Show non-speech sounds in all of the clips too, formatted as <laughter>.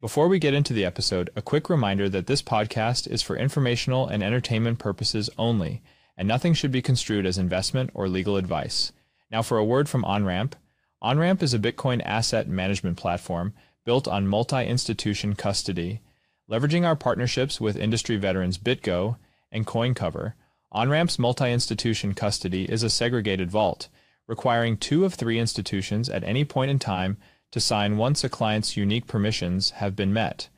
Before we get into the episode, a quick reminder that this podcast is for informational and entertainment purposes only, and nothing should be construed as investment or legal advice. Now, for a word from OnRamp. OnRamp is a Bitcoin asset management platform built on multi institution custody. Leveraging our partnerships with industry veterans BitGo and CoinCover, OnRamp's multi institution custody is a segregated vault, requiring two of three institutions at any point in time to sign once a client's unique permissions have been met.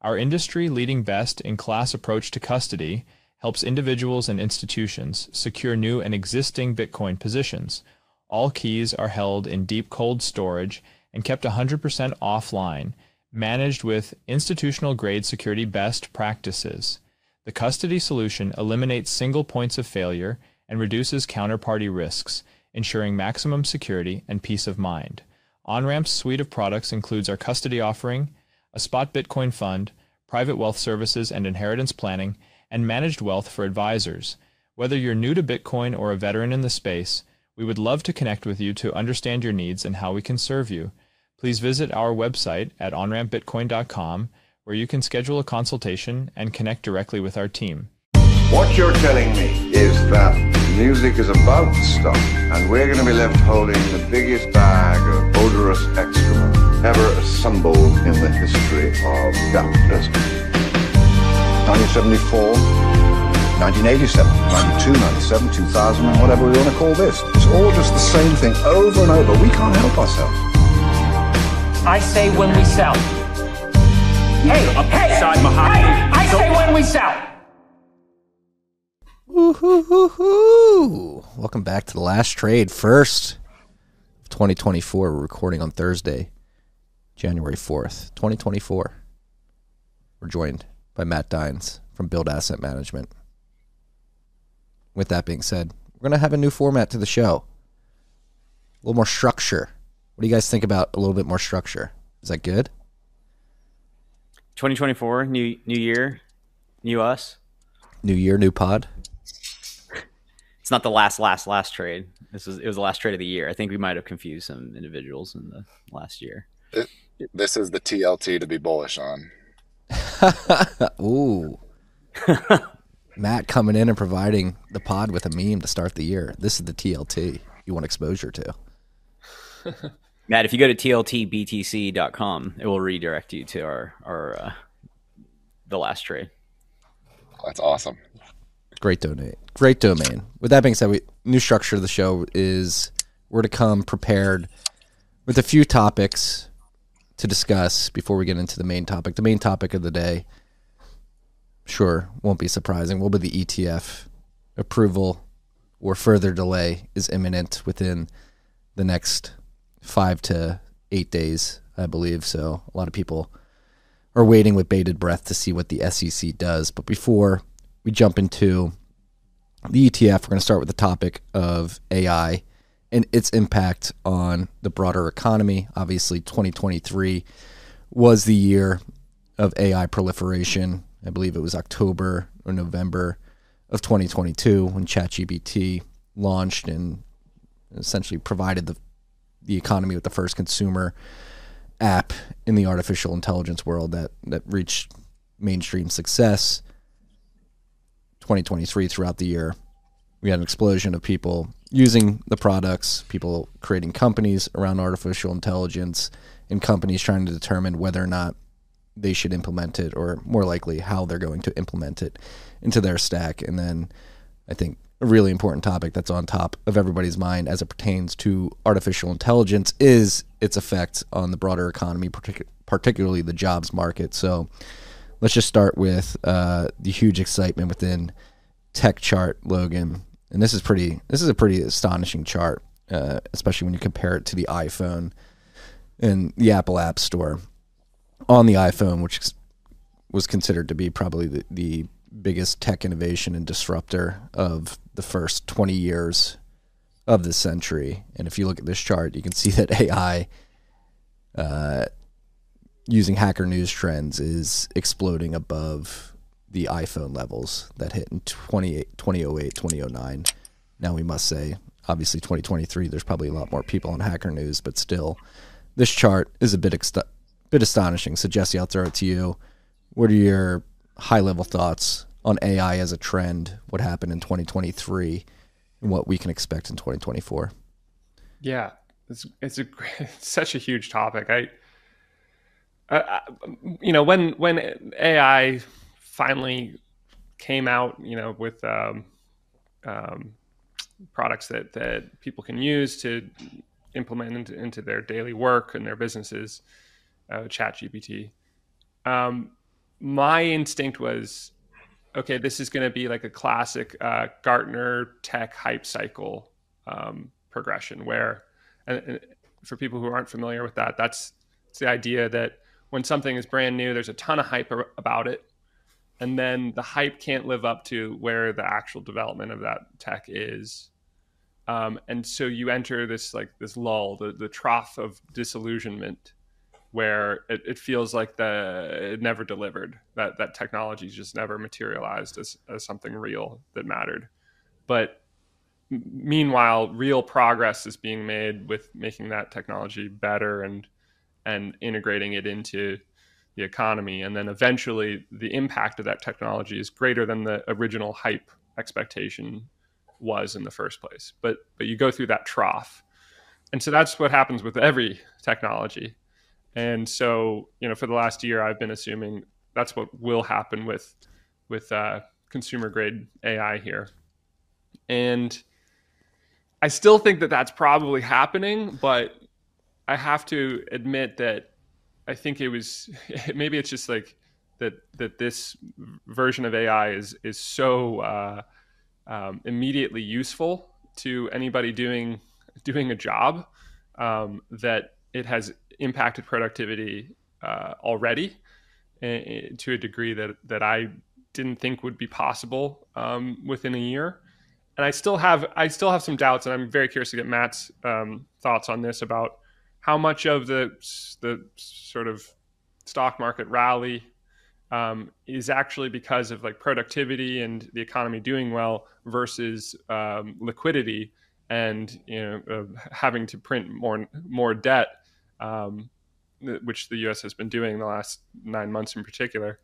Our industry leading best in class approach to custody helps individuals and institutions secure new and existing Bitcoin positions. All keys are held in deep cold storage and kept 100% offline, managed with institutional grade security best practices. The custody solution eliminates single points of failure and reduces counterparty risks, ensuring maximum security and peace of mind. OnRamp's suite of products includes our custody offering, a spot Bitcoin fund, private wealth services and inheritance planning, and managed wealth for advisors. Whether you're new to Bitcoin or a veteran in the space, we would love to connect with you to understand your needs and how we can serve you. Please visit our website at onrampbitcoin.com where you can schedule a consultation and connect directly with our team. What you're telling me is that music is about stop, and we're going to be left holding the biggest bag odorous excrement ever assembled in the history of capitalism. 1974, 1987, 92, 97, 2000, and whatever we want to call this. It's all just the same thing over and over. We can't help ourselves. I say when we sell. Hey, hey, hey, I say when we sell. Woo-hoo-hoo-hoo. Welcome back to the last trade. First of 2024. We're recording on Thursday, January 4th, 2024. We're joined by Matt Dines from Build Asset Management. With that being said, we're going to have a new format to the show. A little more structure. What do you guys think about a little bit more structure? Is that good? 2024, new new year, new us. New year, new pod. It's not the last, last, last trade. This was it was the last trade of the year. I think we might have confused some individuals in the last year. It, this is the TLT to be bullish on. <laughs> Ooh. <laughs> Matt coming in and providing the pod with a meme to start the year. This is the TLT you want exposure to. <laughs> Matt, if you go to tltbtc.com, it will redirect you to our our uh, the last trade. That's awesome. Great donate. Great domain. With that being said, we, new structure of the show is we're to come prepared with a few topics to discuss before we get into the main topic. The main topic of the day, sure, won't be surprising, will be the ETF approval or further delay is imminent within the next five to eight days, I believe. So a lot of people are waiting with bated breath to see what the SEC does. But before we jump into the ETF, we're going to start with the topic of AI and its impact on the broader economy. Obviously, 2023 was the year of AI proliferation. I believe it was October or November of 2022 when ChatGPT launched and essentially provided the the economy with the first consumer app in the artificial intelligence world that that reached mainstream success. 2023 throughout the year, we had an explosion of people using the products, people creating companies around artificial intelligence, and companies trying to determine whether or not they should implement it, or more likely how they're going to implement it into their stack. And then I think a really important topic that's on top of everybody's mind as it pertains to artificial intelligence is its effect on the broader economy, partic- particularly the jobs market. So let's just start with uh, the huge excitement within Tech Chart, Logan. And this is pretty. This is a pretty astonishing chart, uh, especially when you compare it to the iPhone and the Apple App Store on the iPhone, which was considered to be probably the, the biggest tech innovation and disruptor of the first 20 years of the century. And if you look at this chart, you can see that <laughs> AI, uh, using Hacker News trends, is exploding above the iPhone levels that hit in 2008, 2009. Now, we must say, obviously, 2023, there's probably a lot more people on Hacker News, but still, this chart is a bit, bit astonishing. So Jesse, I'll throw it to you. What are your high level thoughts on AI as a trend? What happened in 2023 and what we can expect in 2024? Yeah, it's it's a it's <laughs> such a huge topic. I, I, you know, when when AI finally came out, you know, with um, um, products that that people can use to implement into, into their daily work and their businesses, uh, Chat GPT. Um, my instinct was, okay, this is going to be like a classic uh, Gartner tech hype cycle um, progression, where, and, and for people who aren't familiar with that, that's the idea that when something is brand new, there's a ton of hype about it, and then the hype can't live up to where the actual development of that tech is. Um, and so you enter this like this lull the, the trough of disillusionment where it, it feels like the it never delivered that that technology just never materialized as, as something real that mattered. But meanwhile real progress is being made with making that technology better and and integrating it into the economy. And then eventually the impact of that technology is greater than the original hype expectation was in the first place. But but you go through that trough. And so that's what happens with every technology. And so you know for the last year i've been assuming that's what will happen with with uh, consumer grade ai here. And i still think that that's probably happening but i have to admit that i think it was <laughs> maybe it's just like that that this version of ai is is so uh, um, immediately useful to anybody doing doing a job um, that it has impacted productivity uh, already to a degree that that I didn't think would be possible um, within a year. And I still have I still have some doubts, and I'm very curious to get Matt's um, thoughts on this about how much of the the sort of stock market rally um, is actually because of like productivity and the economy doing well versus um, liquidity and you know uh, having to print more more debt, um, which the U.S. has been doing the last nine months in particular,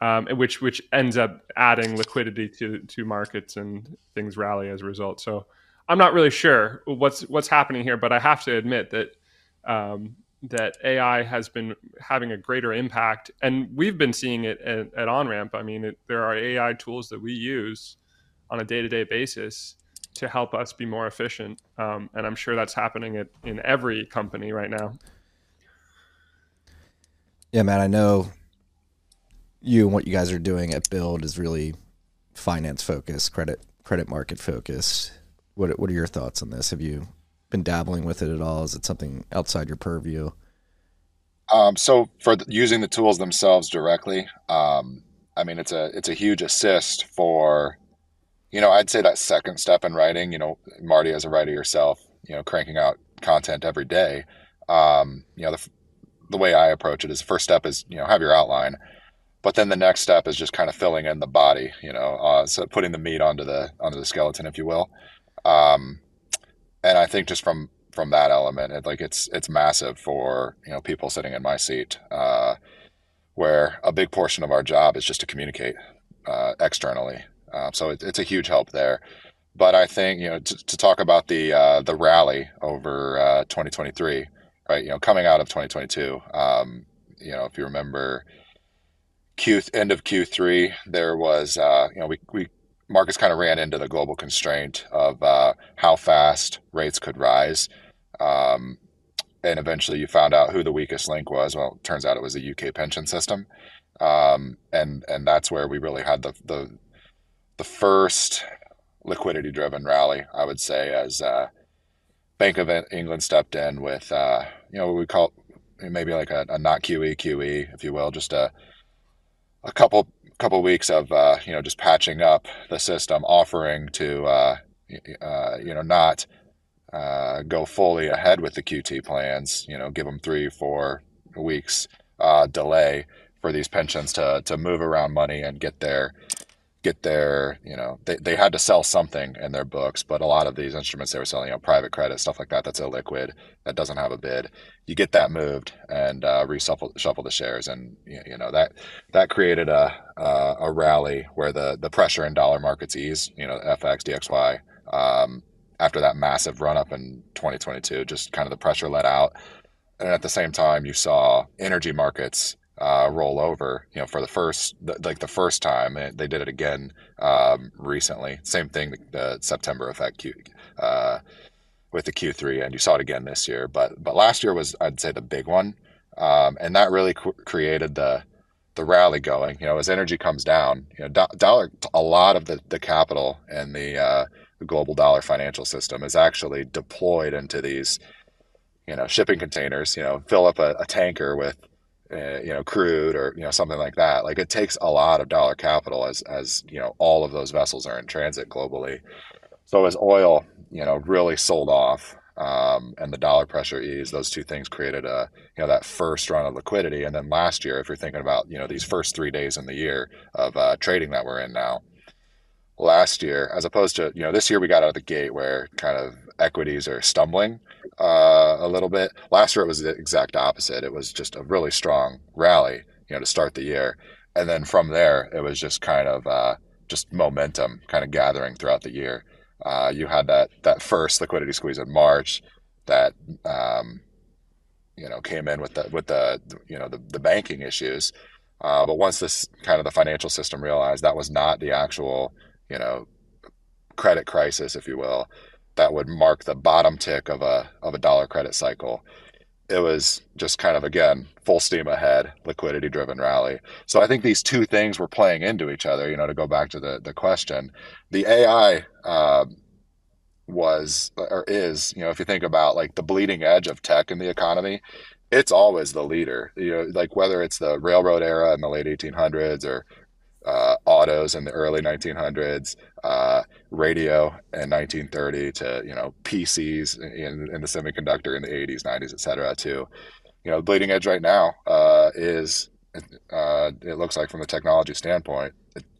um, which which ends up adding liquidity to to markets and things rally as a result. So I'm not really sure what's what's happening here, but I have to admit that um, that AI has been having a greater impact, and we've been seeing it at, at OnRamp. I mean, it, there are AI tools that we use on a day-to-day basis to help us be more efficient, um, and I'm sure that's happening at, in every company right now. Yeah, man, I know you and what you guys are doing at Build is really finance focused, credit credit market focused. What what are your thoughts on this? Have you been dabbling with it at all? Is it something outside your purview? Um, so for the, using the tools themselves directly, um, I mean it's a it's a huge assist for, you know, I'd say that second step in writing. You know, Marty as a writer yourself, you know, cranking out content every day. Um, you know, the the way I approach it is the first step is you know have your outline, but then the next step is just kind of filling in the body. You know, uh, so putting the meat onto the onto the skeleton, if you will. Um, and I think just from from that element, it, like it's it's massive for you know people sitting in my seat, uh, where a big portion of our job is just to communicate uh, externally. Uh, so it, it's a huge help there. But I think you know to, to talk about the uh, the rally over uh, 2023, right? You know, coming out of 2022, um, you know, if you remember. Q end of Q3, there was uh, you know we we markets kind of ran into the global constraint of uh, how fast rates could rise. Um, and eventually you found out who the weakest link was. Well, it turns out it was the UK pension system. Um, and, and that's where we really had the, the, the first liquidity driven rally, I would say, as uh, Bank of England stepped in with, uh, you know, what we call maybe like a, a not QE, QE, if you will, just a, a couple couple of weeks of uh, you know just patching up the system, offering to uh, uh, you know not uh, go fully ahead with the QT plans. You know, give them three, four weeks uh, delay for these pensions to to move around money and get their get their, you know, they, they had to sell something in their books, but a lot of these instruments they were selling, you know, private credit, stuff like that, that's illiquid, that doesn't have a bid. You get that moved and uh, reshuffle shuffle the shares. And, you know, that that created a, uh, a rally where the, the pressure in dollar markets ease, you know, FX, DXY. Um, after that massive run up in 2022, just kind of the pressure let out. And at the same time, you saw energy markets uh, roll over. You know, for the first like the first time, and they did it again um, recently. Same thing, the September effect Q, uh, with the Q3, and you saw it again this year. But but last year was I'd say the big one, um, and that really co- created the the rally going. You know, as energy comes down, you know, do- dollar a lot of the the capital and the uh, the global dollar financial system is actually deployed into these you know shipping containers. You know, fill up a, a tanker with uh, you know, crude or you know something like that. Like it takes a lot of dollar capital as as you know all of those vessels are in transit globally. So as oil, you know, really sold off um, and the dollar pressure eased, those two things created a you know that first run of liquidity. And then last year, if you're thinking about you know these first three days in the year of uh, trading that we're in now, last year as opposed to you know this year we got out of the gate where kind of equities are stumbling uh, a little bit. Last year it was the exact opposite. It was just a really strong rally, you know, to start the year, and then from there it was just kind of uh, just momentum kind of gathering throughout the year. Uh, you had that that first liquidity squeeze in March that um, you know came in with the with the you know the, the banking issues. Uh, but once this kind of the financial system realized that was not the actual you know credit crisis, if you will, that would mark the bottom tick of a of a dollar credit cycle. It was just kind of again full steam ahead, liquidity driven rally. So I think these two things were playing into each other. You know, to go back to the the question, the AI uh, was or is you know if you think about like the bleeding edge of tech in the economy, it's always the leader. You know, like whether it's the railroad era in the late 1800s or uh, autos in the early 1900s, uh, radio in 1930 to you know PCs in, in the semiconductor in the 80s, 90s, et cetera. To you know, the bleeding edge right now uh, is uh, it looks like from the technology standpoint,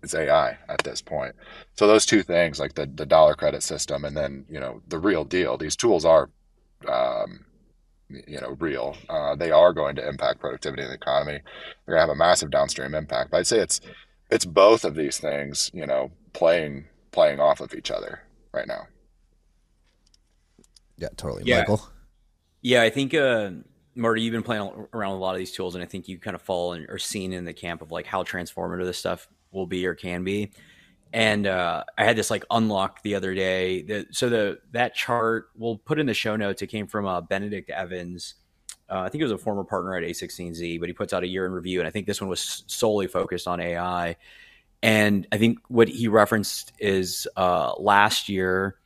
it's AI at this point. So those two things, like the the dollar credit system, and then you know the real deal. These tools are. Um, you know, real. Uh, they are going to impact productivity in the economy. They're going to have a massive downstream impact. But I'd say it's it's both of these things, you know, playing playing off of each other right now. Yeah, totally, Yeah. Michael. Yeah, I think uh, Marty, you've been playing around with a lot of these tools, and I think you kind of fall in, or seen in the camp of like how transformative this stuff will be or can be. And uh, I had this like unlock the other day. The, so the that chart we'll put in the show notes. It came from uh, Benedict Evans. Uh, I think he was a former partner at A16Z, but he puts out a year in review, and I think this one was solely focused on AI. And I think what he referenced is uh, last year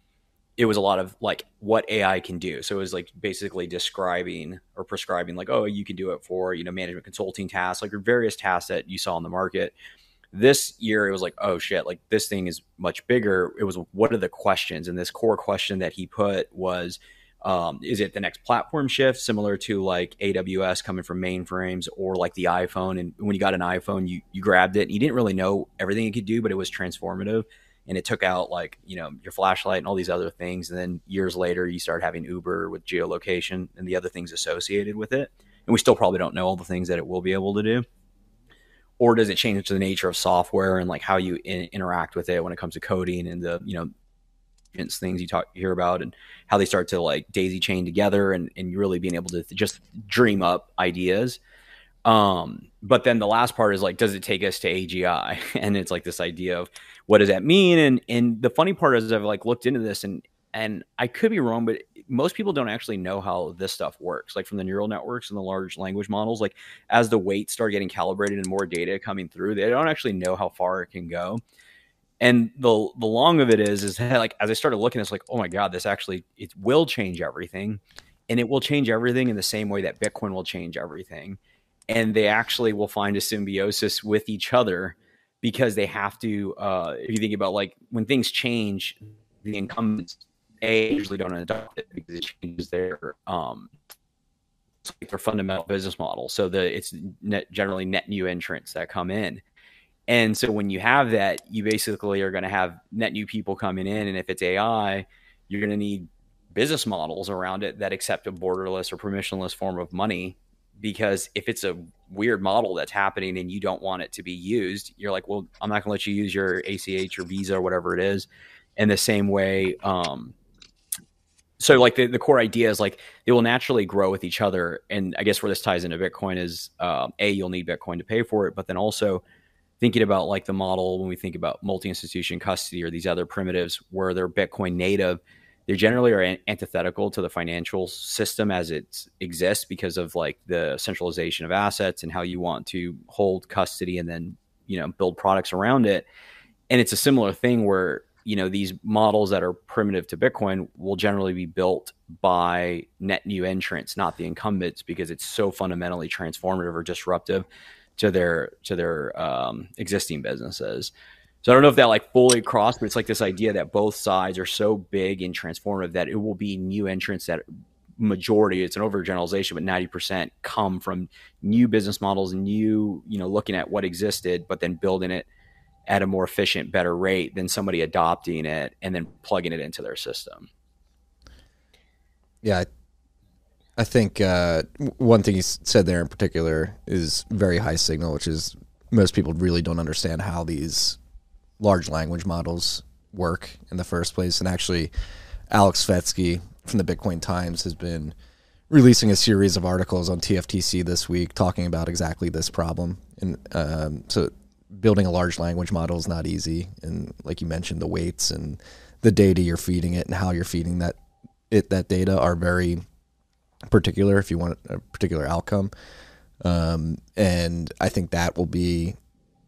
it was a lot of like what AI can do. So it was like basically describing or prescribing like, oh, you can do it for, you know, management consulting tasks, like various tasks that you saw in the market. This year it was like, oh shit, like this thing is much bigger. It was what are the questions? And this core question that he put was, um, is it the next platform shift similar to like AWS coming from mainframes or like the iPhone? And when you got an iPhone, you, you grabbed it and you didn't really know everything it could do, but it was transformative. And it took out like you know your flashlight and all these other things. And then years later you start having uber with geolocation and the other things associated with it. And we still probably don't know all the things that it will be able to do. Or does it change the nature of software and like how you in- interact with it when it comes to coding and the you know things you talk hear about and how they start to like daisy chain together and, and really being able to just dream up ideas um, but then the last part is like, does it take us to AGI? <laughs> And it's like this idea of what does that mean? And and the funny part is I've like looked into this and and I could be wrong, but most people don't actually know how this stuff works. Like from the neural networks and the large language models, like as the weights start getting calibrated and more data coming through, they don't actually know how far it can go. And the the long of it is is like as I started looking, it's like, oh my god, this actually it will change everything, and it will change everything in the same way that Bitcoin will change everything. And they actually will find a symbiosis with each other because they have to uh, if you think about like when things change the incumbents a usually don't adopt it because it changes their um their fundamental business model. So the it's net, generally net new entrants that come in And so when you have that, you basically are going to have net new people coming in. And if it's AI, you're going to need business models around it that accept a borderless or permissionless form of money. Because if it's a weird model that's happening and you don't want it to be used, you're like, well, I'm not going to let you use your ACH or Visa or whatever it is. In the same way, um, so like the, the core idea is like they will naturally grow with each other and i guess where this ties into bitcoin is uh, a you'll need bitcoin to pay for it but then also thinking about like the model when we think about multi-institution custody or these other primitives where they're bitcoin native they generally are antithetical to the financial system as it exists because of like the centralization of assets and how you want to hold custody and then you know build products around it. And it's a similar thing where you know these models that are primitive to bitcoin will generally be built by net new entrants not the incumbents because it's so fundamentally transformative or disruptive to their to their um, existing businesses so i don't know if that like fully crossed but it's like this idea that both sides are so big and transformative that it will be new entrants that majority it's an overgeneralization but 90% come from new business models new you know looking at what existed but then building it at a more efficient, better rate than somebody adopting it and then plugging it into their system. Yeah, I think uh, one thing he said there in particular is very high signal, which is most people really don't understand how these large language models work in the first place. And actually, Alex Svetski from the Bitcoin Times has been releasing a series of articles on TFTC this week talking about exactly this problem. And um, so building a large language model is not easy, and like you mentioned, the weights and the data you're feeding it and how you're feeding that it that data are very particular if you want a particular outcome. Um, and I think that will be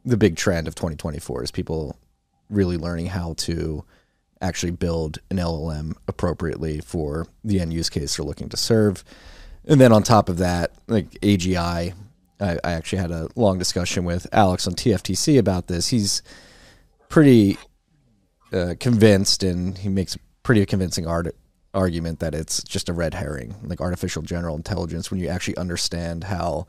the big trend of 2024 is people really learning how to actually build an LLM appropriately for the end use case they're looking to serve. And then on top of that, like AGI I, I actually had a long discussion with Alex on TFTC about this. He's pretty uh, convinced, and he makes a pretty convincing art, argument that it's just a red herring, like artificial general intelligence. When you actually understand how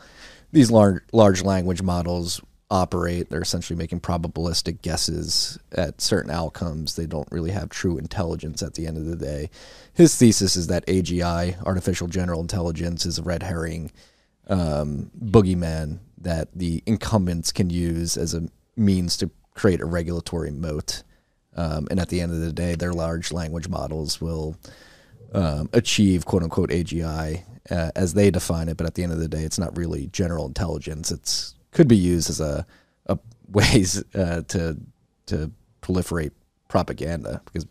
these large large language models operate, they're essentially making probabilistic guesses at certain outcomes. They don't really have true intelligence at the end of the day. His thesis is that AGI, artificial general intelligence, is a red herring um, boogeyman that the incumbents can use as a means to create a regulatory moat. Um, and at the end of the day, their large language models will um, achieve quote unquote AGI uh, as they define it. But at the end of the day, it's not really general intelligence. It's could be used as a, a <laughs> ways uh, to to proliferate propaganda because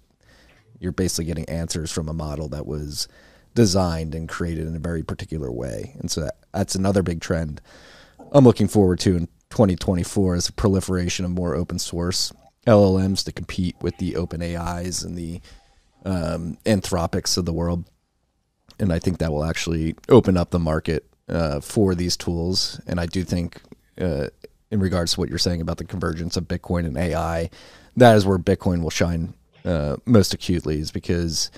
you're basically getting answers from a model that was designed and created in a very particular way. And so that, that's another big trend I'm looking forward to in 2024 is the proliferation of more open source LLMs to compete with the open AIs and the um, Anthropics of the world. And I think that will actually open up the market uh, for these tools. And I do think, uh, in regards to what you're saying about the convergence of Bitcoin and AI, that is where Bitcoin will shine uh, most acutely, is because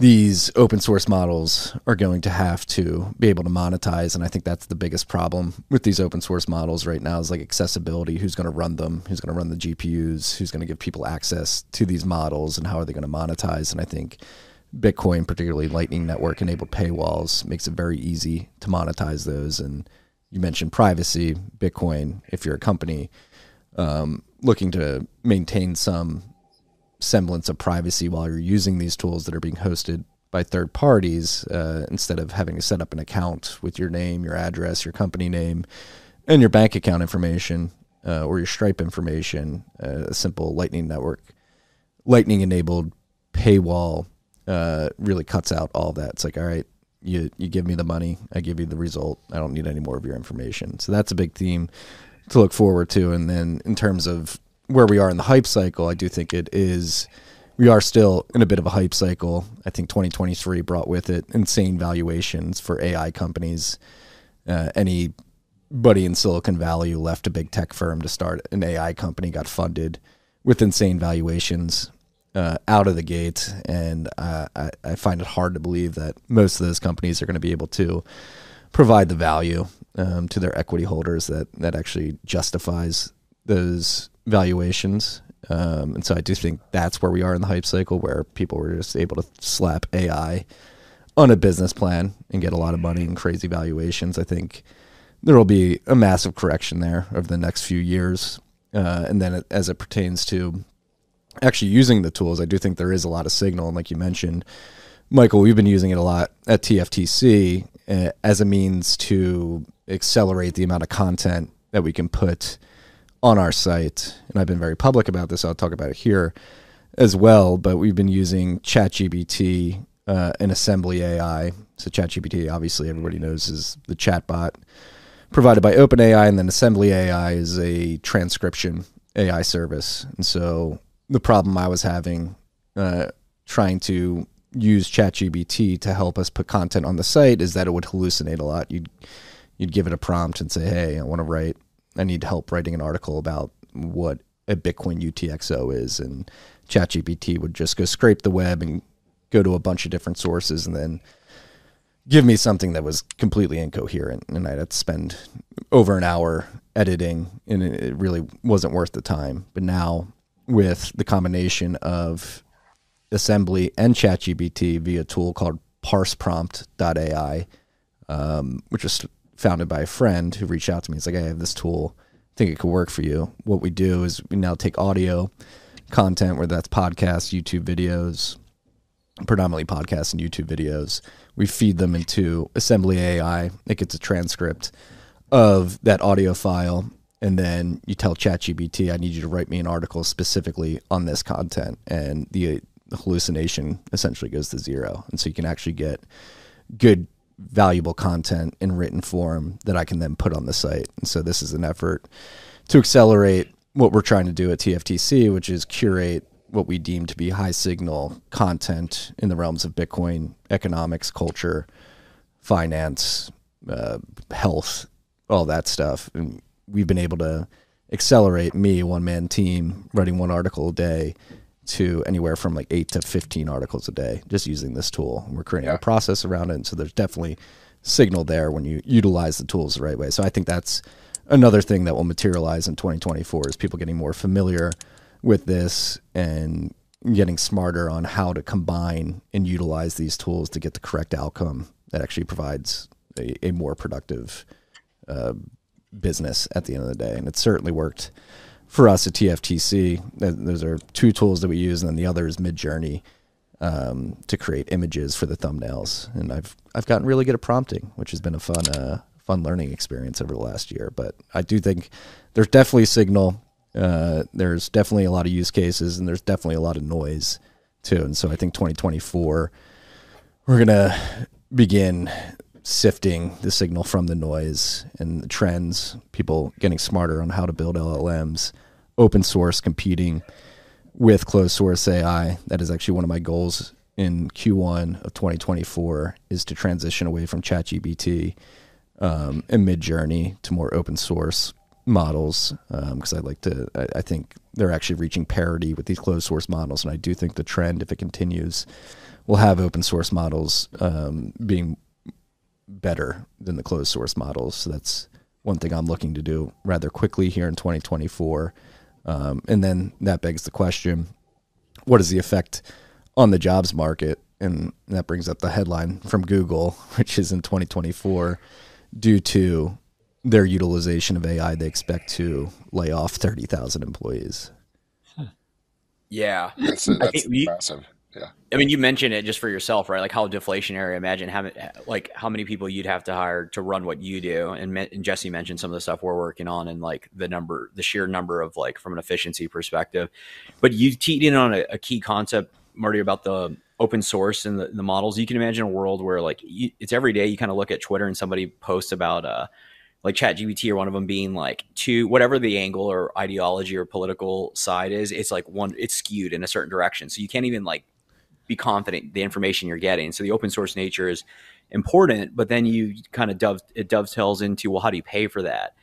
these open source models are going to have to be able to monetize and i think that's the biggest problem with these open source models right now is like accessibility who's going to run them who's going to run the gpus who's going to give people access to these models and how are they going to monetize and i think bitcoin particularly lightning network enabled paywalls makes it very easy to monetize those and you mentioned privacy bitcoin if you're a company um, looking to maintain some semblance of privacy while you're using these tools that are being hosted by third parties uh, instead of having to set up an account with your name, your address, your company name, and your bank account information uh, or your Stripe information. Uh, a simple Lightning Network, Lightning enabled paywall uh, really cuts out all that. It's like, all right, you you give me the money, I give you the result. I don't need any more of your information. So that's a big theme to look forward to. And then in terms of where we are in the hype cycle, I do think it is. We are still in a bit of a hype cycle. I think 2023 brought with it insane valuations for AI companies. Uh, anybody in Silicon Valley who left a big tech firm to start an AI company got funded with insane valuations uh, out of the gate, and uh, I, I, find it hard to believe that most of those companies are going to be able to provide the value um, to their equity holders that that actually justifies those valuations. Um, and so I do think that's where we are in the hype cycle, where people were just able to slap AI on a business plan and get a lot of money and crazy valuations. I think there will be a massive correction there over the next few years. Uh, and then as it pertains to actually using the tools, I do think there is a lot of signal. And like you mentioned, Michael, we've been using it a lot at TFTC uh, as a means to accelerate the amount of content that we can put on our site. And I've been very public about this. I'll talk about it here as well. But we've been using ChatGPT uh, and Assembly AI. So ChatGPT, obviously, everybody knows is the chatbot provided by OpenAI, and then Assembly AI is a transcription AI service. And so the problem I was having uh, trying to use ChatGPT to help us put content on the site is that it would hallucinate a lot. You'd you'd give it a prompt and say, "Hey, I want to write. I need help writing an article about what a Bitcoin UTXO is," and ChatGPT would just go scrape the web and go to a bunch of different sources and then give me something that was completely incoherent and I'd have to spend over an hour editing and it really wasn't worth the time. But now with the combination of assembly and ChatGPT via a tool called parseprompt.ai, um, which was founded by a friend who reached out to me. He's like, I have this tool. I think it could work for you. What we do is we now take audio content, whether that's podcasts, YouTube videos, predominantly podcasts and YouTube videos. We feed them into Assembly AI. It gets a transcript of that audio file. And then you tell ChatGPT, I need you to write me an article specifically on this content. And the hallucination essentially goes to zero. And so you can actually get good, valuable content in written form that I can then put on the site. And so this is an effort to accelerate what we're trying to do at TFTC, which is curate what we deem to be high signal content in the realms of Bitcoin economics, culture, finance, uh, health, all that stuff. And we've been able to accelerate me, one man team, writing one article a day to anywhere from like eight to 15 articles a day just using this tool. And we're creating yeah. a process around it. And so there's definitely signal there when you utilize the tools the right way. So I think that's another thing that will materialize in 2024 is people getting more familiar with this and getting smarter on how to combine and utilize these tools to get the correct outcome that actually provides a, a more productive uh, business at the end of the day. And it certainly worked for us at TFTC. Those are two tools that we use, and then the other is Midjourney um, to create images for the thumbnails. And I've I've gotten really good at prompting, which has been a fun uh, fun learning experience over the last year. But I do think there's definitely signal uh, there's definitely a lot of use cases and there's definitely a lot of noise too. And so I think 2024, we're to begin sifting the signal from the noise and the trends, people getting smarter on how to build LLMs, open source competing with closed source AI. That is actually one of my goals in Q1 of 2024 is to transition away from ChatGPT um, and Midjourney to more open source models because um, I like to. I, I, think they're actually reaching parity with these closed source models, and I do think the trend, if it continues, will have open source models um, being better than the closed source models. So that's one thing I'm looking to do rather quickly here in 2024. Um, and then that begs the question: What is the effect on the jobs market? And that brings up the headline from Google, <laughs> which is in 2024, due to their utilization of AI, they expect to lay off 30,000 employees. Yeah. That's, that's massive. Yeah. I mean, you mentioned it just for yourself, right? Like how deflationary. Imagine how like how many people you'd have to hire to run what you do. And, and Jesse mentioned some of the stuff we're working on, and like the number, the sheer number of like from an efficiency perspective. But you teed in on a, a key concept, Marty, about the open source and the, the models. You can imagine a world where like you, it's every day you kind of look at Twitter and somebody posts about uh like ChatGPT or one of them being like to whatever the angle or ideology or political side is, it's like one it's skewed in a certain direction. So you can't even like be confident the information you're getting. So the open source nature is important, but then you kind of dove it dovetails into well, how do you pay for that?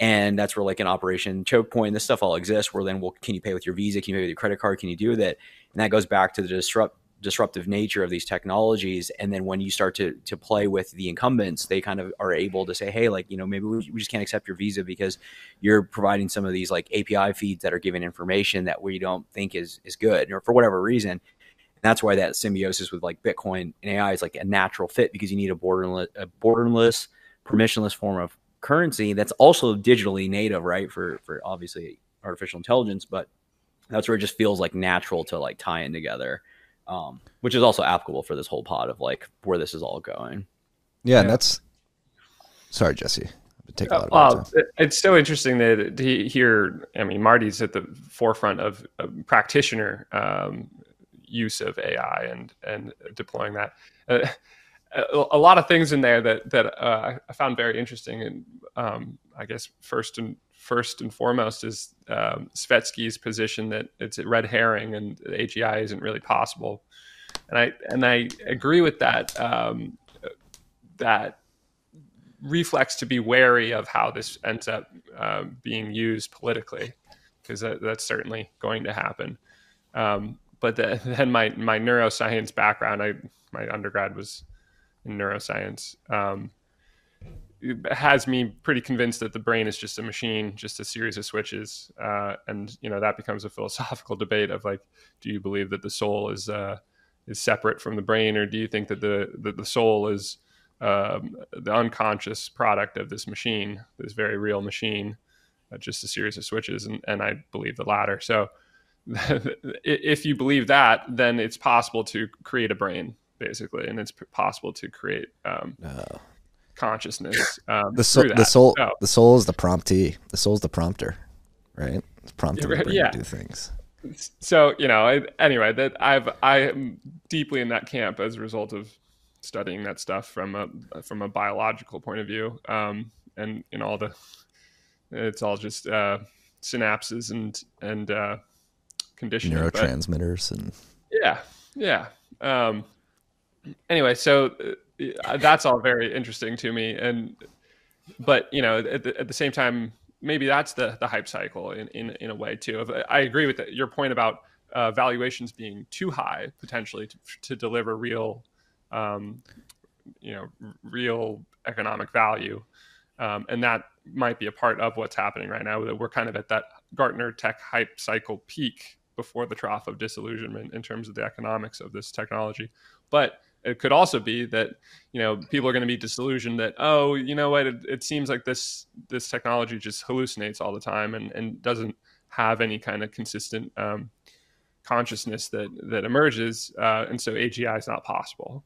And that's where like an operation choke point, this stuff all exists where then well, can you pay with your visa? Can you pay with your credit card? Can you do that? And that goes back to the disrupt disruptive nature of these technologies and then when you start to to play with the incumbents they kind of are able to say hey like you know maybe we, we just can't accept your visa because you're providing some of these like api feeds that are giving information that we don't think is is good or for whatever reason that's why that symbiosis with like bitcoin and ai is like a natural fit because you need a borderless a borderless permissionless form of currency that's also digitally native right for for obviously artificial intelligence but that's where it just feels like natural to like tie in together um, which is also applicable for this whole pod of like where this is all going. Yeah, and that's sorry, Jesse. Take a lot of well, it's so interesting that to hear. I mean, Marty's at the forefront of, a practitioner um, use of AI and and deploying that. Uh, a, lot of things in there that that uh, I found very interesting, and um, I guess first and first and foremost is um, Svetski's position that it's a red herring and AGI isn't really possible, and I and I agree with that. Um, that reflex to be wary of how this ends up uh, being used politically, because that, that's certainly going to happen. Um, but the, <laughs> then my my neuroscience background, I my undergrad was in neuroscience. Um, has me pretty convinced that the brain is just a machine, just a series of switches, uh, and you know that becomes a <laughs> philosophical debate of like, do you believe that the soul is uh, is separate from the brain, or do you think that the that the soul is um, the unconscious product of this machine, this very real machine, uh, just a series of switches? And, and I believe the latter. So, <laughs> if you believe that, then it's possible to create a brain, basically, and it's possible to create. Um, consciousness. Um, the soul, the soul, so, the soul is the promptee. The soul is the prompter, right? It's prompting yeah, yeah. to do things. So you know, anyway, that I've I am deeply in that camp as a result of studying that stuff from a from a biological point of view, um, and in all the it's all just uh, synapses and and uh, conditioning, neurotransmitters, but, and yeah, yeah. Um, anyway, so uh, that's all very interesting to me. And but you know, at the, at the same time, maybe that's the the hype cycle in in, in a way too. I agree with your point about uh, valuations being too high potentially to, to deliver real, um, you know, real economic value. Um, and that might be a part of what's happening right now. That we're kind of at that Gartner tech hype cycle peak before the trough of disillusionment in terms of the economics of this technology. But it could also be that you know people are going to be disillusioned that oh you know what it, it, seems like this this technology just hallucinates all the time and, and doesn't have any kind of consistent um, consciousness that that emerges uh, and so agi is not possible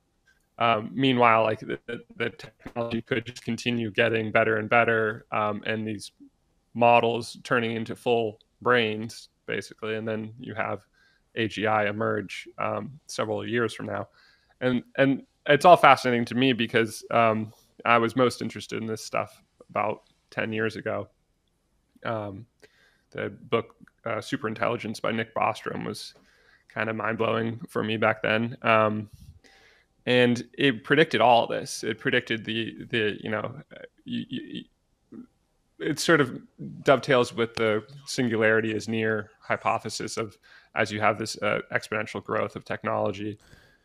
um, meanwhile like the, the, technology could just continue getting better and better um, and these models turning into full brains basically and then you have agi emerge um, several years from now and and it's all fascinating to me because um, I was most interested in this stuff about ten years ago. Um, the book uh, Super Intelligence by Nick Bostrom was kind of mind blowing for me back then. Um, and it predicted all of this. It predicted the the you know, you, you, it sort of dovetails with the singularity is near hypothesis of as you have this uh, exponential growth of technology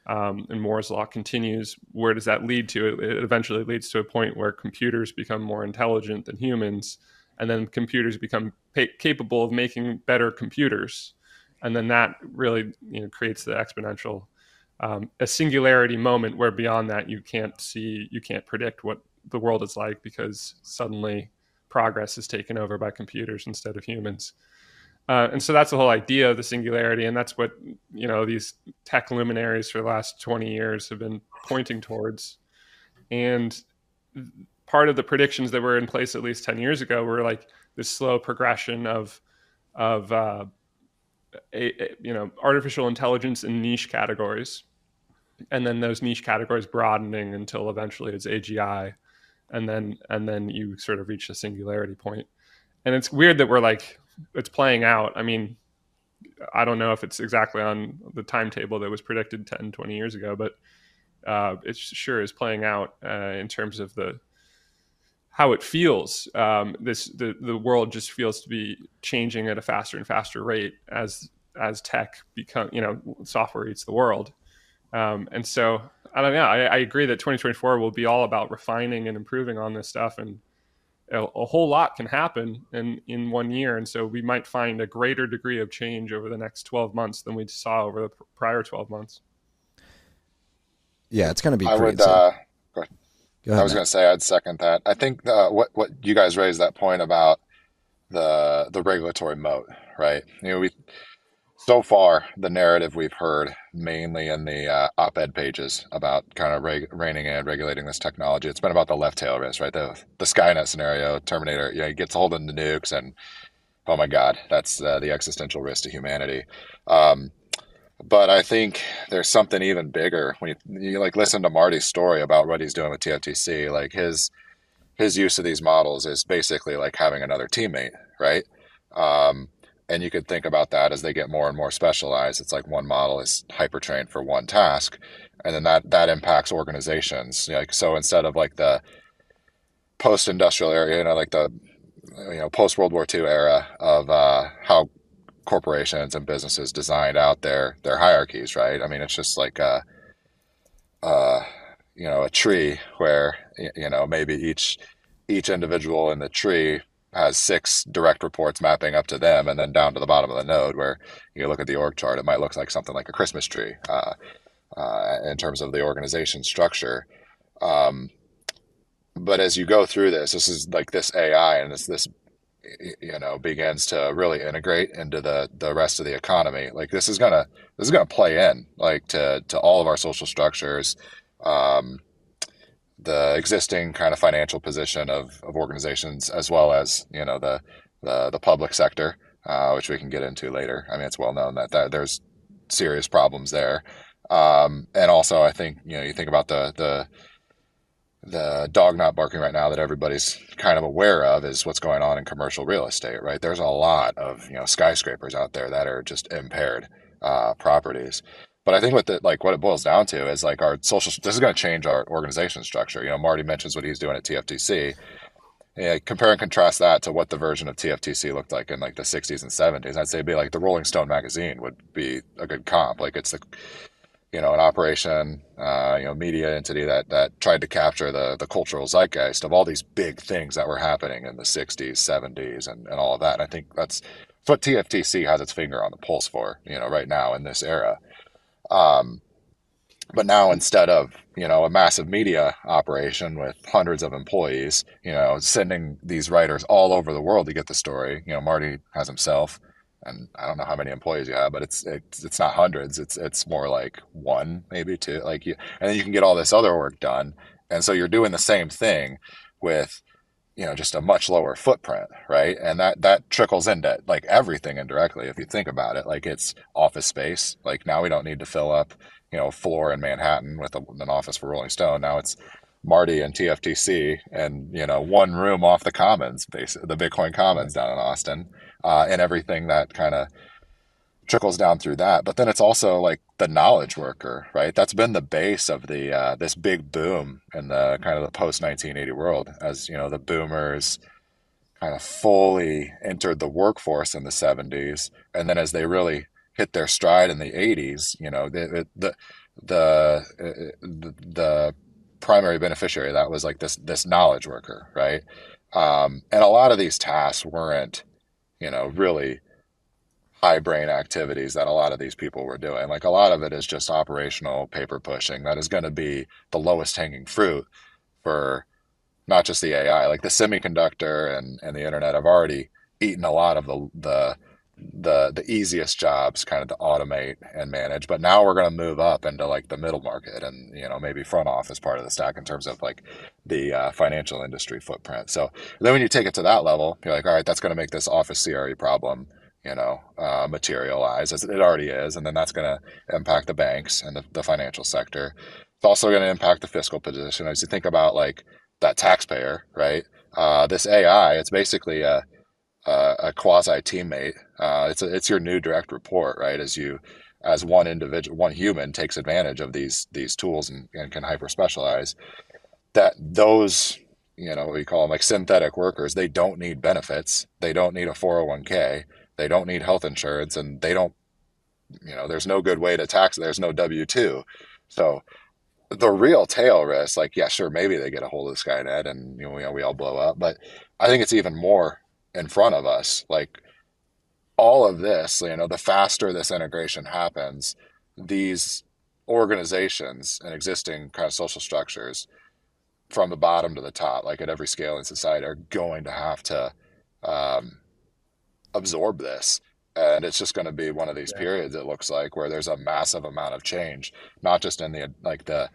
um, and Moore's law continues, where does that lead to? It, eventually leads to a point where computers become more intelligent than humans, and then computers become pa- capable of making better computers, and then that really you know, creates the exponential, um, a singularity moment where beyond that you can't see, you can't predict what the world is like because suddenly progress is taken over by computers instead of humans. Uh, and so that's the whole idea of the singularity, and that's what you know these tech luminaries for the last 20 years have been pointing towards. And part of the predictions that were in place at least 10 years ago were like this slow progression of of uh, a, a, you know artificial intelligence in niche categories, and then those niche categories broadening until eventually it's AGI, and then and then you sort of reach a singularity point. And it's weird that we're like it's playing out. I mean, I don't know if it's exactly on the timetable that was predicted 10, 20 years ago, but uh, it sure is playing out uh, in terms of the how it feels. Um, this the the world just feels to be changing at a faster and faster rate as as tech become you know software eats the world, Um, and so I don't know. I, I, agree that 2024 will be all about refining and improving on this stuff, and a, a, whole lot can happen in in one year. And so we might find a greater degree of change over the next 12 months than we saw over the prior 12 months. Yeah, it's going to be. I would. Uh, go ahead. Go ahead I was going to say I'd second that. I think uh, what what you guys raised that point about the the regulatory moat, right? You know, we so far the narrative we've heard mainly in the uh, op-ed pages about kind of reg- reining in regulating this technology it's been about the left tail risk right? The the skynet scenario terminator you know he gets hold of the nukes and oh my god that's uh, the existential risk to humanity. Um, but i think there's something even bigger when you, you like listen to marty's story about what he's doing with tftc like his his use of these models is basically like having another teammate right? Um, and you could think about that as they get more and more specialized. It's like one model is hyper trained for one task and then that that impacts organizations. Like so instead of like the post industrial area you know like the you know post world war ii era of uh, how corporations and businesses designed out their their hierarchies right? I mean it's just like a, uh you know a tree where you know maybe each each individual in the tree has six direct reports mapping up to them, and then down to the bottom of the node, where you look at the org chart, it might look like something like a Christmas tree uh, uh, in terms of the organization structure. Um, but as you go through this, this is like this AI, and this this you know begins to really integrate into the the rest of the economy. Like this is gonna this is gonna play in like to to all of our social structures. Um, the existing kind of financial position of, of organizations as well as you know the the, the public sector, uh, which we can get into later. I mean, it's well known that, that there's serious problems there, um, and also I think you know you think about the the the dog not barking right now that everybody's kind of aware of is what's going on in commercial real estate. Right, there's a lot of you know skyscrapers out there that are just impaired uh, properties. But I think what the like what it boils down to is like our social. This is going to change our organization structure. You know, Marty mentions what he's doing at TFTC. Yeah, compare and contrast that to what the version of TFTC looked like in like the 60s and 70s. I'd say be like the Rolling Stone magazine would be a good comp. Like it's the you know an operation, uh, you know, media entity that that tried to capture the the cultural zeitgeist of all these big things that were happening in the 60s, 70s, and and all of that. And I think that's what TFTC has its finger on the pulse for. You know, right now in this era. Um, but now instead of you know a massive media operation with hundreds of employees, you know, sending these writers all over the world to get the story. You know, Marty has himself, and I don't know how many employees you have, but it's it's it's not hundreds. It's it's more like one, maybe two. Like you, and then you can get all this other work done, and so you're doing the same thing with you know just a much lower footprint right? And that that trickles into like everything indirectly if you think about it. Like it's office space. Like now we don't need to fill up you know floor in manhattan with a, an office for rolling stone. Now it's marty and tftc and you know one room off the commons the bitcoin commons down in austin uh, and everything that kind of trickles down through that. But then it's also like the knowledge worker, right? That's been the base of the uh, this big boom in the kind of the post 1980 world, as you know, the boomers kind of fully entered the workforce in the 70s, and then as they really hit their stride in the 80s, you know, the the the the, the primary beneficiary that was like this this knowledge worker, right? Um, and a lot of these tasks weren't, you know, really high brain activities that a lot of these people were doing. Like a lot of it is just operational paper pushing that is going to be the lowest hanging fruit for not just the AI, like the semiconductor and, and the internet have already eaten a lot of the, the, the, the easiest jobs kind of to automate and manage. But now we're going to move up into like the middle market and, you know, maybe front office part of the stack in terms of like the uh, financial industry footprint. So then when you take it to that level, you're like, all right, that's going to make this office CRE problem you know, uh, materialize as it already is. And then that's going to impact the banks and the, the financial sector. It's also going to impact the fiscal position. As you think about like that taxpayer, right? Uh, this AI, it's basically a, a, a quasi teammate. Uh, it's a, it's your new direct report, right? As you, as one individual, one human takes advantage of these, these tools and, and can hyper specialize that those you know, we call them like synthetic workers. They don't need benefits. They don't need a 401k they don't need health insurance and they don't, you know, there's no good way to tax. There's no W two. So the real tail risk, like, yeah, sure, maybe they get a hold of Skynet and you know, we all blow up, but I think it's even more in front of us. Like all of this, you know, the faster this integration happens, these organizations and existing kind of social structures from the bottom to the top, like at every scale in society, are going to have to um, absorb this. And it's just going to be one of these yeah. periods. It looks like where there's a massive amount of change, not just in the like the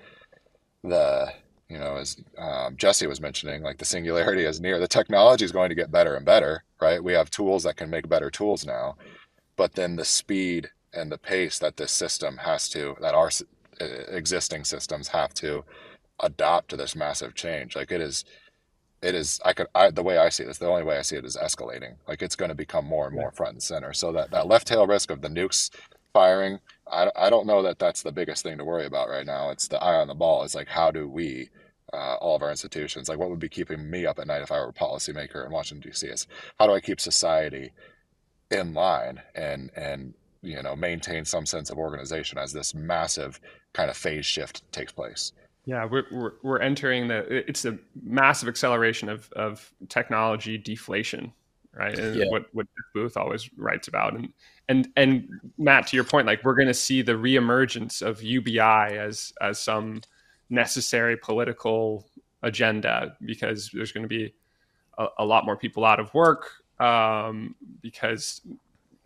the you know as um, Jesse was mentioning, like the singularity is near. The technology is going to get better and better, right? We have tools that can make better tools now, but then the speed and the pace that this system has to that our existing systems have to adopt to this massive change. Like it is, it is. I could. I, the way I see it is the only way I see it is escalating. Like it's going to become more and more front and center. So that that left tail risk of the nukes firing, I, I don't know that that's the biggest thing to worry about right now. It's the eye on the ball. It's like how do we uh, all of our institutions. Like, what would be keeping me up at night if I were a policymaker in Washington D.C. is how do I keep society in line and and you know maintain some sense of organization as this massive kind of phase shift takes place. Yeah, we're, we're, we're entering the, it's a massive acceleration of, of technology deflation, right? And yeah. what, what Booth always writes about. And, and, and Matt, to your point, like we're going to see the reemergence of UBI as, as some necessary political agenda because there's going to be a, a lot more people out of work um, because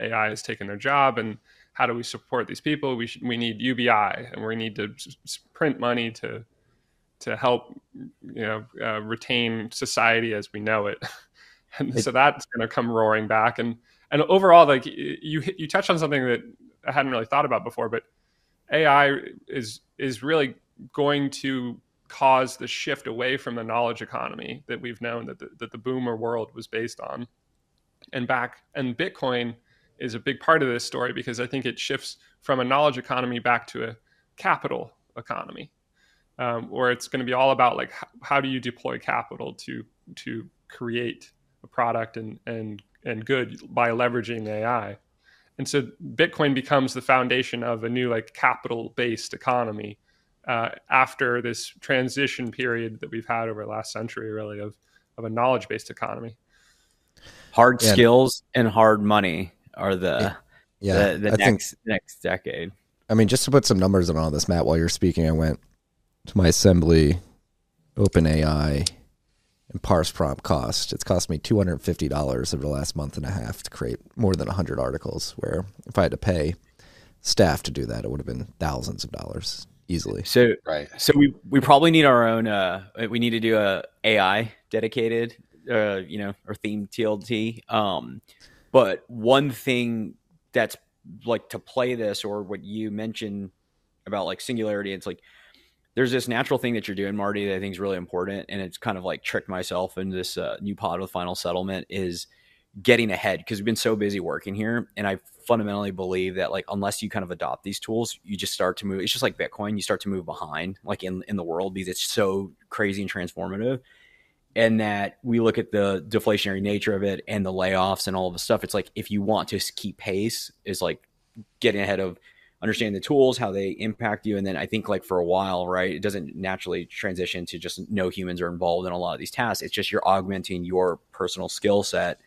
AI has taken their job and how do we support these people? We should, we need UBI and we need to print money to to help you know uh, retain society as we know it. <laughs> and so that's going to come roaring back. And and overall, like you you touched on something that I hadn't really thought about before, but AI is is really going to cause the shift away from the knowledge economy that we've known that the, that the boomer world was based on and back and bitcoin is a big part of this story because I think it shifts from a knowledge economy back to a capital economy, um, where it's going to be all about like how, how, do you deploy capital to to create a product and and and good by leveraging AI. And so Bitcoin becomes the foundation of a new like capital based economy uh, after this transition period that we've had over the last century, really of of a knowledge based economy. Hard yeah. skills and hard money are the yeah, the, the next think, next decade. I mean, just to put some numbers on all this, Matt, while you're speaking, I went to my assembly, OpenAI, and parse prompt cost. It's cost me two hundred fifty dollars over the last month and a half to create more than hundred articles. Where if I had to pay staff to do that, it would have been thousands of dollars easily. So right. So we we probably need our own. Uh, we need to do a AI dedicated, uh, you know, or theme TLT. Um, but one thing that's like to play this or what you mentioned about like singularity, it's like there's this natural thing that you're doing, Marty, that I think is really important. And it's kind of like tricked myself into this uh, new pod with final settlement is getting ahead because we've been so busy working here. And I fundamentally believe that like unless you kind of adopt these tools, you just start to move. It's just like Bitcoin, you start to move behind like in, in the world because it's so crazy and transformative and that we look at the deflationary nature of it and the layoffs and all of the stuff. It's like if you want to keep pace, is like getting ahead of understanding the tools, how they impact you, and then I think like for a while, right, it doesn't naturally transition to just no humans are involved in a lot of these tasks. It's just you're augmenting your personal skill set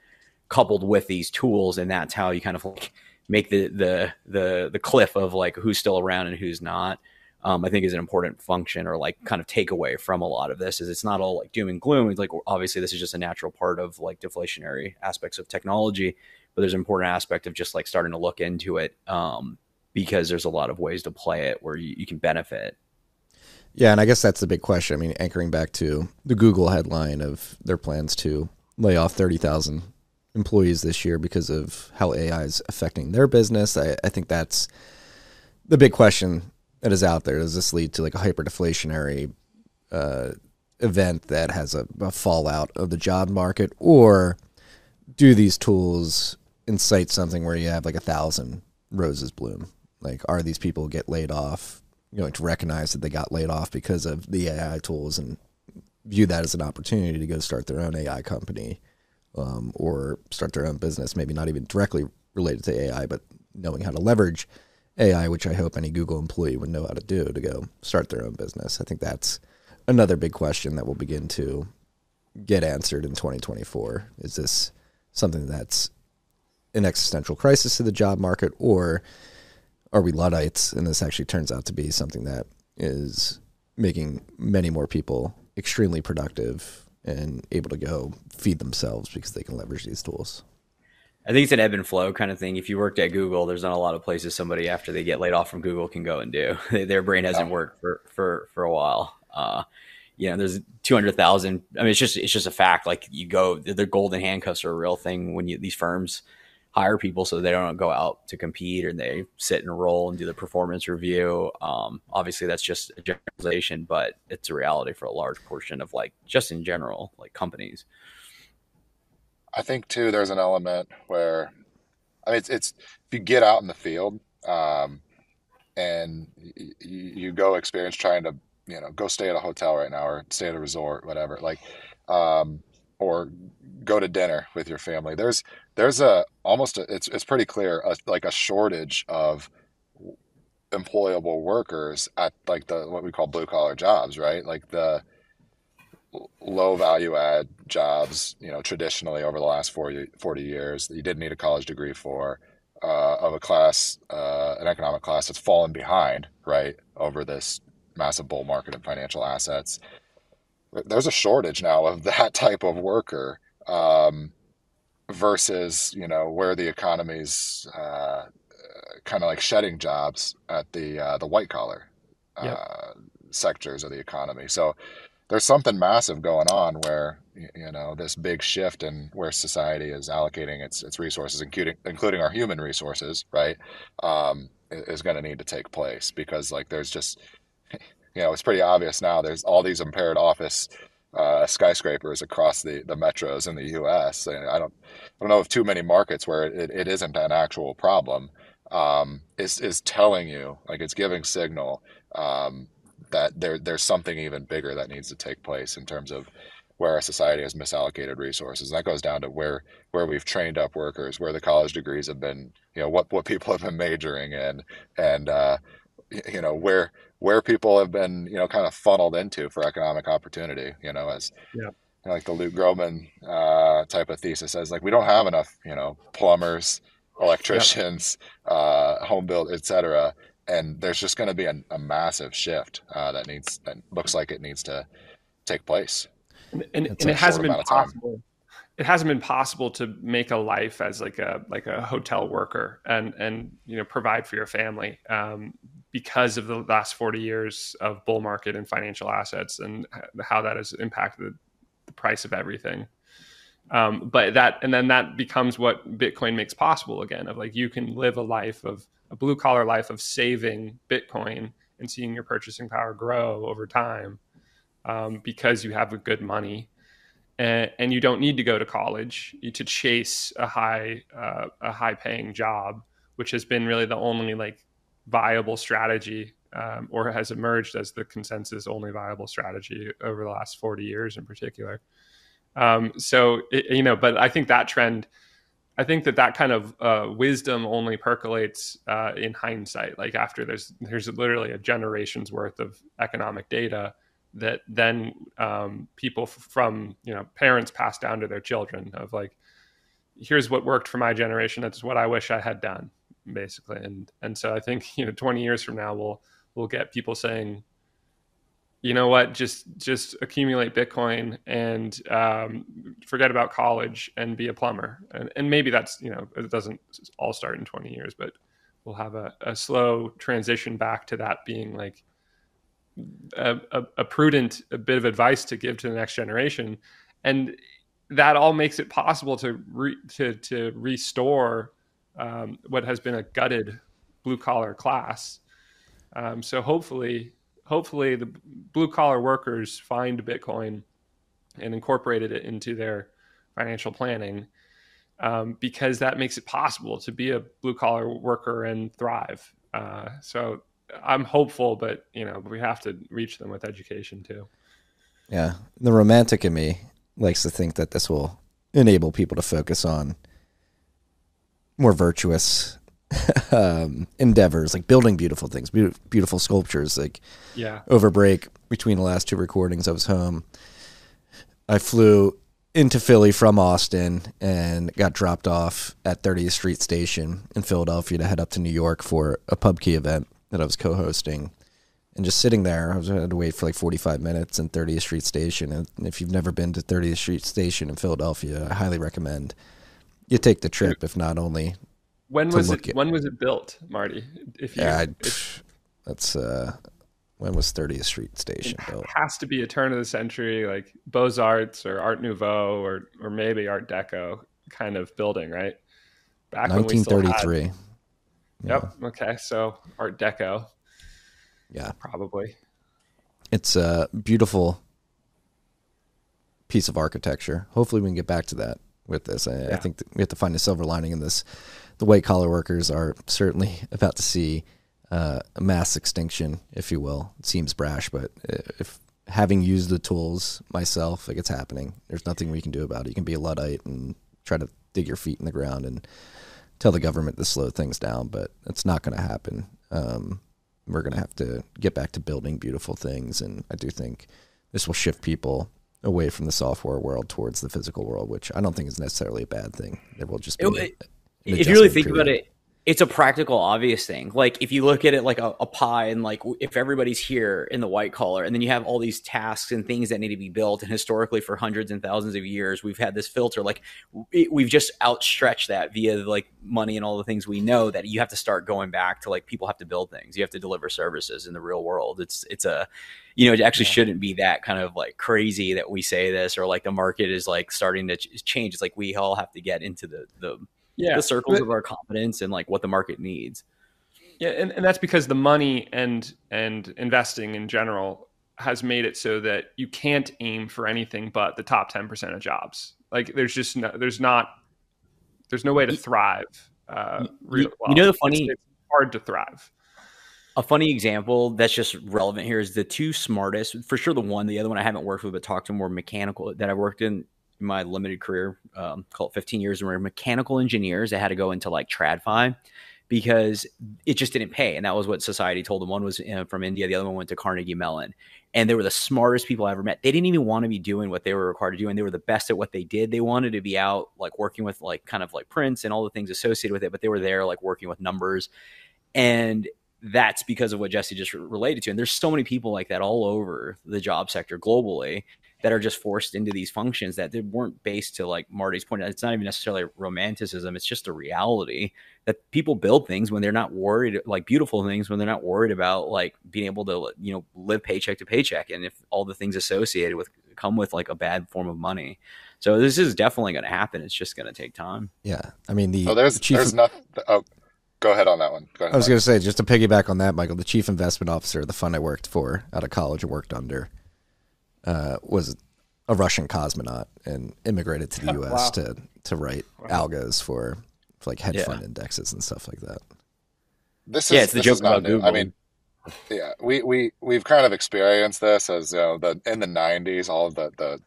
coupled with these tools, and that's how you kind of like make the the the the cliff of like who's still around and who's not um, I think is an important function or like kind of takeaway from a lot of this is it's not all like doom and gloom. It's like obviously this is just a natural part of like deflationary aspects of technology, but there's an important aspect of just like starting to look into it um, because there's a lot of ways to play it where you, you can benefit. Yeah, and I guess that's the big question. I mean, anchoring back to the Google headline of their plans to lay off thirty thousand employees this year because of how AI is affecting their business. I, I think that's the big question that is out there. Does this lead to like a hyper deflationary uh, event that has a, a, fallout of the job market, or do these tools incite something where you have like a thousand roses bloom? Like, are these people get laid off you going to recognize that they got laid off because of the AI tools and view that as an opportunity to go start their own AI company um, or start their own business? Maybe not even directly related to AI, but knowing how to leverage AI, which I hope any Google employee would know how to do to go start their own business. I think that's another big question that will begin to get answered in 2024. Is this something that's an existential crisis to the job market, or are we Luddites and this actually turns out to be something that is making many more people extremely productive and able to go feed themselves because they can leverage these tools? I think it's an ebb and flow kind of thing. If you worked at Google, there's not a lot of places somebody after they get laid off from Google can go and do. <laughs> Their brain hasn't worked for for for a while. Uh, you know, there's 200,000. I mean, it's just, it's just a fact. Like you go, the golden handcuffs are a real thing when you, these firms hire people so they don't go out to compete or they sit and roll and do the performance review. Um, obviously that's just a generalization, but it's a reality for a large portion of like, just in general, like companies. I think too, there's an element where, I mean, it's, it's if you get out in the field, um, and you, you go experience trying to you know, go stay at a hotel right now or stay at a resort, whatever. Like, um, or go to dinner with your family. There's there's a almost a, it's it's pretty clear a, like a shortage of employable workers at like the what we call blue collar jobs, right? Like the low value add jobs, you know, traditionally over the last 40, 40 years that you didn't need a college degree for, uh, of a class, uh, an economic class that's fallen behind, right, over this massive bull market in financial assets. There's a shortage now of <laughs> that type of worker um, versus you know where the economy's uh, kind of like shedding jobs at the uh, the white collar uh, yep. sectors of the economy. So there's something massive going on where you know this big shift in where society is allocating its its resources, including including our human resources, right, um, is going to need to take place because like there's just <laughs> you know, it's pretty obvious now. There's all these impaired office uh, skyscrapers across the, the metros in the U.S. And I don't I don't know of too many markets where it, it isn't an actual problem. Um, is is telling you like it's giving signal um, that there there's something even bigger that needs to take place in terms of where our society has misallocated resources. And that goes down to where where we've trained up workers, where the college degrees have been, you know, what what people have been majoring in, and uh, you know where where people have been you know kind of funneled into for economic opportunity you know as yeah. you know, like the luke gromen uh, type of thesis says like we don't have enough you know plumbers electricians uh, home build etc and there's just going to be a, a, massive shift uh, that needs that looks like it needs to take place and, and, and it hasn't been possible it hasn't been possible to make a life as like a like a hotel worker and and you know provide for your family um, because of the last 40 years of bull market and financial assets and how that has impacted the price of everything. Um, but that, and then that becomes what Bitcoin makes possible again of like, you can live a life of a blue collar life of saving Bitcoin and seeing your purchasing power grow over time um, because you have a good money. And, and, you don't need to go to college to chase a high, uh, a high paying job, which has been really the only like viable strategy um, or has emerged as the consensus only viable strategy over the last 40 years in particular. Um, so, it, you know, but I think that trend, I think that that kind of uh, wisdom only percolates uh, in hindsight. Like after there's there's literally a generation's worth of economic data that then um, people from you know parents pass down to their children of like, here's what worked for my generation. That's what I wish I had done basically. And and so I think <laughs> you know 20 years from now we'll we'll get people saying, you know what, just just accumulate Bitcoin and um, forget about college and be a plumber. And and maybe that's you know it doesn't all start in 20 years, but we'll have a, a slow transition back to that being like a, a, a prudent a bit of advice to give to the next generation. And that all makes it possible to re, to to restore um, what has been a gutted blue collar class. Um, so hopefully, hopefully the blue collar workers find Bitcoin and incorporated it into their financial planning um, because that makes it possible to be a blue collar worker and thrive. Uh, so I'm hopeful, but you know we have to reach them with education too. Yeah, the romantic in me likes to think that this will enable people to focus on more virtuous <laughs> um, endeavors, like building beautiful things, be- beautiful sculptures. Like Yeah. over break between the last two recordings, I was home. I flew into Philly from Austin and got dropped off at 30th Street Station in Philadelphia to head up to New York for a PubKey event that I was co-hosting. And just sitting there, I was I had to wait for like 45 minutes in 30th Street Station. And if you've never been to 30th Street Station in Philadelphia, I highly recommend you take the trip. If not only, When was it? When was it built, Marty? If you, yeah, I, it that's uh, when was 30th Street Station built? It has to be a turn of the century, like Beaux Arts or Art Nouveau or or maybe Art Deco kind of building, right? Back when we still had- 1933. Yep. Okay. So Art Deco, Yeah. probably. it's a beautiful piece of architecture. Hopefully, we can get back to that with this. I, I think we have to find a silver lining in this. The white collar workers are certainly about to see uh, a mass extinction, if you will. It seems brash, but if having used the tools myself, like it's happening, there's nothing we can do about it. You can be a luddite and try to dig your feet in the ground and tell the government to slow things down, but it's not going to happen. Um, we're going to have to get back to building beautiful things, and I do think this will shift people away from the software world towards the physical world, which I don't think is necessarily a bad thing. There will just be It- if you really think about it, it's a practical, obvious thing. Like if you look at it like a, a pie, and like if everybody's here in the white collar, and then you have all these tasks and things that need to be built, and historically for hundreds and thousands of years, we've had this filter. Like it, we've just outstretched that via like money and all the things we know that you have to start going back to like people have to build things, you have to deliver services in the real world. It's it's a you know it actually shouldn't be that kind of like crazy that we say this or like the market is like starting to ch- change. It's like we all have to get into the the Yeah. the circles But- of our competence and like what the market needs. Yeah, and, and that's because the money and and investing in general has made it so that you can't aim for anything but the top ten percent of jobs. Like there's just no, there's not there's no way to thrive. Uh, real, you know the it's- funny- it's hard to thrive. A funny example that's just relevant here is the two smartest, for sure. The one, the other one I haven't worked with, but talked to more mechanical that I worked in my limited career, um, called 15 years, and were mechanical engineers that had to go into like TradFi because it just didn't pay. And that was what society told them. One was uh, from India, the other one went to Carnegie Mellon. And they were the smartest people I ever met. They didn't even want to be doing what they were required to do. And they were the best at what they did. They wanted to be out like working with like kind of like prints and all the things associated with it, but they were there like working with numbers. And that's because of what Jesse just related to. And there's so many people like that all over the job sector globally that are just forced into these functions that they weren't based to like Marty's point. It's not even necessarily romanticism. It's just a reality that people build things when they're not worried, like beautiful things when they're not worried about like being able to, you know, live paycheck to paycheck. And if all the things associated with come with like a bad form of money. So this is definitely going to happen. It's just going to take time. Yeah, I mean the Oh, there's the chief. there's nothing. Oh, go ahead on that one. Go ahead. I was going to say just to piggyback on that, Michael. The chief investment officer, of the fund I worked for out of college worked under, uh, was a Russian cosmonaut and immigrated to the U.S. <laughs> Wow. to to write algos for, for like hedge Yeah. fund indexes and stuff like that. this Yeah, is it's the this joke is not about new. I mean, yeah, we we we've kind of experienced this as you know the in the '90s, all of the the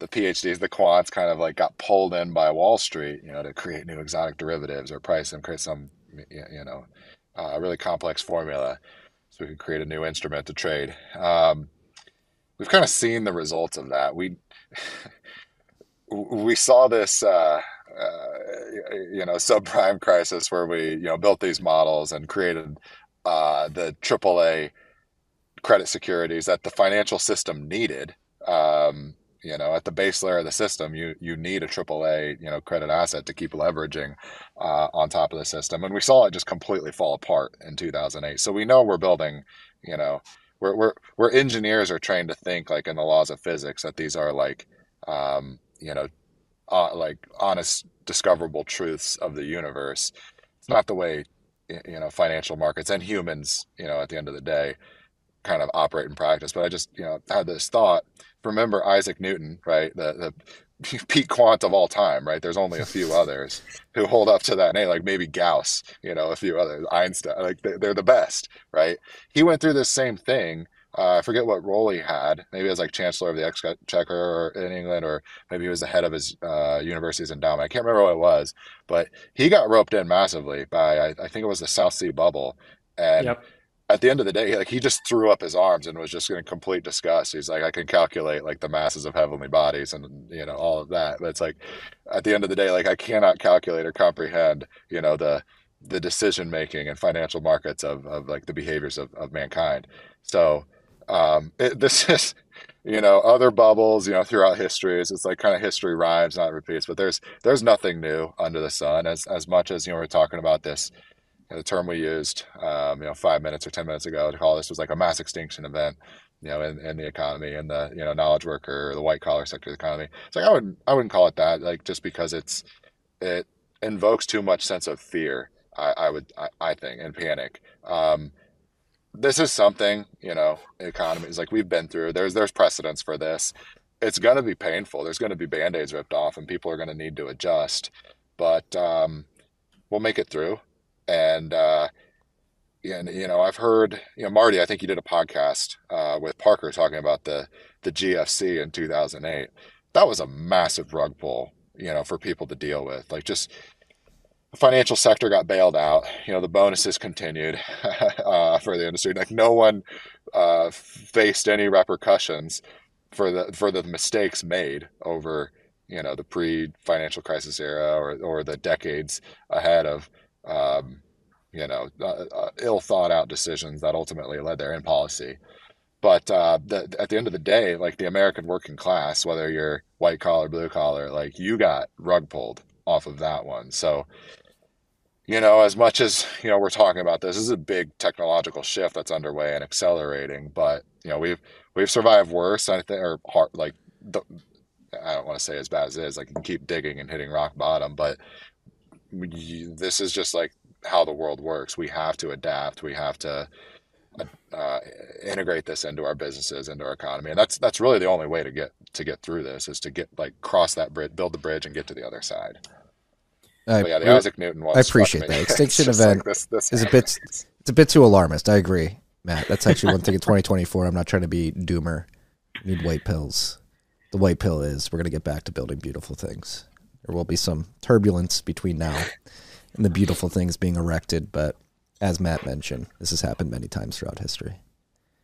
the PhDs, the quants, kind of like got pulled in by Wall Street, you know, to create new exotic derivatives or price them, create some, you know, uh, really complex formula, so we could create a new instrument to trade. Um, we've kind of seen the results of that. We <laughs> we saw this. Uh, uh, you know, <laughs> subprime crisis where we, you know, built these models and created uh, the AAA credit securities that the financial system needed. Um, you know, at the base layer of the system, you you need a AAA, you know, credit asset to keep leveraging uh, on top of the system, and we saw it just completely fall apart in 2008. So we know we're building, you know, we're we're we're engineers are trained to think like in the laws of physics that these are like, um, you know, uh, like honest discoverable truths of the universe. It's not the way you know financial markets and humans, you know, at the end of the day, kind of operate in practice. But I just you know had this thought. Remember Isaac Newton, right? The the <laughs> peak quant of all time, right? There's only a few <laughs> others who hold up to that name, like maybe Gauss, you know, a few others, Einstein, like they- they're the best, right? He went through this same thing Uh, I forget what role he had. Maybe as like chancellor of the exchequer in England, or maybe he was the head of his uh, university's endowment. I can't remember what it was, but he got roped in massively by I, I think it was the South Sea bubble, and yep at the end of the day, like he just threw up his arms and was just in complete disgust. He's like, I can calculate like the masses of heavenly bodies and you know all of that, but it's like at the end of the day, like I cannot calculate or comprehend you know the the decision making and financial markets of of like the behaviors of of mankind. So um, it, <laughs> this is you know other bubbles you know throughout history it's like kind of history rhymes not repeats but there's there's nothing new under the sun as as much as you know we're talking about this the term we used, um, you know, five minutes or ten minutes ago to call this was like a mass extinction event, you know, in, in the economy and the you know knowledge worker or the white collar sector of the economy. It's like I wouldn't I wouldn't call it that, like just because it's it invokes too much sense of fear. I, I would I, I, think and panic. Um, this is something you know economies like we've been through. There's there's precedents for this. It's going to be painful. There's going to be band aids ripped off, and people are going to need to adjust. But um, we'll make it through and uh, and you know I've heard you know Marty I think you did a podcast uh, with Parker talking about the the GFC in 2008. That was a massive rug pull, you know, for people to deal with. Like just the financial sector got bailed out. You know, the bonuses continued <laughs> uh, for the industry. Like no one uh, faced any repercussions for the for the mistakes made over you know the pre financial crisis era or or the decades ahead of um, you know, uh, uh, ill thought out decisions that ultimately led there in policy. But uh, the, at the end of the day, like the American working class, whether you're white collar, blue collar, like you got rug pulled off of that one. So, you know, as much as you know, we're talking about this, this is a big technological shift that's underway and accelerating. But you know, we've we've survived worse. I think, or hard, like the, I don't want to say as bad as it is. Like you can keep digging and hitting rock bottom, but this is just like how the world works. We have to adapt. We have to uh, integrate this into our businesses, into our economy, and that's that's really the only way to get to get through this is to get like cross that bridge, build the bridge, and get to the other side. I, yeah, the Isaac Newton one. I appreciate that. Extinction <laughs> event like this, this is a bit. It's a bit too alarmist. I agree, Matt. That's actually one thing in 2024. I'm not trying to be doomer. need white pills. The white pill is we're going to get back to building beautiful things. There will be some turbulence between now and the beautiful things being erected, but as Matt mentioned, this has happened many times throughout history.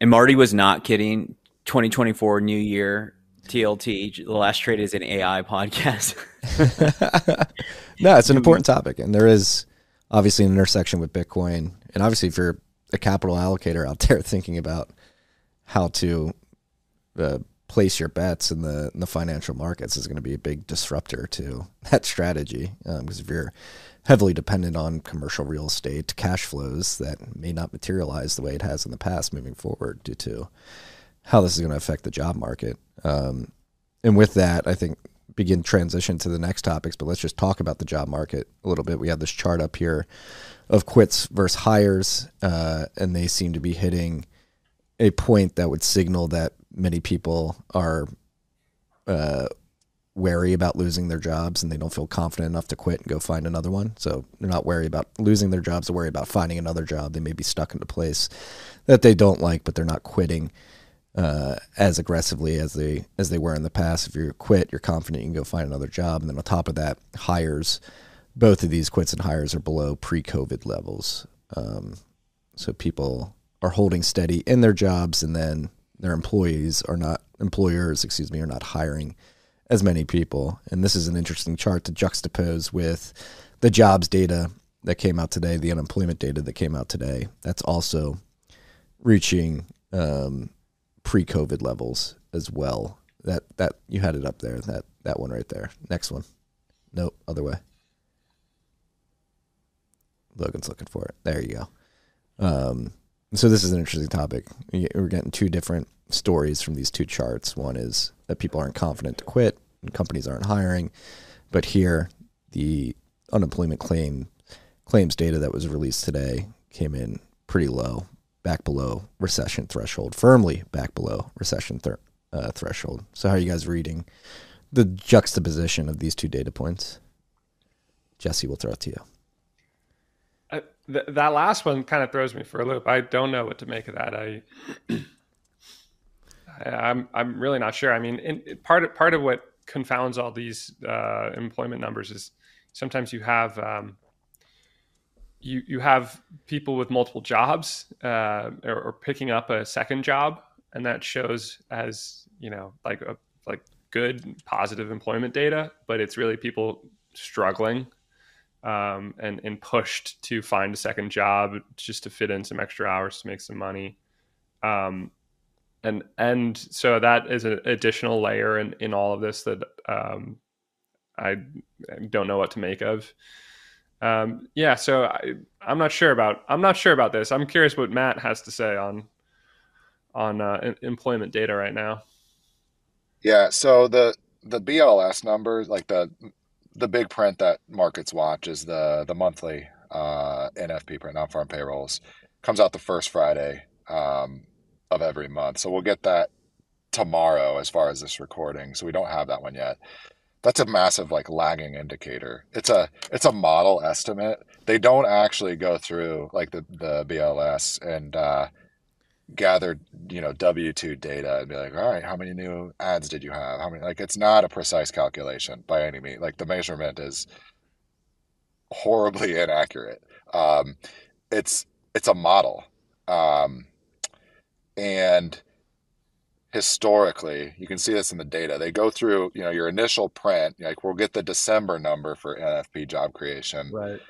And Marty was not kidding. 2024 New Year TLT. The last trade is an AI podcast. <laughs> no, it's an important topic, and there is obviously an intersection with Bitcoin, and obviously if you're a capital allocator out there <laughs> thinking about how to uh, place your bets in the in the financial markets is going to be a big disruptor to <laughs> that strategy. Because um, if you're heavily dependent on commercial real estate cash flows that may not materialize the way it has in the past moving forward due to how this is going to affect the job market. Um, and with that, I think begin transition to the next topics, but let's just talk about the job market a little bit. We have this chart up here of quits versus hires, uh, and they seem to be hitting a point that would signal that many people are uh, wary about losing their jobs and they don't feel confident enough to quit and go find another one. So they're not worried about losing their jobs, they're worried about finding another job. They may be stuck in a place that they don't like, but they're not quitting uh, as aggressively as they as they were in the past. If you quit, you're confident you can go find another job. And then on top of that, hires, both of these quits and hires are below pre-COVID levels. Um, so people are holding steady in their jobs and then their employees are not employers, excuse me, are not hiring as many people. And this is an interesting chart to juxtapose with the jobs data that came out today, the unemployment data that came out today. That's also reaching um, pre-COVID levels as well. That that you had it up there. That that one right there. Next one. Nope, other way. Logan's looking for it. There you go. Um, so this is an interesting topic. We're getting two different stories from these two charts. One is that people aren't confident to quit and companies aren't hiring, but here the unemployment claim claims data that was released today came in pretty low, back below recession threshold, firmly back below recession th- uh, threshold. So how are you guys reading the juxtaposition of these two data points? Jesse, we'll throw it to you th- that last one kind of throws me for a loop. I don't know what to make of that. I <clears throat> I'm I'm really not sure. I mean, in, part of, part of what confounds all these uh, employment numbers is sometimes you have um, you you have people with multiple jobs uh, or, or, picking up a second job, and that shows as you know like a like good positive employment data, but it's really people struggling um, and and pushed to find a second job just to fit in some extra hours to make some money. Um, and and so that is an additional layer in, in all of this that um, I don't know what to make of. Um, yeah, so I, I'm not sure about I'm not sure about this. I'm curious what Matt has to say on on uh, employment data right now. Yeah, so the the BLS numbers, like the the big print that markets watch, is the the monthly uh, NFP print, non farm payrolls, comes out the first Friday. Um, of every month. So we'll get that tomorrow as far as this recording. So we don't have that one yet. That's a massive like lagging indicator. It's a it's a model estimate. They don't actually go through like the the BLS and uh, gather you know W two data and be like, all right, how many new ads did you have? How many like it's not a precise calculation by any means. Like the measurement is horribly <laughs> inaccurate. Um, it's it's a model. Um, and historically, you can see this in the data. They go through, you know, your initial print, like we'll get the December number for NFP job creation right.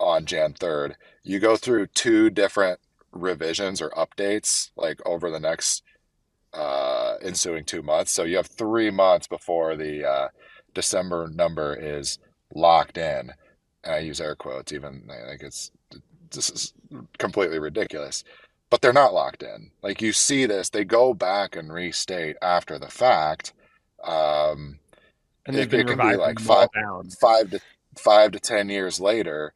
on Jan 3rd. You go through two different revisions or updates like over the next uh, ensuing two months. So you have three months before the uh, December number is locked in. And I use air quotes, even I think it's this is completely ridiculous but they're not locked in. Like you see this, they go back and restate after the fact. Um, and it, it can be like five, five to five to ten years later,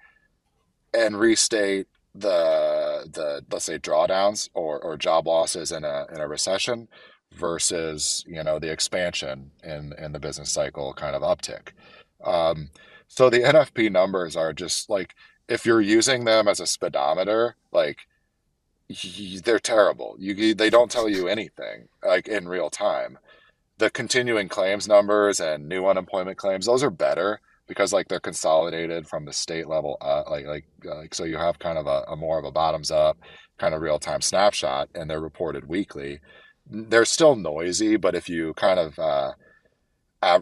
and restate the the let's say drawdowns or, or job losses in a in a recession versus you know the expansion in in the business cycle kind of uptick. Um, so the NFP numbers are just like if you're using them as a speedometer, like they're terrible. You they don't tell you anything like in real time. The continuing claims numbers and new unemployment claims, those are better because like they're consolidated from the state level uh, like like like so you have kind of a, a more of a bottoms up kind of real time snapshot and they're reported weekly. They're still noisy, but if you kind of uh,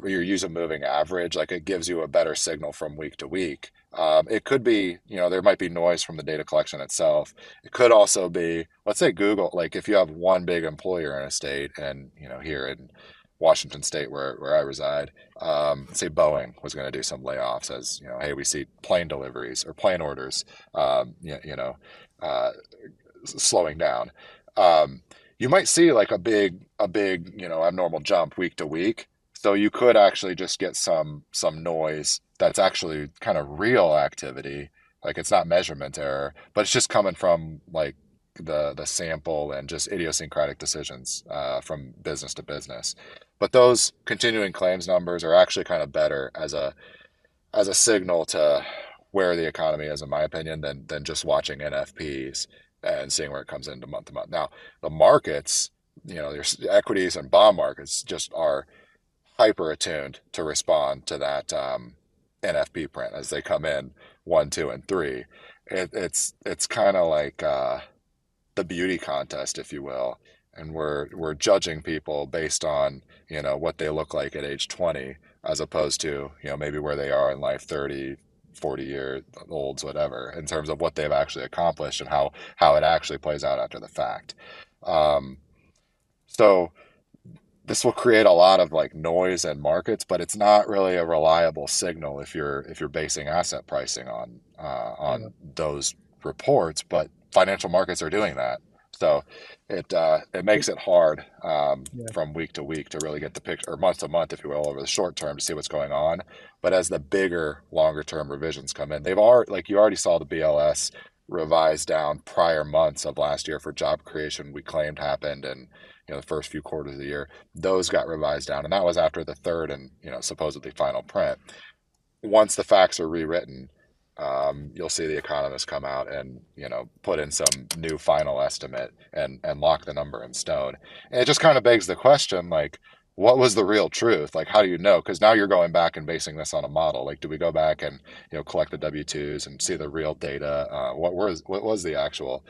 you use a moving average, like it gives you a better signal from week to week. Um, it could be, you know, there might be noise from the data collection itself. It could also be, let's say Google, like if you have one big employer in a state and, you know, here in Washington state where, where I reside, um, say Boeing was going to do some layoffs as, you know, hey, we see plane deliveries or plane orders, um, you, you know, uh, slowing down. Um, you might see like a big, a big, you know, abnormal jump week to week so you could actually just get some some noise that's actually kind of real activity. Like it's not measurement error, but it's just coming from like the the sample and just idiosyncratic decisions uh, from business to business. But those continuing claims numbers are actually kind of better as a as a signal to where the economy is, in my opinion, than than just watching NFPs and seeing where it comes into month to month. Now the markets, you know, there's equities and bond markets just are hyper attuned to respond to that um, NFP print as they come in one, two, and three. It, it's it's kind of like uh, the beauty contest, if you will, and we're we're judging people based on you know what they look like at age 20, as opposed to you know maybe where they are in life 30, 40 year olds, whatever, in terms of what they've actually accomplished and how how it actually plays out after the fact. Um, so this will create a lot of like noise and markets, but it's not really a reliable signal if you're if you're basing asset pricing on uh, on yeah. those reports. But financial markets are doing that, so it uh, it makes it hard um, yeah. from week to week to really get the picture, or month to month, if you will, over the short term to see what's going on. But as the bigger, longer term revisions come in, they've already like you already saw the BLS revised down prior months of last year for job creation we claimed happened and you know the first few quarters of the year those got revised down and that was after the third and you know supposedly final print once the facts are rewritten um, you'll see the economists come out and you know put in some new final estimate and and lock the number in stone. And it just kind of begs the question, like, what was the real truth? Like, how do you know? Because now you're going back and basing this on a model. Like, do we go back and you know collect the W twos and see the real data? Uh, what was what was the actual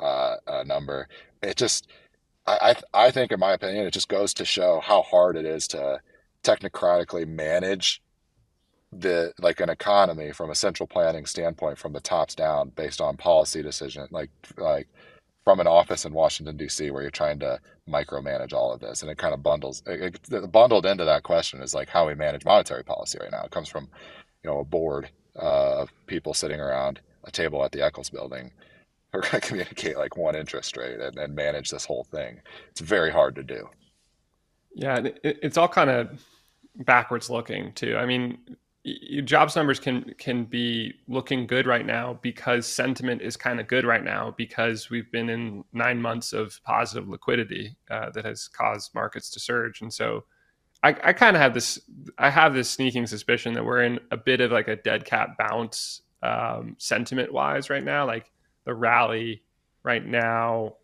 uh, uh, number? It just, I, I I think, in my opinion, it just goes to show how hard it is to technocratically manage the like an economy from a central planning standpoint from the tops down based on policy decision like like from an office in Washington D.C. where you're trying to micromanage all of this. And it kind of bundles it, it, bundled into that question is like how we manage monetary policy right now. It comes from you know a board uh, of people sitting around a table at the Eccles building who are going <laughs> to communicate like one interest rate and, and manage this whole thing. It's very hard to do. Yeah it, it's all kind of backwards looking too. I mean jobs numbers can can be looking good right now because sentiment is kind of good right now because we've been in nine months of positive liquidity uh, that has caused markets to surge. And so I, I kind of have this I have this sneaking suspicion that we're in a bit of like a dead cat bounce um, sentiment wise right now. Like the rally right now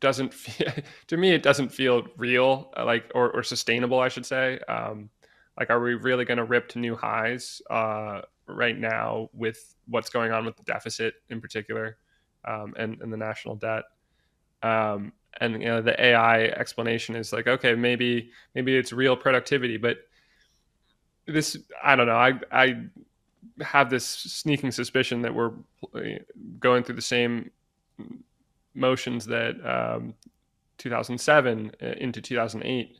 doesn't <laughs> feel to me it doesn't feel real like or, or sustainable I should say. Um, like, are we really going to rip to new highs uh, right now with what's going on with the deficit in particular um, and, and the national debt? Um, and you know, the AI explanation is like, okay, maybe maybe it's real productivity, but this I don't know. I I have this sneaking suspicion that we're going through the same motions that um, 2007 uh, into 2008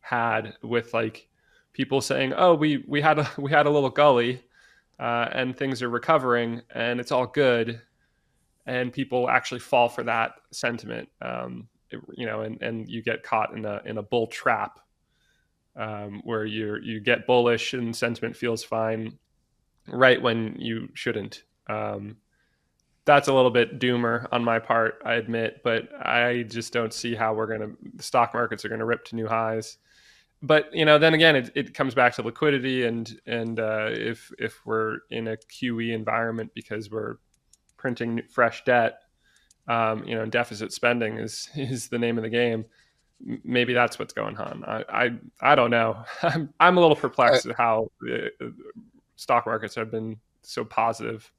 had with like people saying, "Oh, we we had a <laughs> we had a little gully, uh, and things are recovering, and it's all good," and people actually fall for that sentiment, um, it, you know, and and you get caught in a in a bull trap um, where you you get bullish and sentiment feels fine, right when you shouldn't. Um, that's a little bit doomer on my part, I admit, but I just don't see how we're gonna the stock markets are gonna rip to new highs but you know, then again, it, it comes back to liquidity and and uh, if if we're in a QE environment because we're printing fresh debt, um, you know, deficit spending is <laughs> is the name of the game. Maybe that's what's going on. I I, I don't know. <laughs> I'm I'm a little perplexed I, at how the stock markets have been so positive.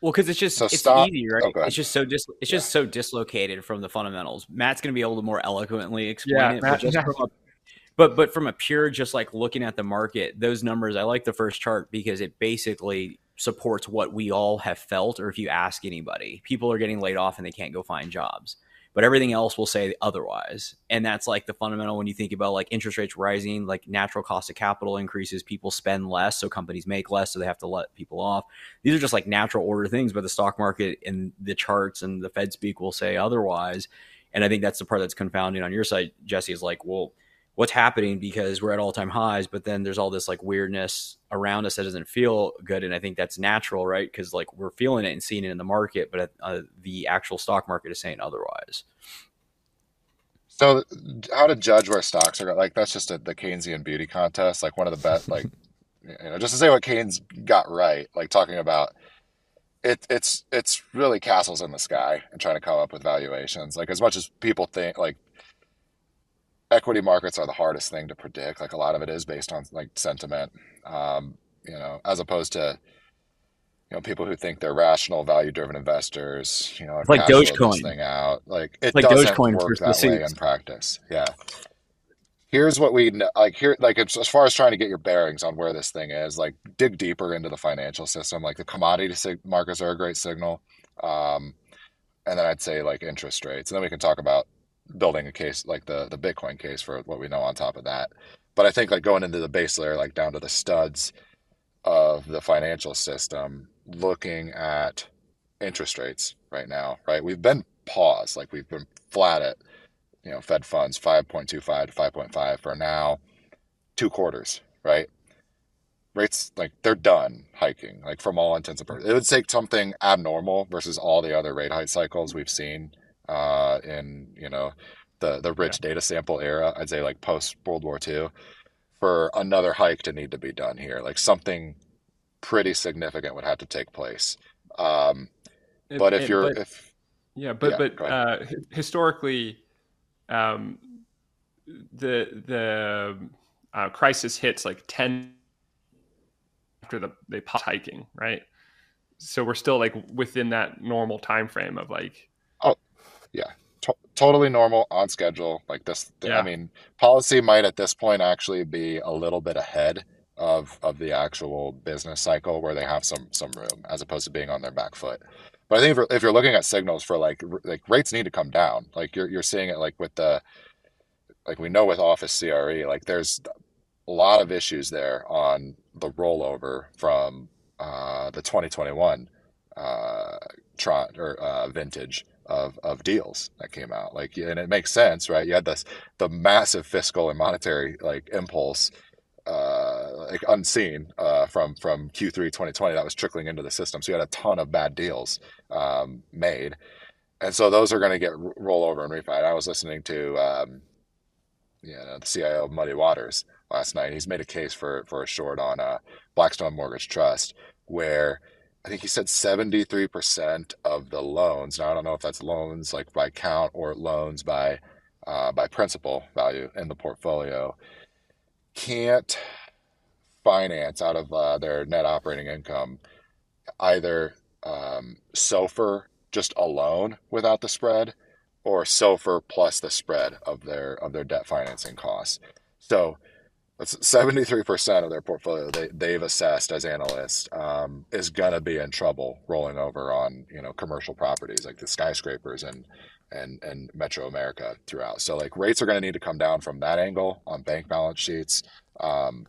Well, because it's just so it's stop. easy, right? Oh, it's just so dis- it's yeah. just so dislocated from the fundamentals. Matt's going to be able to more eloquently explain yeah, it, Matt, just yeah. from a but but from a pure just like looking at the market those numbers i like the first chart because it basically supports what we all have felt or if you ask anybody people are getting laid off and they can't go find jobs. But everything else will say otherwise. And that's like the fundamental when you think about like interest rates rising like natural cost of capital increases people spend less so companies make less so they have to let people off. These are just like natural order things but the stock market and the charts and the fed speak will say otherwise. And i think that's the part that's confounding on your side jesse is like well what's happening because we're at all time highs, but then there's all this like weirdness around us that doesn't feel good. And I think that's natural, right? Because like we're feeling it and seeing it in the market, but uh, the actual stock market is saying otherwise. So, how to judge where stocks are like that's just a, the Keynesian beauty contest. Like one of the best, <laughs> like you know, just to say what Keynes got right, like talking about it, it's it's really castles in the sky and trying to come up with valuations. Like as much as people think, like equity markets are the hardest thing to predict. Like a lot of it is based on like sentiment, um, you know, as opposed to you know people who think they're rational, value-driven investors. You know, like Dogecoin thing out. Like it like doesn't Dogecoin work that way in practice. Yeah. Here's what we like here. Like as far as trying to get your bearings on where this thing is, like dig deeper into the financial system. Like the commodity markets are a great signal. Um, and then I'd say like interest rates, and then we can talk about building a case like the the Bitcoin case for what we know on top of that. But I think like going into the base layer, like down to the studs of the financial system, looking at interest rates right now, right? We've been paused, like we've been flat at, you know, Fed funds 5.25 to 5.5 for now, two quarters, right? Rates like they're done hiking, like from all intents and purposes. It would take something abnormal versus all the other rate hike cycles we've seen uh, in you know the the rich yeah. data sample era. I'd say like post World War II for another hike to need to be done here. Like something pretty significant would have to take place. Um, but if you're but, if yeah, but yeah, but uh, historically, um, the the uh, crisis hits like ten after the they pop hiking, right? So we're still like within that normal time frame of like yeah. To- totally normal on schedule like this yeah. i mean policy might at this point actually be a little bit ahead of of the actual business cycle where they have some some room as opposed to being on their back foot. But i think if, if you're looking at signals for like like rates need to come down. Like you're, you're seeing it like with the like we know with office cre like there's a lot of issues there on the rollover from uh, the 2021 uh, trot or uh, vintage of of deals that came out. Like, and it makes sense, right? You had this the massive fiscal and monetary like impulse, uh, like unseen uh, from from Q3 2020 that was trickling into the system. So you had a ton of bad deals um, made, and so those are going to get roll over and refi. I was listening to. Um, you know, the CIO of Muddy Waters last night. He's made a case for for a short on uh, Blackstone Mortgage Trust, where I think he said 73% of the loans. Now I don't know if that's loans like by count or loans by uh, by principal value in the portfolio can't finance out of uh, their net operating income either um, SOFR just alone without the spread or SOFR plus the spread of their of their debt financing costs. So that's 73% of their portfolio they, they've assessed as analysts um, is going to be in trouble rolling over on you know commercial properties like the skyscrapers and and and metro america throughout so like rates are going to need to come down from that angle on bank balance sheets um,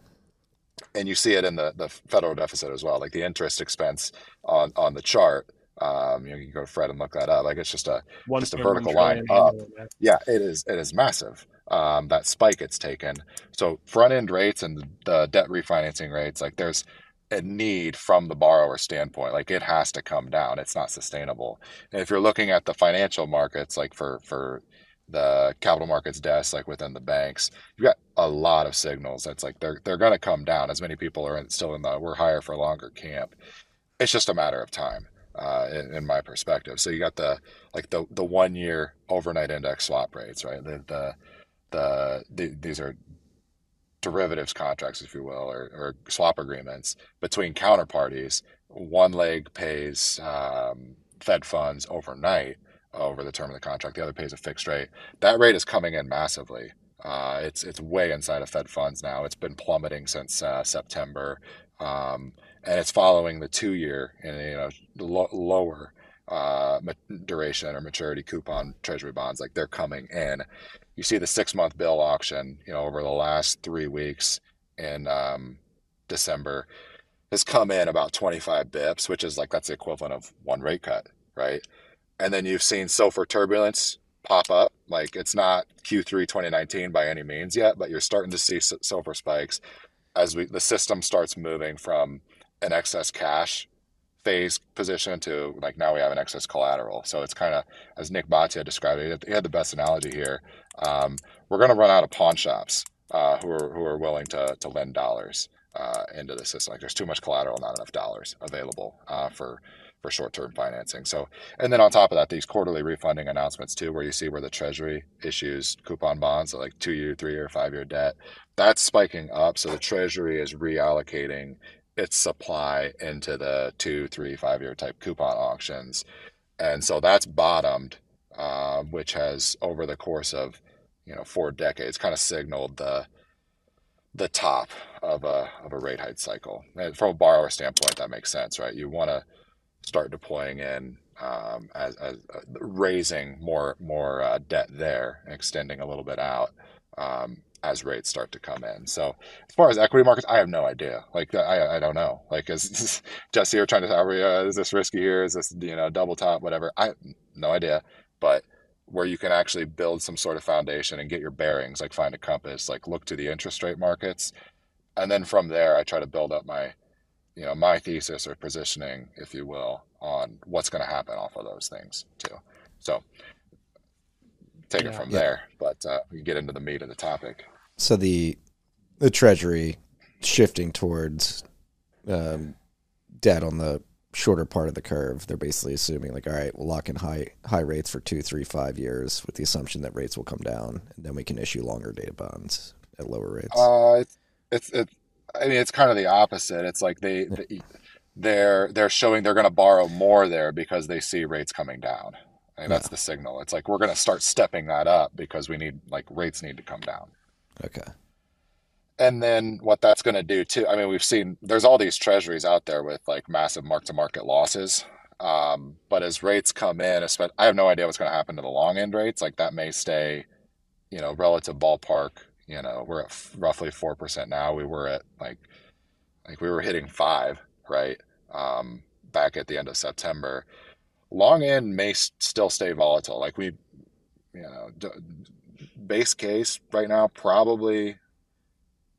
and you see it in the, the federal deficit as well like the interest expense on on the chart um, you know, you can go to Fred and look that up. Like it's just a One just a vertical line up. Yeah, it is. It is massive um, that spike it's taken. So front end rates and the debt refinancing rates, like there's a need from the borrower standpoint. Like it has to come down. It's not sustainable. And if you're looking at the financial markets, like for for the capital markets desk, like within the banks, you've got a lot of signals. That's like they're they're going to come down. As many people are still in the we're higher for longer camp. It's just a matter of time. Uh, in, in, my perspective, so you got the like the the one year overnight index swap rates, right? The the the, the these are derivatives contracts, if you will, or, or swap agreements between counterparties. One leg pays um, Fed funds overnight over the term of the contract. The other pays a fixed rate. That rate is coming in massively. Uh, it's it's way inside of Fed funds now. It's been plummeting since uh, September, um, and it's following the two year and you know lo- lower uh, duration or maturity coupon Treasury bonds. Like they're coming in, you see the six month bill auction, you know, over the last three weeks in um, December has come in about 25 bips, which is like that's the equivalent of one rate cut, right? And then you've seen SOFR turbulence pop up. Like it's not Q3 2019 by any means yet, but you're starting to see SOFR spikes as we the system starts moving from an excess cash phase position to like now we have an excess collateral. So it's kind of as Nik Bhatia described it. He had the best analogy here. Um, we're going to run out of pawn shops uh, who are who are willing to to lend dollars uh, into the system. Like there's too much collateral, not enough dollars available uh, for for short term financing. So and then on top of that, these quarterly refunding announcements too, where you see where the Treasury issues coupon bonds, like two year, three year, five year debt, that's spiking up. So the Treasury is reallocating its supply into the two, three, five year type coupon auctions. And so that's bottomed, uh, which has over the course of, you know, four decades kind of signaled the, the top of a, of a rate hike cycle. And from a borrower standpoint, that makes sense, right? You want to start deploying in um, as, as uh, raising more, more uh, debt there extending a little bit out. Um, as rates start to come in. So as far as equity markets, I have no idea. Like I, I don't know. Like is <laughs> Jesse are trying to are we, uh, is this risky here? Is this you know double top whatever? I no idea. But where you can actually build some sort of foundation and get your bearings, like find a compass, like look to the interest rate markets, and then from there I try to build up my you know my thesis or positioning, if you will, on what's going to happen off of those things too. So take yeah, it from yeah. there. But uh, we get into the meat of the topic so the the treasury shifting towards um, debt on the shorter part of the curve, they're basically assuming like, all right, we'll lock in high high rates for two, three, five years with the assumption that rates will come down, and then we can issue longer dated bonds at lower rates. Uh, it's, it's it. I mean, it's kind of the opposite. It's like they, they they're they're showing they're going to borrow more there because they see rates coming down. I mean, that's the signal. It's like we're going to start stepping that up because we need like rates need to come down. Okay. And then what that's going to do too. I mean, we've seen there's all these treasuries out there with like massive mark to market losses. Um, but as rates come in, I have no idea what's going to happen to the long end rates. Like that may stay, you know, relative ballpark. You know, we're at f- roughly four percent now. We were at like, like we were hitting five, right? Um, back at the end of September. Long end may still stay volatile. Like we, you know, d- base case right now probably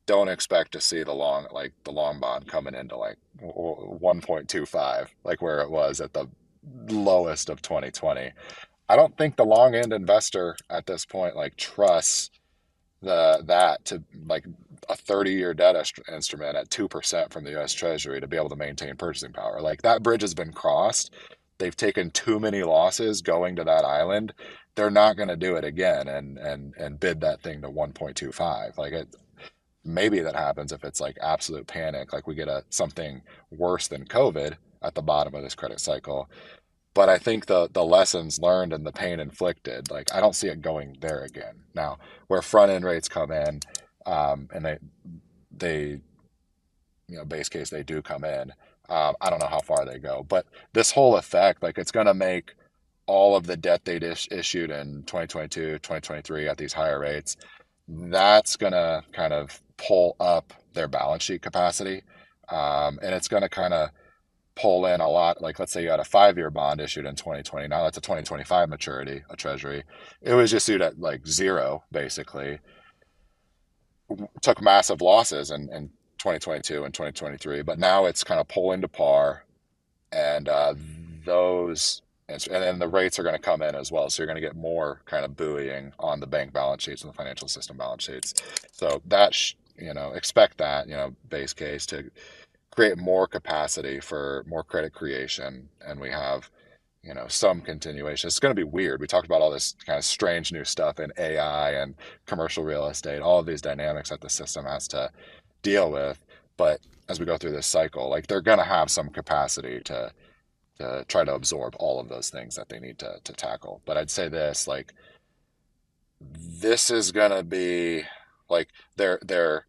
don't expect to see the long like the long bond coming into like 1.25 like where it was at the lowest of 2020 i don't think the long end investor at this point like trusts the that to like a 30 year debt instrument at 2% from the US Treasury to be able to maintain purchasing power. Like that bridge has been crossed. They've taken too many losses going to that island. They're not going to do it again and and and bid that thing to 1.25. Like it maybe that happens if it's like absolute panic like we get a something worse than covid at the bottom of this credit cycle but i think the the lessons learned and the pain inflicted like i don't see it going there again now where front end rates come in um, and they they you know base case they do come in um, i don't know how far they go but this whole effect like it's going to make all of the debt they dis- issued in 2022 2023 at these higher rates that's going to kind of pull up their balance sheet capacity. Um, and it's going to kind of pull in a lot. Like, let's say you had a five year bond issued in 2020. Now that's a 2025 maturity, a treasury. It was issued at like zero, basically. Took massive losses and, in 2022 and 2023, but now it's kind of pulling to par. And uh, those and then the rates are going to come in as well. So you're going to get more kind of buoying on the bank balance sheets and the financial system balance sheets. So that, sh- you know, expect that, you know, base case to create more capacity for more credit creation. And we have, you know, some continuation. It's going to be weird. We talked about all this kind of strange new stuff in AI and commercial real estate, all of these dynamics that the system has to deal with. But as we go through this cycle, like they're going to have some capacity to, to try to absorb all of those things that they need to, to tackle. But I'd say this, like, this is gonna be like their their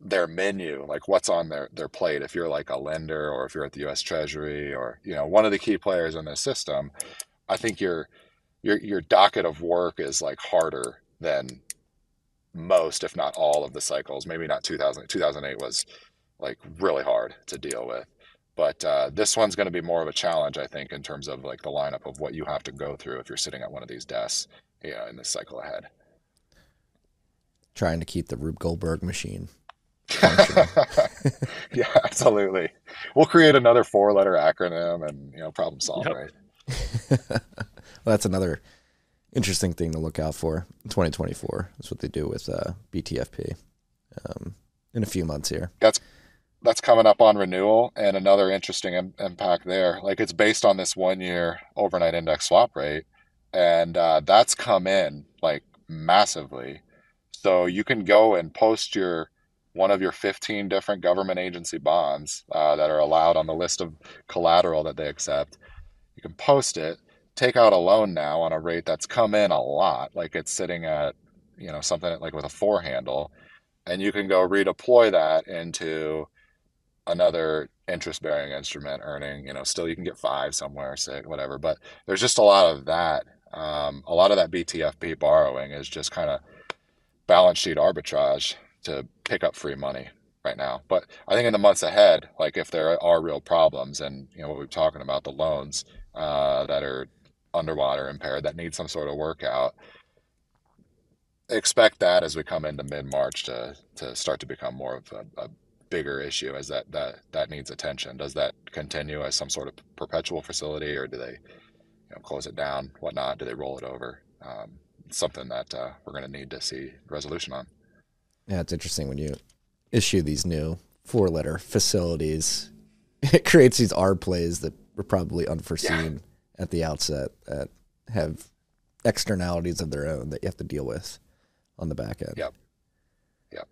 their menu, like what's on their their plate. If you're like a lender or if you're at the U.S. Treasury or you know one of the key players in this system, I think your your your docket of work is like harder than most, if not all, of the cycles. Maybe not 2000. 2008 was like really hard to deal with but uh, this one's going to be more of a challenge i think in terms of like the lineup of what you have to go through if you're sitting at one of these desks you know, in this cycle ahead Trying to keep the Rube Goldberg machine. <laughs> yeah absolutely we'll create another four letter acronym and you know problem solved Yep. right <laughs> well, that's another interesting thing to look out for 2024. That's what they do with uh, BTFP um, in a few months here. that's that's coming up on renewal and another interesting Im- impact there like it's based on this one year overnight index swap rate and uh, that's come in like massively so you can go and post your one of your 15 different government agency bonds uh, that are allowed on the list of collateral that they accept you can post it take out a loan now on a rate that's come in a lot like it's sitting at you know something like with a four handle and you can go redeploy that into another interest bearing instrument earning you know still you can get five somewhere six whatever but there's just a lot of that. Um, a lot of that btfp borrowing is just kind of balance sheet arbitrage to pick up free money right now but i think in the months ahead like if there are real problems and you know what we're talking about the loans uh, that are underwater impaired that need some sort of workout expect that as we come into mid-march to to start to become more of a, a bigger issue as that that that needs attention. Does that continue as some sort of perpetual facility or do they you know close it down whatnot? Do they roll it over? Um, something that uh, we're going to need to see resolution on. Yeah, it's interesting when you issue these new four letter facilities. <laughs> it creates these arb plays that were probably unforeseen. yeah. At the outset that have externalities of their own that you have to deal with on the back end. Yep. Yep.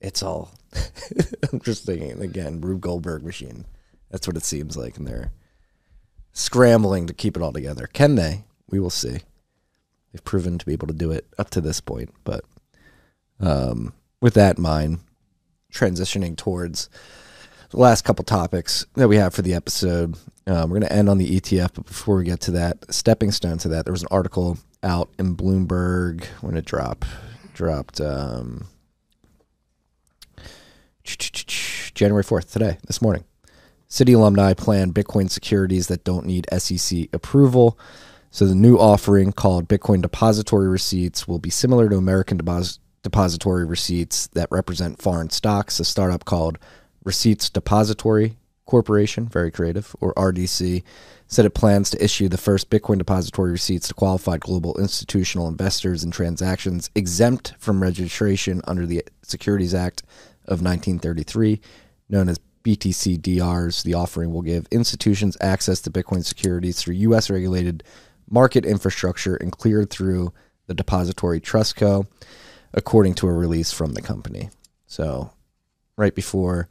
It's all <laughs> I'm just thinking again, Rube Goldberg machine. That's what it seems like, and they're scrambling to keep it all together. Can they? We will see. They've proven to be able to do it up to this point, but um, with that in mind, transitioning towards the last couple topics that we have for the episode. Um, we're going to end on the ETF, but before we get to that, stepping stone to that, there was an article out in Bloomberg when it dropped. Dropped um, January 4th, today, this morning. Citi alumni plan Bitcoin securities that don't need SEC approval. So the new offering called Bitcoin Depository Receipts will be similar to American Depos- Depository Receipts that represent foreign stocks. A startup called Receipts Depository Corporation, very creative, or RDC, said it plans to issue the first Bitcoin depository receipts to qualified global institutional investors and transactions exempt from registration under the Securities Act of 1933, known as BTC-DRs. The offering will give institutions access to Bitcoin securities through U.S. regulated market infrastructure and cleared through the Depository Trust Co., according to a release from the company. So, right before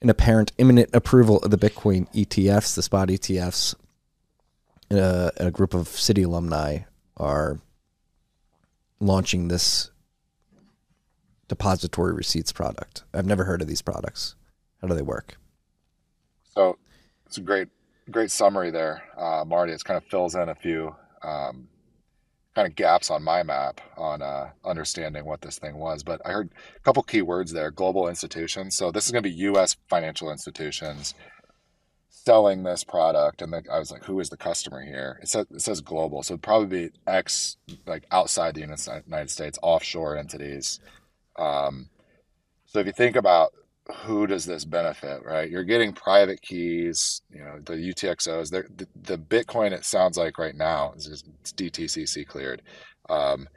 an apparent imminent approval of the Bitcoin ETFs, the spot ETFs, uh, a group of Citi alumni are launching this depository receipts product. I've never heard of these products. How do they work? So it's a great, great summary there, uh, Marty. It kind of fills in a few um, kind of gaps on my map on uh, understanding what this thing was. But I heard a couple key words there: global institutions. So this is going to be U.S. financial institutions selling this product, and then I was like, "Who is the customer here?" It says it says global, so it'd probably be like outside the United States, offshore entities. Um, so if you think about who does this benefit, right? You're getting private keys, you know, the UTXOs. The, the Bitcoin, it sounds like right now, is DTCC cleared. Um,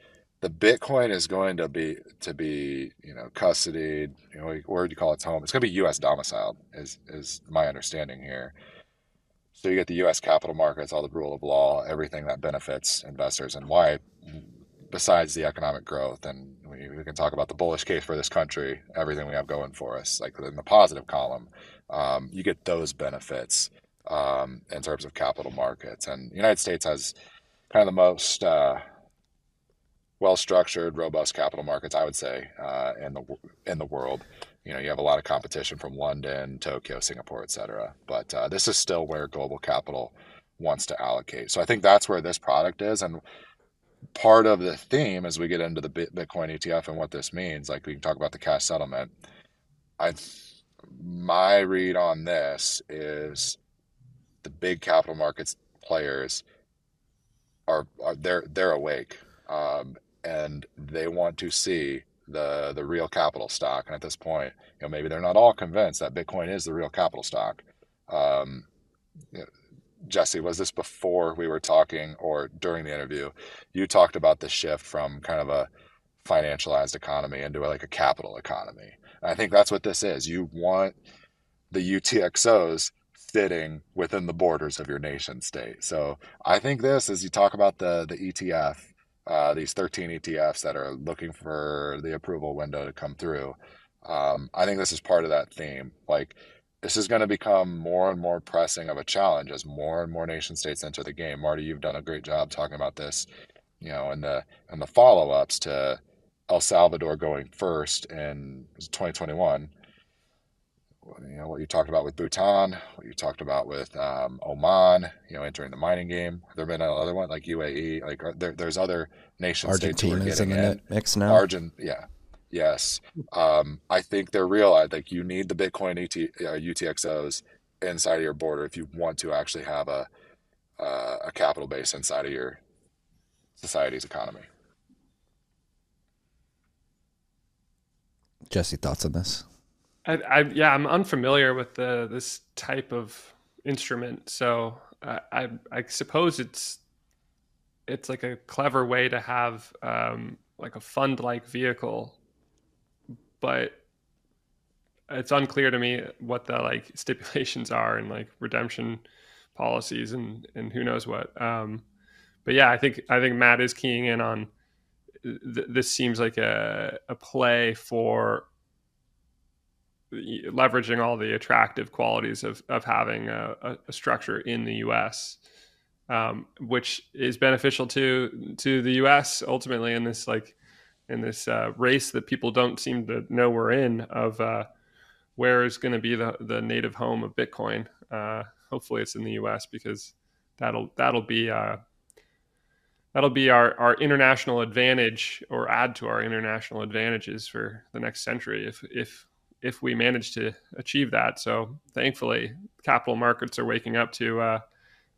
the Bitcoin is going to be to be, you know, custodied. You know, where do you call its home? It's going to be U.S. domiciled, is is my understanding here. So you get the U.S. capital markets, all the rule of law, everything that benefits investors, and why besides the economic growth and we, we, can talk about the bullish case for this country everything we have going for us like in the positive column um, you get those benefits um, in terms of capital markets. And the united states has kind of the most uh, well structured robust capital markets i would say uh, in the in the world. You know you have a lot of competition from london tokyo singapore et cetera. but uh, this is still where global capital wants to allocate. So i think that's where this product is. And part of the theme as we get into the Bitcoin ETF and what this means, like we can talk about the cash settlement. I, my read on this is the big capital markets players are, are they're they're awake um, and they want to see the the real capital stock. And at this point, you know, maybe they're not all convinced that Bitcoin is the real capital stock. Um, you know, Jesse, was this before we were talking or during the interview? You talked about the shift from kind of a financialized economy into like a capital economy. And I think that's what this is. You want the UTXOs fitting within the borders of your nation state. So I think this, as you talk about the the ETF, uh, these 13 ETFs that are looking for the approval window to come through, um, I think this is part of that theme. Like this is going to become more and more pressing of a challenge as more and more nation states enter the game. Marty, you've done a great job talking about this, you know, and the and the follow ups to El Salvador going first in 2021. You know what you talked about with Bhutan, what you talked about with um, Oman, you know, entering the mining game. There been another one like UAE, like there, there's other nation states who are getting in the mix now. Argent, yeah, Yes. Um, I think they're real. I think you need the Bitcoin ET, uh, UTXOs inside of your border if you want to actually have a, uh, a capital base inside of your society's economy. Jesse, thoughts on this? I, I, yeah, I'm unfamiliar with the this type of instrument, so uh, I I suppose it's it's like a clever way to have um, like a fund like vehicle but it's unclear to me what the like <laughs> stipulations are and like redemption policies and and who knows what. Um, but yeah, I think I think Matt is keying in on th- this. Seems like a a play for leveraging all the attractive qualities of of having a, a structure in the U.S. Um, which is beneficial to to the U.S. ultimately in this like in this uh, race that people don't seem to know we're in of uh, where is going to be the the native home of Bitcoin. Uh, hopefully, it's in the U.S. because that'll that'll be uh, that'll be our, our international advantage or add to our international advantages for the next century if if if we manage to achieve that. So thankfully, capital markets are waking up to uh,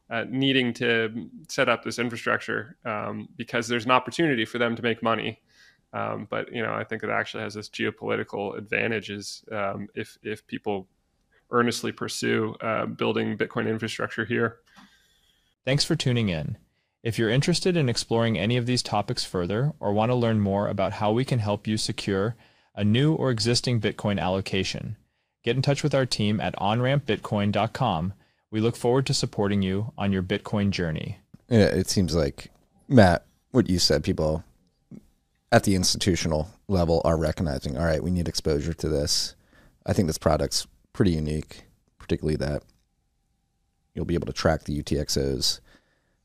uh, needing to set up this infrastructure um, because there's an opportunity for them to make money. Um, but you know, I think it actually has this geopolitical advantages um, if if people earnestly pursue uh, building Bitcoin infrastructure here. Thanks for tuning in. If you're interested in exploring any of these topics further or want to learn more about how we can help you secure a new or existing Bitcoin allocation, get in touch with our team at onrampbitcoin.com. We look forward to supporting you on your Bitcoin journey. Yeah, it seems like Matt, what you said, people at the institutional level are recognizing, all right, we need exposure to this. I think this product's pretty unique, particularly that you'll be able to track the UTXOs.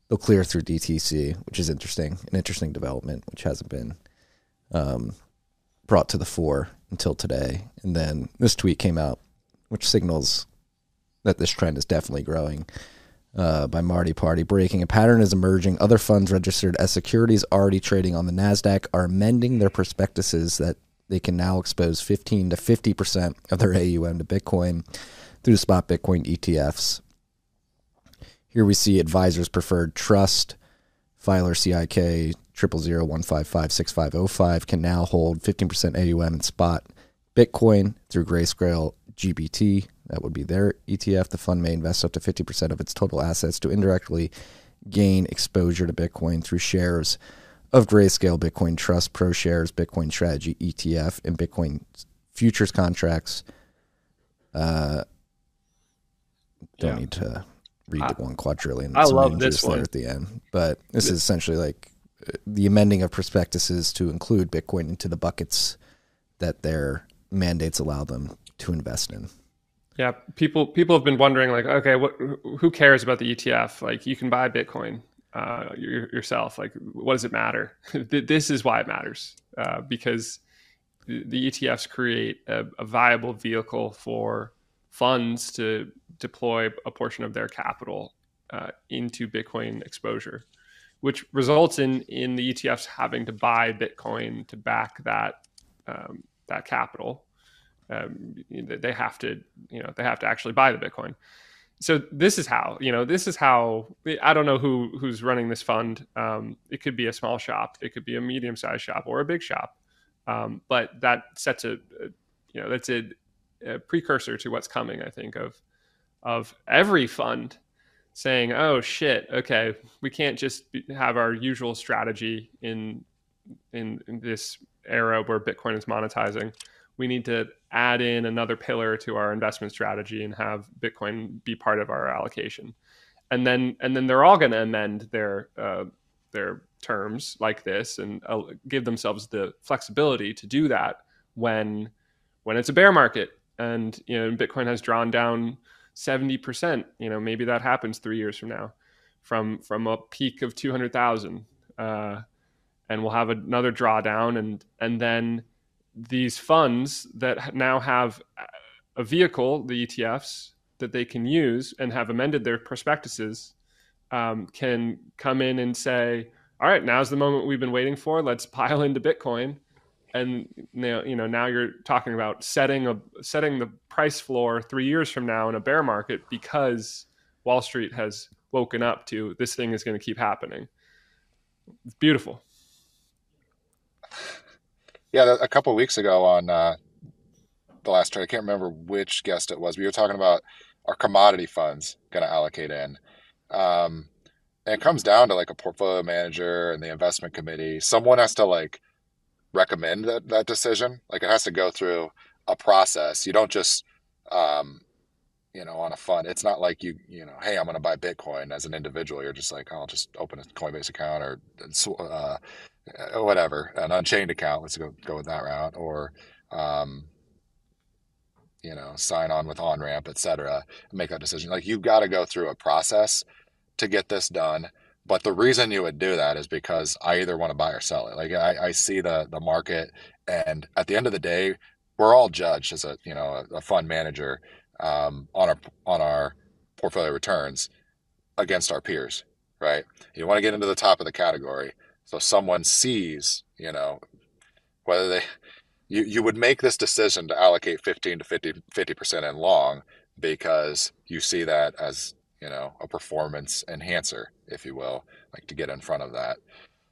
They'll clear through DTC, which is interesting, an interesting development, which hasn't been um, brought to the fore until today. And then this tweet came out, which signals that this trend is definitely growing uh, by Marty Party. Breaking a pattern is emerging. Other funds registered as securities already trading on the NASDAQ are amending their prospectuses that they can now expose 15 to 50% of their AUM to Bitcoin through spot Bitcoin ETFs. Here we see Advisors Preferred Trust, filer CIK triple zero one five five six five zero five can now hold 15% AUM in spot Bitcoin through Grayscale GBT that would be their ETF. The fund may invest up to 50% of its total assets to indirectly gain exposure to Bitcoin through shares of Grayscale Bitcoin Trust, ProShares, Bitcoin Strategy ETF, and Bitcoin futures contracts. Uh, don't yeah. need to read the one quadrillion. I love this one at the end, but this is essentially like the amending of prospectuses to include Bitcoin into the buckets that their mandates allow them to invest in. Yeah, people people have been wondering like, okay, what who cares about the ETF? Like, you can buy Bitcoin uh, yourself. Like, what does it matter? <laughs> this is why it matters uh, because the, the, ETFs create a, a, viable vehicle for funds to deploy a portion of their capital uh, into Bitcoin exposure, which results in in the ETFs having to buy Bitcoin to back that um, that capital um, they have to you know they have to actually buy the bitcoin. So this is how you know this is how i don't know who who's running this fund. Um, it could be a small shop. It could be a medium sized shop or a big shop. Um, but that sets a, a, you know that's a, a, precursor to what's coming i think of of every fund saying oh shit okay we can't just have our usual strategy in in, in this era where bitcoin is monetizing we need to add in another pillar to our investment strategy and have Bitcoin be part of our allocation. And then and then they're all going to amend their uh, their terms like this and uh, give themselves the flexibility to do that when when it's a bear market and you know Bitcoin has drawn down 70%, you know, maybe that happens 3 years from now from from a peak of 200,000 uh, and we'll have another drawdown and and then these funds that now have a vehicle, the ETFs, that they can use and have amended their prospectuses um, can come in and say, all right, now's the moment we've been waiting for. Let's pile into Bitcoin. And now, you know, now you're talking about setting a setting the price floor three years from now in a bear market because Wall Street has woken up to this thing is going to keep happening. It's beautiful. Yeah, a couple weeks ago on uh, the last trade, I can't remember which guest it was. We were talking about our commodity funds going to allocate in. Um, and it comes down to like a portfolio manager and the investment committee. Someone has to like recommend that, that decision. Like it has to go through a process. You don't just, um, you know, on a fund. It's not like you, you know, hey, I'm going to buy Bitcoin as an individual. You're just like, I'll just open a Coinbase account or uh, whatever, an Unchained account. Let's go go with that route, or um, you know, sign on with Onramp, etc. Make that decision. Like you've got to go through a process to get this done. But the reason you would do that is because I either want to buy or sell it. Like I, I see the the market, and at the end of the day, we're all judged as a you know a, a fund manager um, on our on our portfolio returns against our peers, right? You want to get into the top of the category, so someone sees you know whether they you you would make this decision to allocate 15 to 50 percent in long because you see that as you know a performance enhancer, if you will, like to get in front of that.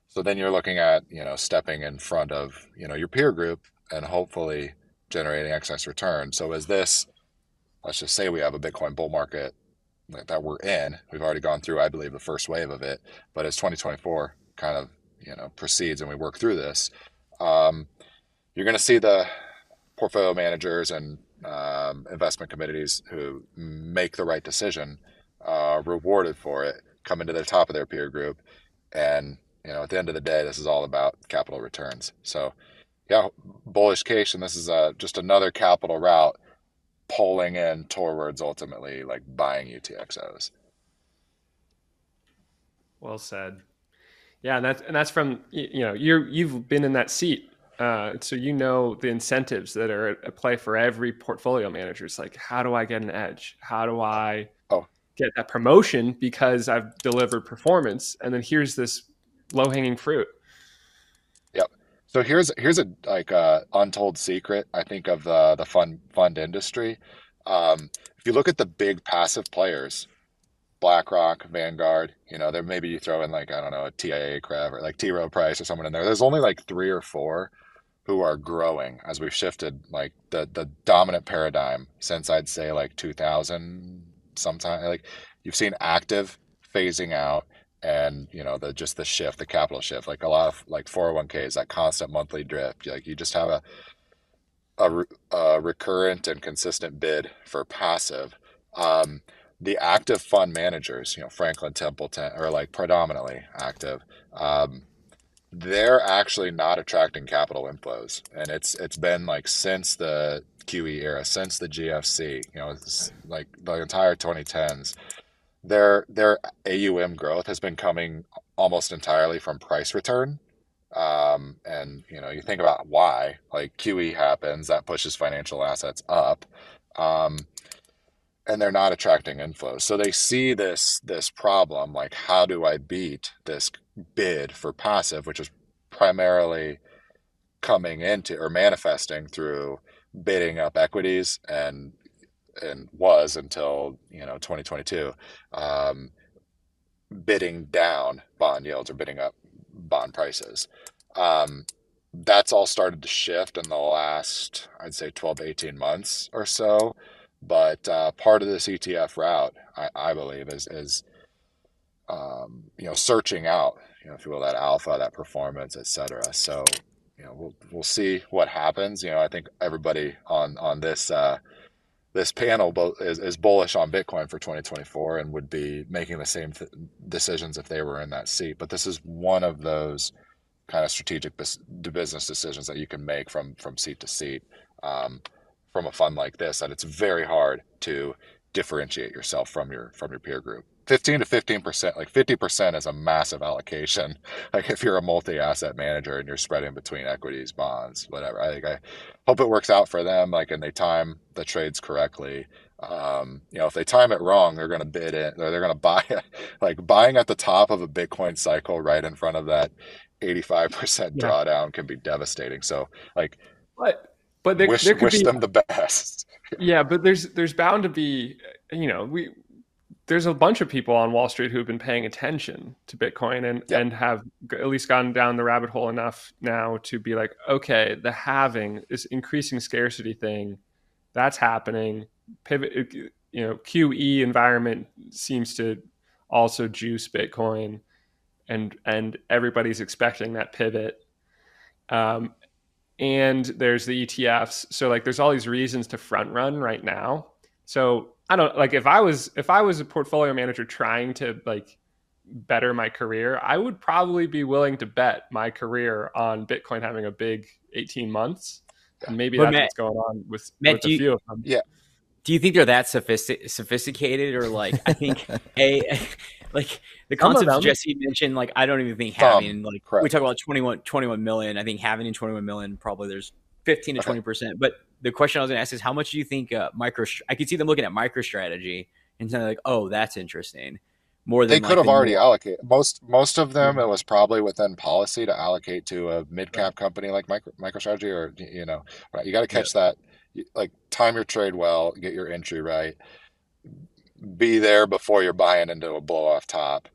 So then you're looking at you know stepping in front of you know your peer group and hopefully generating excess return. So is this, let's just say we have a Bitcoin bull market that we're in. We've already gone through, I believe, the first wave of it. But as 2024 kind of you know proceeds and we work through this, um, you're going to see the portfolio managers and um, investment committees who make the right decision uh, rewarded for it come into the top of their peer group and you know at the end of the day this is all about capital returns so yeah, bullish case, and this is a, uh, just another capital route pulling in towards ultimately like buying UTXOs. Well said. Yeah, and that's and that's from you know you're you've been in that seat, uh, so you know the incentives that are at play for every portfolio manager. It's like, how do I get an edge? How do I oh. get that promotion because I've delivered performance? And then here's this low hanging fruit. Yep. So here's here's a like uh, untold secret I think of the the fund fund industry. Um, if you look at the big passive players, BlackRock, Vanguard, you know, there maybe you throw in like I don't know a TIAA-CREF or like T Rowe Price or someone in there. There's only like three or four who are growing as we've shifted like the the dominant paradigm since I'd say like 2000 sometime like you've seen active phasing out and you know the just the shift the capital shift. Like a lot of like 401ks that constant monthly drift. Like you just have a a, a recurrent and consistent bid for passive. Um, the active fund managers you know franklin templeton are like predominantly active um, they're actually not attracting capital inflows and it's it's been like since the qe era since the gfc you know like the entire 2010s their their AUM growth has been coming almost entirely from price return. Um, and you know, you think about why, like QE happens, that pushes financial assets up. Um, and they're not attracting inflows. So they see this this problem like how do I beat this bid for passive, which is primarily coming into or manifesting through bidding up equities and and was until you know 2022 um, bidding down bond yields or bidding up bond prices um, that's all started to shift in the last i'd say 12 to 18 months or so but uh, part of this etf route i, I believe is is um, you know searching out you know if you will that alpha that performance etc so you know we'll we'll see what happens. You know i think everybody on on this uh, this panel is, is bullish on Bitcoin for 2024 and would be making the same th- decisions if they were in that seat. But this is one of those kind of strategic business decisions that you can make from from seat to seat. Um, from a fund like this. That it's very hard to differentiate yourself from your from your peer group. 15 to 15 percent like 50 percent is a massive allocation <laughs> like if you're a multi-asset manager and you're spreading between equities bonds whatever i think i hope it works out for them like and they time the trades correctly um, you know if they time it wrong they're going to bid it or they're going <laughs> to buy it like buying at the top of a bitcoin cycle right in front of that 85% yeah. drawdown can be devastating so like but but there, wish, there could wish be, them the best <laughs> yeah but there's there's bound to be you know we there's a bunch of people on Wall Street who've been paying attention to Bitcoin and yep. and have at least gone down the rabbit hole enough now to be like, okay, the halving is increasing scarcity thing, that's happening. Pivot, you know, QE environment seems to also juice Bitcoin, and and everybody's expecting that pivot. Um, and there's the ETFs. So like there's all these reasons to front run right now. So I don't like if I was if I was a portfolio manager trying to like better my career, I would probably be willing to bet my career on Bitcoin having a big 18 months. And maybe But that's Matt- what's going on with, Matt, with do a you- few of them. Yeah. Do you think they're that sophisti- sophisticated, or like I think <laughs> a <laughs> like the concepts. Jesse mentioned? Like I don't even think Some, having like correct. we talk about 21, 21 million. I think having in twenty one million probably there's fifteen to Okay. twenty percent. But the question I was going to ask is how much do you think uh, micro? I could see them looking at MicroStrategy and saying like, oh, that's interesting. More than They like, could have already more- allocated most most of them. It was probably within policy to allocate to a mid cap company like Micro, MicroStrategy, or you know, right, you got to catch that. Like time your trade well, get your entry right, be there before you're buying into a blow off top.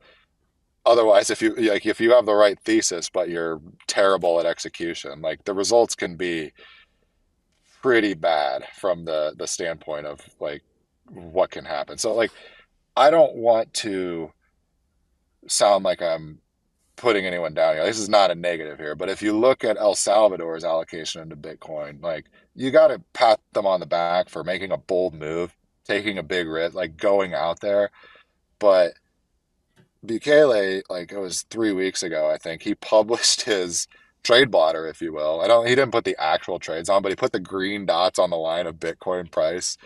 Otherwise, if you like, if you have the right thesis but you're terrible at execution, like the results can be pretty bad from the the standpoint of like what can happen. So like I don't want to sound like I'm putting anyone down here. This is not a negative here, but if you look at El Salvador's allocation into Bitcoin, like you got to pat them on the back for making a bold move, taking a big risk, like going out there. But Bukele, like it was three weeks ago, I think he <laughs> published his trade blotter, if you will. I don't. He didn't put the actual trades on, but he put the green dots on the line of Bitcoin price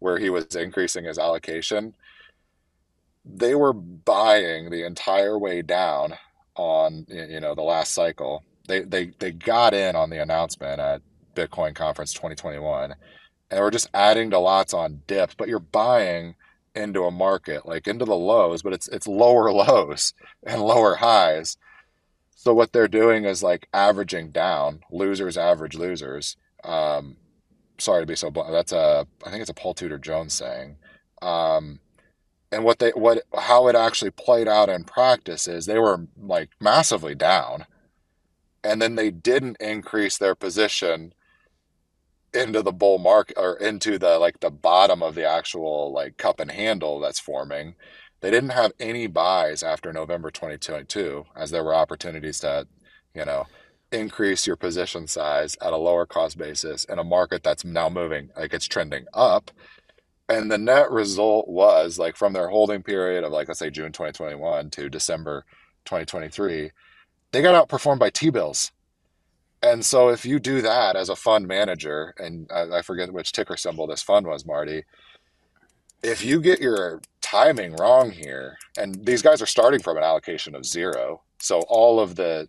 where he was increasing his allocation. They were buying the entire way down on you know the last cycle. They they they got in on the announcement at Bitcoin conference 2021, and we're just adding to lots on dips. But you're buying into a market like into the lows, but it's it's lower <laughs> lows and lower highs. So what they're doing is like averaging down, losers average losers. Um, sorry to be so blunt. That's a I think it's a Paul Tudor Jones saying. Um, and what they what how it actually played out in practice is they were like massively down, and then they didn't increase their position into the bull market or into the like the bottom of the actual like cup and handle that's forming. They didn't have any buys after November 2022 as there were opportunities to, you know, increase your position size at a lower cost basis in a market that's now moving like it's trending up. And the net result was like from their holding period of like let's say June 2021 to December 2023, they got outperformed by T-bills. And so if you do that as a fund manager, and I, I forget which ticker symbol this fund was, Marty, if you get your timing wrong here, and these guys are starting from an allocation of zero, so all of the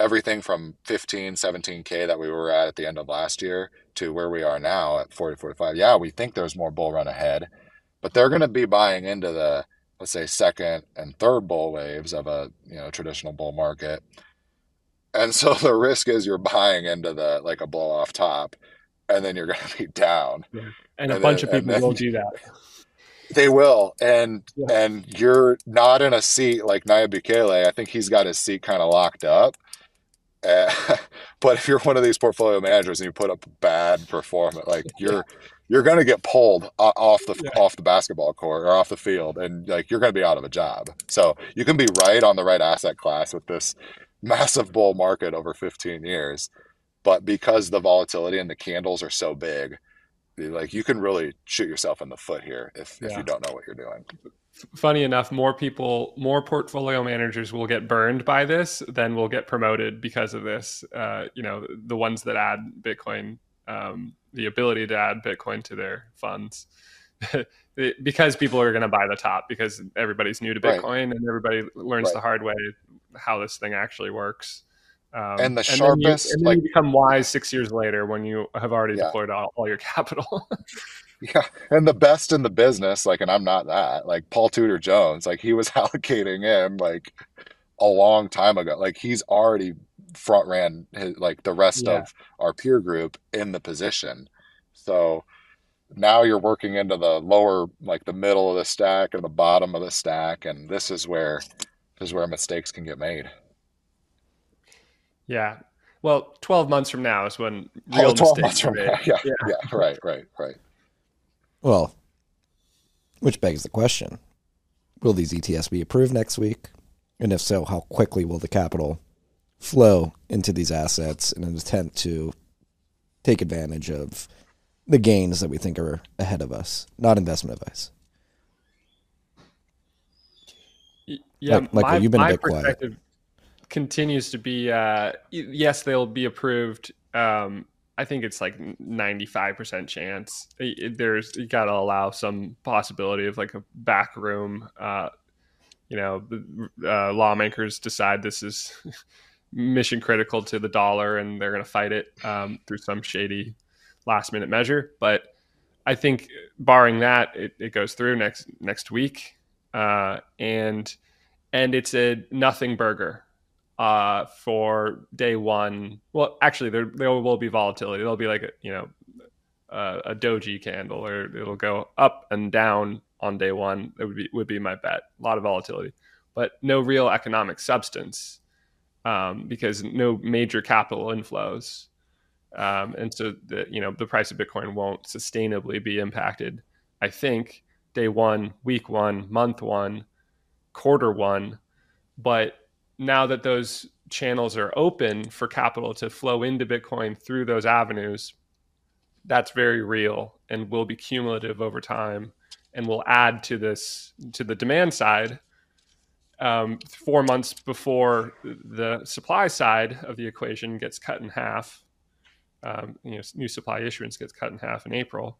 everything from 15, 17K that we were at at the end of last year to where we are now at 40, 45. Yeah, we think there's more bull run ahead, but they're going to be buying into the, let's say, second and third bull waves of a, you know, traditional bull market. And so <laughs> the risk is you're buying into the, like a blow off top, and then you're going to be down. And a And bunch of people then- will do that. <laughs> They will, and Yeah. and you're not in a seat like Nayib Bukele. I think he's got his seat kind of locked up. Uh, <laughs> but if you're one of these portfolio managers and you put up bad performance, like you're you're going to get pulled off the Yeah. off the basketball court or off the field, and like you're going to be out of a job. So you can be right on the right asset class with this massive bull market over 15 years, but because the volatility and the candles are so big, like you can really shoot yourself in the foot here if, if you don't know what you're doing. funny enough, more people, more portfolio managers will get burned by this than will get promoted because of this. Uh, you know, the ones that add Bitcoin, um, the ability to add Bitcoin to their funds. <laughs> Because people are going to buy the top because everybody's new to Right. Bitcoin and everybody learns Right. the hard way how this thing actually works. Um, And the you- sharpest, and then like- you become wise six years later when you have already Yeah. deployed all, all your <laughs> capital. <laughs> Yeah, and the best in the business, like, and I'm not that, like Paul Tudor Jones, like he was <laughs> allocating in like a long time ago. Like he's already front ran his, like the rest Yeah. of our peer group in the position. So now you're working into the lower, like the middle of the stack and the bottom of the stack, and this is where is where mistakes can get made. yeah. Well, 12 months from now is when Oh, real 12 mistakes are made. now. Yeah, yeah, right, right, right. Well, which begs the question Will these ETFs be approved next week? And if so, how quickly will the capital flow into these assets in an attempt to take advantage of the gains that we think are ahead of us. Not investment advice. Yeah, Like- Michael, my, you've been a bit quiet. continues to be uh, yes, they'll be approved. Um, I think it's like ninety five percent chance. There's you got to allow some possibility of like a back room. Uh, you know, the uh, lawmakers decide this is <laughs> mission critical to the dollar, and they're going to fight it um, through some shady last minute measure. But I think, barring that, it, it goes through next next week, uh, and and it's a nothing burger uh, for day one. Well, actually, there there will be volatility. There'll be like a you know a doji candle, or it'll go up and down on day one. That would be would be my bet. A lot of volatility, but no real economic substance um, because no major capital inflows, um, and so the you know the price of Bitcoin won't sustainably be impacted. I think day one, week one, month one, quarter one, but now that those channels are open for capital to flow into Bitcoin through those avenues, that's very real and will be cumulative over time and will add to this to the demand side um, four months before the supply side of the equation gets cut in half. Um, you know, new supply issuance gets cut in half in April,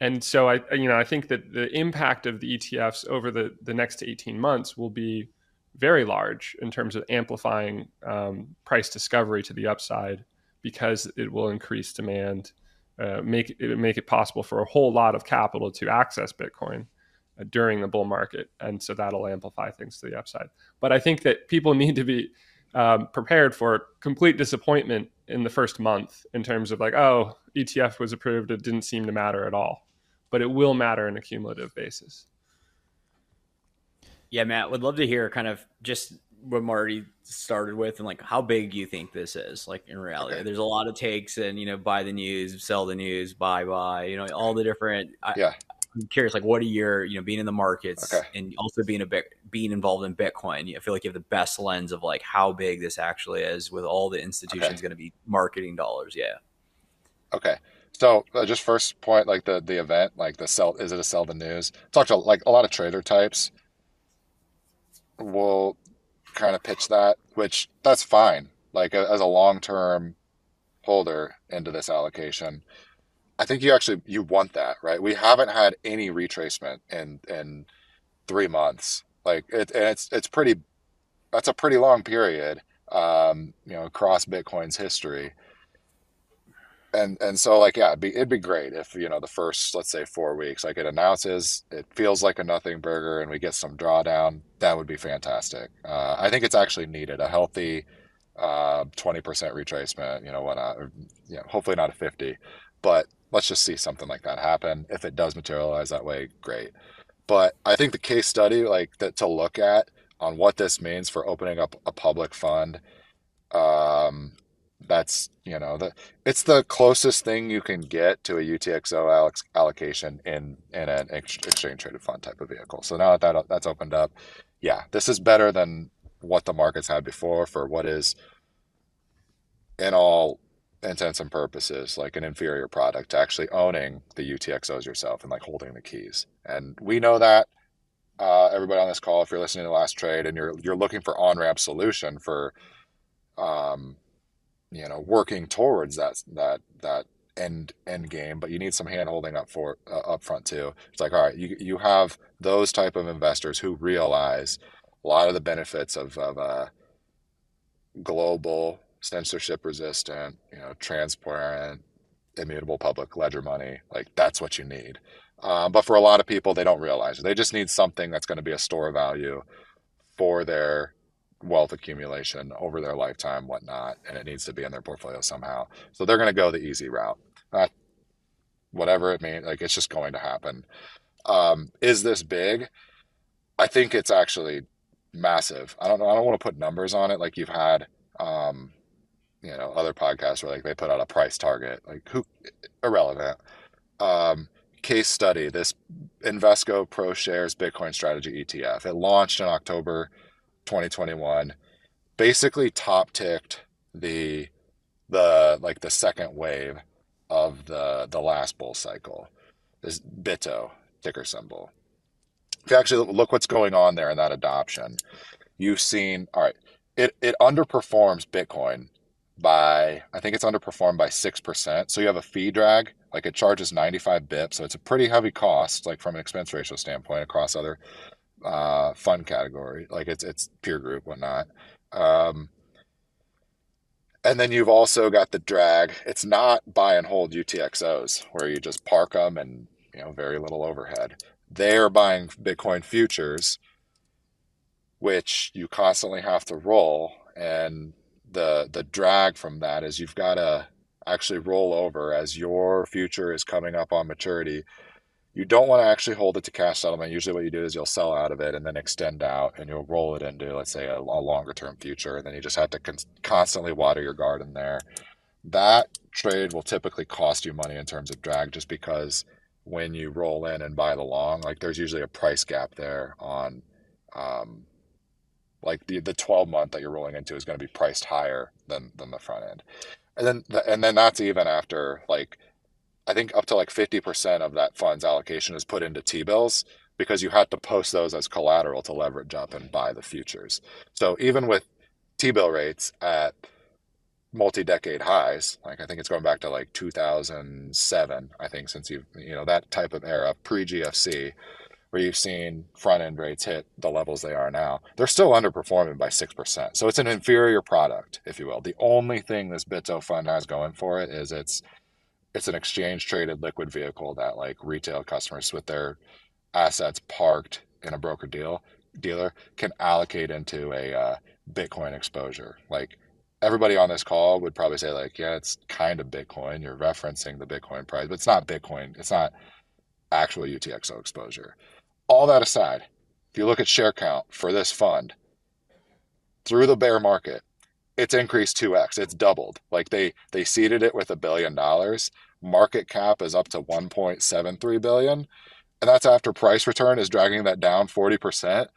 and so I, you know, I think that the impact of the ETFs over the the next eighteen months will be very large in terms of amplifying um, price discovery to the upside because it will increase demand, uh, make it make it possible for a whole lot of capital to access Bitcoin uh, during the bull market, and so that'll amplify things to the upside. But I think that people <laughs> need to be um, prepared for complete disappointment in the first month in terms of like, oh, ETF was approved, it didn't seem to matter at all, but it will matter in a cumulative basis. Yeah, Matt, would love to hear kind of just what Marty started with and like how big you think this is. Like in reality, Okay. there's a lot of takes and you know buy the news, sell the news, buy buy. You know all the different. I, Yeah. I'm curious, like what are your you know being in the markets Okay. and also being a bit being involved in Bitcoin. I feel like you have the best lens of like how big this actually is with all the institutions going to be marketing dollars. Yeah. Okay. So uh, just first point, like the the event, like the sell, is it a sell the news? Talk to like a lot of trader types will kind of pitch that, which that's fine. Like a, as a long term holder into this allocation, I think you actually you want that, right? We haven't had any retracement in in three months. Like it, and it's it's pretty. That's a pretty long period, um, you know, across Bitcoin's history and and so like yeah it'd be, it'd be great if you know the first let's say four weeks like it announces it feels like a nothing burger and we get some drawdown that would be fantastic. Uh, i think it's actually needed a healthy uh, 20% retracement you know whatnot or, you know, hopefully not a 50 but let's just see something like that happen. If it does materialize that way great. But i think the case study like that to look at on what this means for opening up a public fund um that's you know the it's the closest thing you can get to a UTXO allocation in in an ex- exchange traded fund type of vehicle. So now that, that that's opened up, yeah, this is better than what the markets had before for what is in all intents and purposes like an inferior product to actually owning the UTXOs yourself and like holding the keys. And we know that uh, everybody on this call, if you're listening to the last trade and you're you're looking for on ramp solution for um, you know working towards that that that end end game but you need some hand holding up for uh, up front too. It's like all right you you have those type of investors who realize a lot of the benefits of of uh, global censorship resistant you know transparent immutable public ledger money like that's what you need. Uh, but for a lot of people they don't realize it. They just need something that's going to be a store of value for their wealth accumulation over their lifetime, whatnot, and it needs to be in their portfolio somehow. So they're going to go the easy route. Uh, whatever it means, like it's just going to happen. Um, is this big? I think it's actually massive. I don't know. I don't want to put numbers on it. Like you've had, um, you know, other podcasts where like they put out a price target. Like who? Irrelevant. Um, case study. This Invesco ProShares Bitcoin Strategy ETF. It launched in October 2021 basically top ticked the the like the second wave of the the last bull cycle. This BITO ticker symbol. If you actually look what's going on there in that adoption, you've seen all right. It it underperforms Bitcoin by I think it's underperformed by six percent. So you have a fee drag, like it charges ninety five bips, so it's a pretty heavy cost, like from an expense ratio standpoint across other uh, fund category, like it's it's peer group whatnot. Um, and then you've also got the drag. It's not buy and hold UTXOs where you just park them and you know very little overhead. They're buying Bitcoin futures, which you constantly have to roll, and the the drag from that is you've got to actually roll over as your future is coming up on maturity you don't want to actually hold it to cash settlement. Usually, what you do is you'll sell out of it and then extend out, and you'll roll it into, let's say, a, a longer term future. And then you just have to con- constantly water your garden there. That trade will typically cost you money in terms of drag, just because when you roll in and buy the long, like there's usually a price gap there on, um, like the the 12 month that you're rolling into is going to be priced higher than than the front end, and then and then that's even after like I think up to like 50% of that fund's allocation is put into T bills because you had to post those as collateral to leverage up and buy the futures. So even with T bill rates at multi decade highs, like I think it's going back to like 2007, I think, since you've, you know, that type of era pre GFC, where you've seen front end rates hit the levels they are now, they're still underperforming by 6%. So it's an inferior product, if you will. The only thing this BITO fund has going for it is it's it's an exchange traded liquid vehicle that like retail customers with their assets parked in a broker deal dealer can allocate into a uh, Bitcoin exposure. Like everybody on this call would probably say like, yeah, it's kind of Bitcoin. You're referencing the Bitcoin price, but it's not Bitcoin. It's not actual UTXO exposure. All that aside, if you look at share count for this fund through the bear market, it's increased 2x it's doubled. Like they they seeded it with a billion dollars. Market cap is up to 1.73 billion. And that's after price return is dragging that down 40%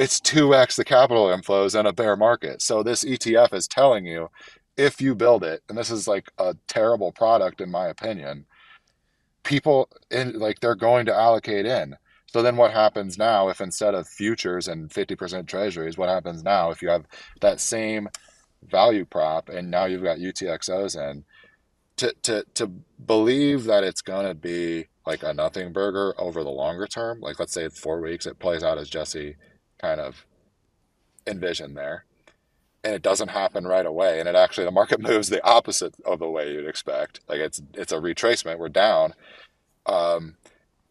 it's 2x the capital inflows in a bear market. So this etf is telling you if you build it and this is like a terrible product in my opinion people in like they're going to allocate in. So then what happens now if instead of futures and 50% treasuries what happens now if you have that same value prop and now you've got UTXOs in to to to believe that it's going to be like a nothing burger over the longer term like let's say 4 weeks it plays out as Jesse kind of envisioned there. And it doesn't happen right away. And it actually the market <laughs> moves the opposite of the way you'd expect. Like it's it's a retracement. We're down. Um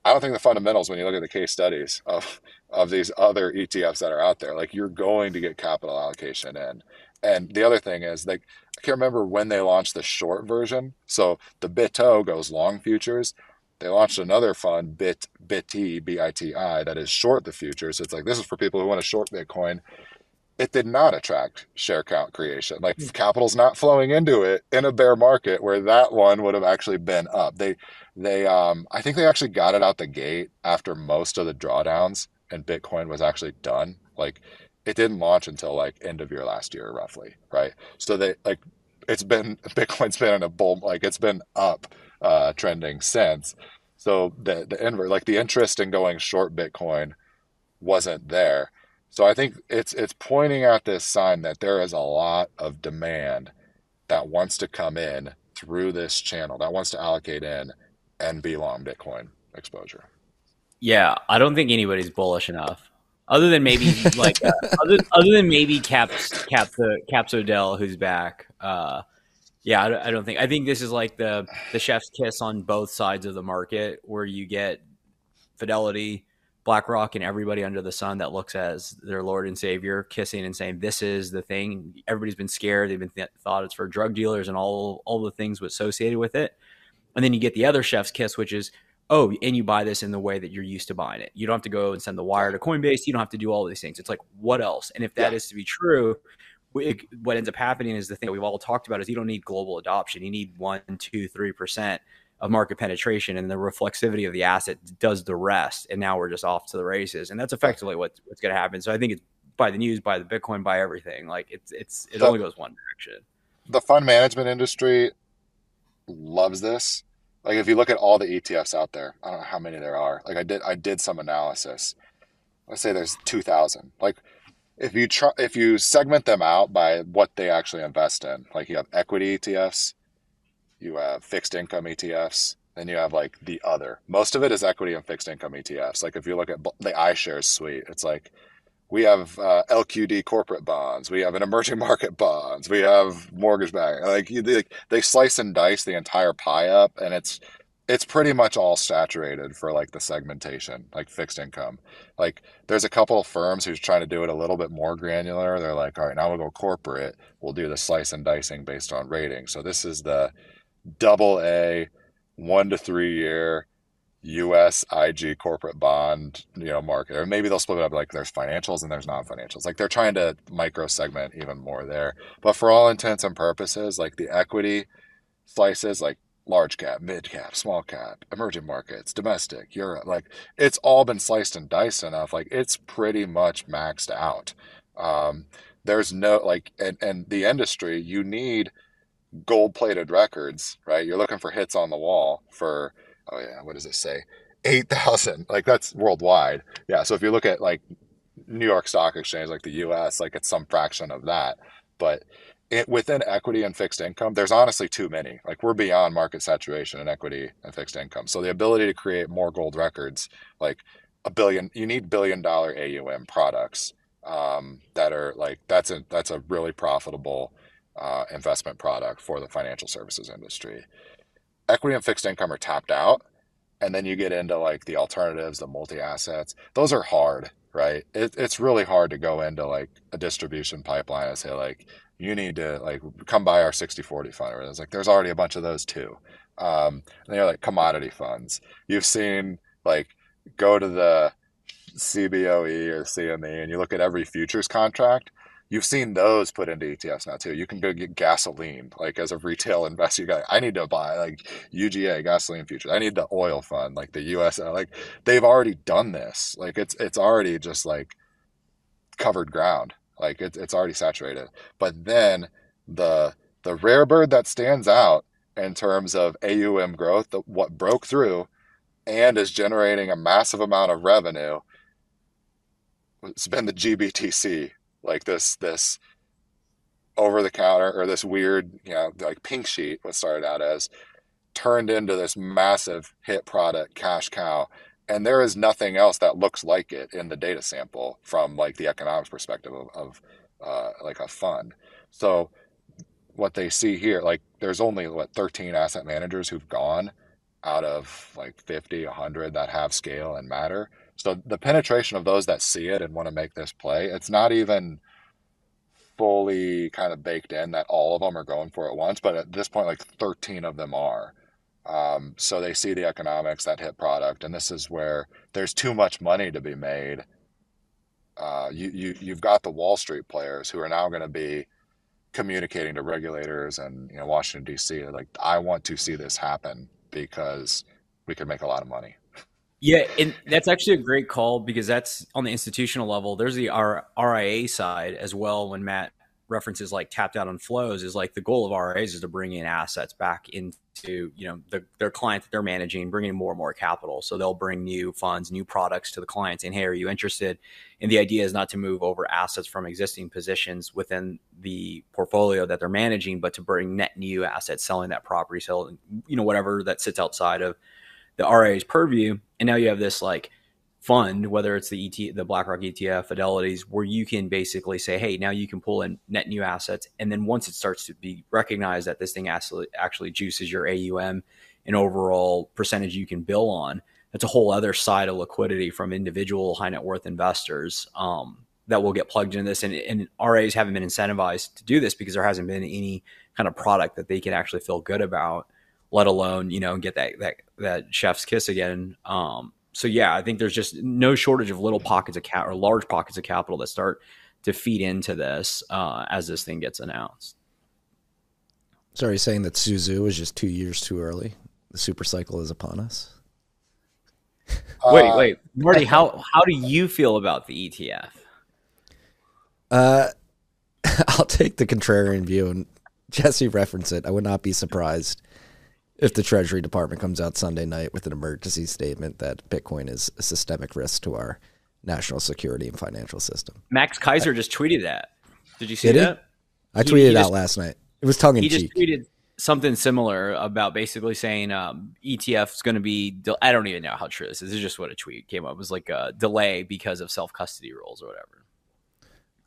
I don't think the fundamentals when you look at the case studies of of these other ETFs that are out there like you're going to get capital allocation in and the other thing is like I can't remember when they launched the short version. So the BITO goes long futures. They launched another fund, Bit BITI, B-I-T-I, that is short the futures. It's like this is for people who want to short Bitcoin. It did not attract share count creation. Like mm. capital's not flowing into it in a bear market where that one would have actually been up. They they um I think they actually got it out the gate after most of the drawdowns and Bitcoin was actually done. Like it didn't launch until like end of year last year roughly right? So they like it's been <laughs> bitcoin's been in a bull like it's been up uh trending since. So the the invert like the interest in going short bitcoin wasn't there. So i think it's it's pointing out this sign that there is a lot of demand that wants to come in through this channel that wants to allocate in and be long bitcoin exposure. Yeah i don't think anybody's bullish enough other than maybe <laughs> like uh, other, other than maybe Caps Caps Caps Odell who's back. Uh, yeah, I, I, don't think I think this is like the the chef's kiss on both sides of the market, where you get Fidelity, BlackRock, and everybody under the sun that looks as their Lord and Savior, kissing and saying, "This is the thing." Everybody's been scared; they've been th- thought it's for drug dealers and all all the things associated with it. And then you get the other chef's kiss, which is oh, and you buy this in the way that you're used to buying it. You don't have to go and send the wire to Coinbase. You don't have to do all these things. It's like, what else? And if that yeah. is to be true, it, what ends up happening is the thing that we've all talked about is you don't need global adoption. You need one, two, three percent of market penetration, and the reflexivity of the asset does the rest. And now we're just off to the races, and that's effectively what, what's going to happen. So I think it's by the news, by the Bitcoin, by everything. Like it's it's it the, only goes one direction. The fund management industry loves this Like if you look at all the ETFs out there, I don't know how many there are. Like I did I did some analysis. Let's say there's 2000. Like if you try if you segment them out by what they actually invest in, like you have equity ETFs, you have fixed income ETFs, then you have like the other. Most of it is equity and fixed income ETFs. Like if you look at the iShares suite, it's like we have uh, LQD corporate bonds, we have an emerging <laughs> market bonds, we have mortgage back. Like they slice and dice the entire pie up, and it's it's pretty much all saturated for like the segmentation, like fixed income. Like there's a couple of firms who's trying to do it a little bit more granular. They're like, all right, now we'll go corporate. We'll do the slice and dicing based on rating. So this is the double A, one to three year US IG corporate bond, you know, market. Or maybe they'll split it up like there's financials and there's non-financials. Like they're trying to micro segment even more there. But for all intents and purposes, like the equity slices, like large cap, mid cap, small cap, emerging markets, domestic, Europe. Like it's all been sliced and diced enough. Like it's pretty much maxed out. Um, there's no like, and, and the industry, you need gold plated records, right? You're looking for hits on the wall for, oh yeah, what does it say? 8,000. Like that's worldwide. Yeah. So if you look at like New York Stock Exchange, like the US, like it's some fraction of that. But it, within equity and fixed income, there's honestly too many. Like we're beyond market saturation in equity and fixed income. So the ability to create more gold records, like a billion, you need billion dollar AUM products um, that are like that's a that's a really profitable uh, investment product for the financial services industry. Equity and fixed income are tapped out, and then you get into like the alternatives, the multi assets. Those are hard, right? It, it's really hard to go into like a distribution pipeline and say like you need to like come buy our 60 40 fund or it's like there's already a bunch of those too um and they're like commodity funds you've seen like go to the cboe or cme and you look at every futures contract you've seen those put into etfs now too. You can go get gasoline like as a retail <laughs> investor you got i need to buy like uga gasoline futures i need the oil fund like the us like they've already done this. Like it's it's already just like covered ground. Like it's it's already saturated. But then the the rare bird that stands out in terms of AUM growth, the, what broke through and is generating a massive amount of revenue, it's been the GBTC, like this this over the counter or this weird, you know, like pink sheet, what started out as, turned into this massive hit product, cash cow, and there is nothing else that looks like it in the data sample from like the economics perspective of, of uh, like a fund. So what they see here like there's only what 13 asset managers who've gone out of like 50 100 that have scale and matter so the penetration of those that see it and want to make this play it's not even fully kind of baked in that all of them are going for it once but at this point like 13 of them are um, so they see the economics that hit product, and this is where there's too much money to be made. Uh, you, you you've got the Wall Street players who are now going to be communicating to regulators and you know Washington D.C. Like I want to see this happen because we could make a lot of money. Yeah, and that's actually a great call because that's on the institutional level. There's the R- RIA side as well. When Matt references like tapped out on flows, is like the goal of RIAs is to bring in assets back into you know the, their client that they're managing, bringing in more and more capital. So they'll bring new funds, new products to the clients. And hey, are you interested? And the idea is not to move over assets from existing positions within the portfolio that they're managing, but to bring net new assets, selling that property, selling you know whatever that sits outside of the RIA's purview. And now you have this like fund, whether it's the ET, the BlackRock ETF, Fidelity's, where you can basically say, hey, now you can pull in net new assets. And then once it starts to be recognized that this thing actually, actually juices your AUM and overall percentage you can bill on, that's a whole other side of liquidity from individual high net worth investors um, that will get plugged into this. And, and RAs haven't been incentivized to do this because there hasn't been any kind of product that they can actually feel good about, let alone, you know, get that, that, that chef's kiss again. Um, so yeah, I think there's just no shortage of little pockets of cap or large pockets of capital that start to feed into this uh, as this thing gets announced. Sorry, saying that Su Zhu is just two years too early. The super cycle is upon us. <laughs> wait, wait, Marty, how how do you feel about the ETF? Uh, <laughs> I'll take the contrarian view, and Jesse referenced it. I would not be surprised if the Treasury Department comes out Sunday night with an emergency statement that Bitcoin is a systemic risk to our national security and financial system. Max Keiser just tweeted that. Did you see Did he? that? I He- tweeted he it just- out last night. It was tongue in He just tweeted something similar about basically saying um, ETF is going to be. del- I don't even know how true this is. This is just what a tweet came up. It was like a delay because of self custody rules or whatever.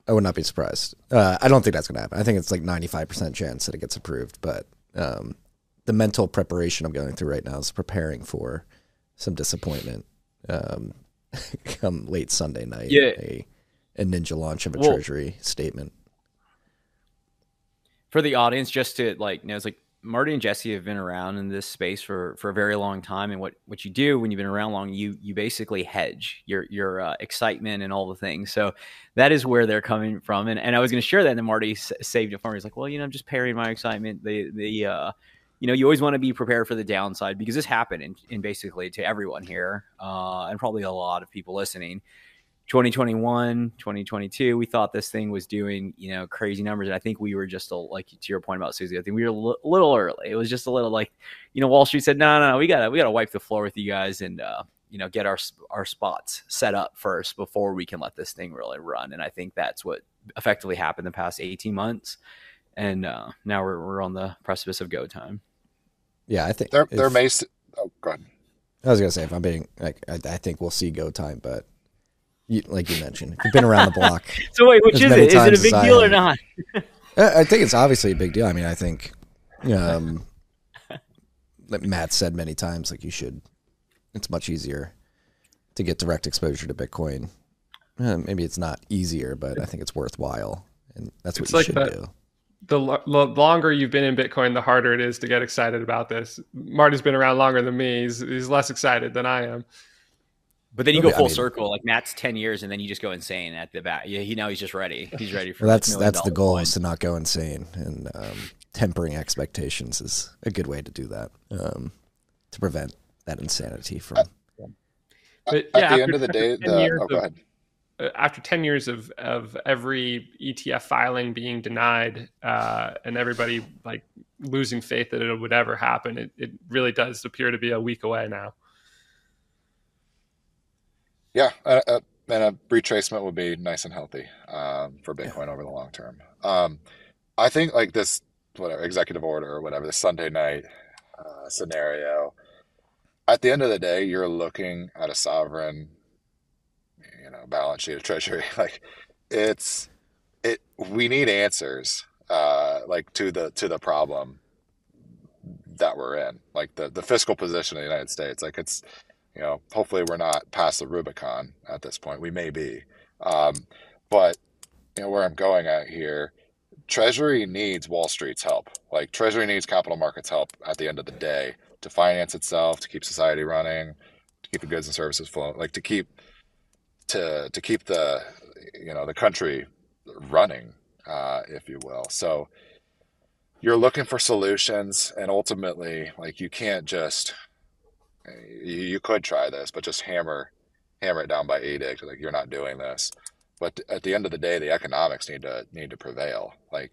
I would not be surprised. Uh, I don't think that's going to happen. I think it's like 95% chance that it gets approved. But um, the mental preparation I'm going through right now is preparing for some disappointment um, <laughs> come late Sunday night. Yeah. A, a ninja launch of a Well- Treasury statement. for the audience just to like you know it's like marty and jesse have been around in this space for for a very long time and what what you do when you've been around long you you basically hedge your your uh, excitement and all the things so that is where they're coming from and, and i was going to share that and then marty s- saved it for me he's like well you know i'm just parrying my excitement the the uh you know, you always want to be prepared for the downside because this happened in, in basically to everyone here, uh, and probably a lot of people listening. 2021 2022 we thought this thing was doing you know crazy numbers and i think we were just a, like to your point about Su Zhu i think we were a little early it was just a little like you know wall street said no no no we gotta we gotta wipe the floor with you guys and uh you know get our our spots set up first before we can let this thing really run and i think that's what effectively happened the past 18 months and uh now we're, we're on the precipice of go time Yeah, I think There, there if- may. s- Oh, go ahead. I was gonna say if I'm being like, I, I think we'll see go time, but you, like you mentioned, if you've been around the block. <laughs> so wait which is it is it a big deal or not I I think it's obviously a big deal. I mean, I think, um, like Matt said many times, like you should. It's much easier to get direct exposure to Bitcoin. Uh, maybe it's not easier, but I think it's worthwhile, and that's what It's you like should that- do. The lo- lo- longer you've been in Bitcoin, the harder it is to get excited about this. Marty's been around longer than me. He's, he's less excited than I am. But then you Well, go I full mean- circle, like Matt's ten years, and then you just go insane at the back. Yeah, he now he's just ready. He's ready for. Well, that's that's the goal coins. is to not go insane, and um, tempering expectations is a good way to do that um, to prevent that insanity from. But At the after- end of the day, the, oh, go of- ahead. Uh, after 10 years of, of every ETF filing being denied uh, and everybody like losing faith that it would ever happen, it, it really does appear to be a week away now. Yeah, uh, uh, and a retracement would be nice and healthy um, for Bitcoin over the long term. Um, I think like this, whatever executive order or whatever, the Sunday night uh, scenario. At the end of the day, you're looking at a sovereign, know, balance sheet of treasury. <laughs> Like, it's it. We need answers, uh, like to the to the problem that we're in, like the the fiscal position of the United States. Like, it's you know, hopefully we're not past the Rubicon at this point. We may be. Um, but, you know, where I'm going at here, Treasury needs Wall Street's help. Like, Treasury needs capital markets help at the end of the day to finance itself, to keep society running, to keep the goods and services flowing, like to keep to to keep the you know the country running, uh, if you will. So you're looking for solutions, and ultimately, like you can't just you, could try this, but just hammer hammer it down by edict. Like you're not doing this. But at the end of the day, the economics need to need to prevail. Like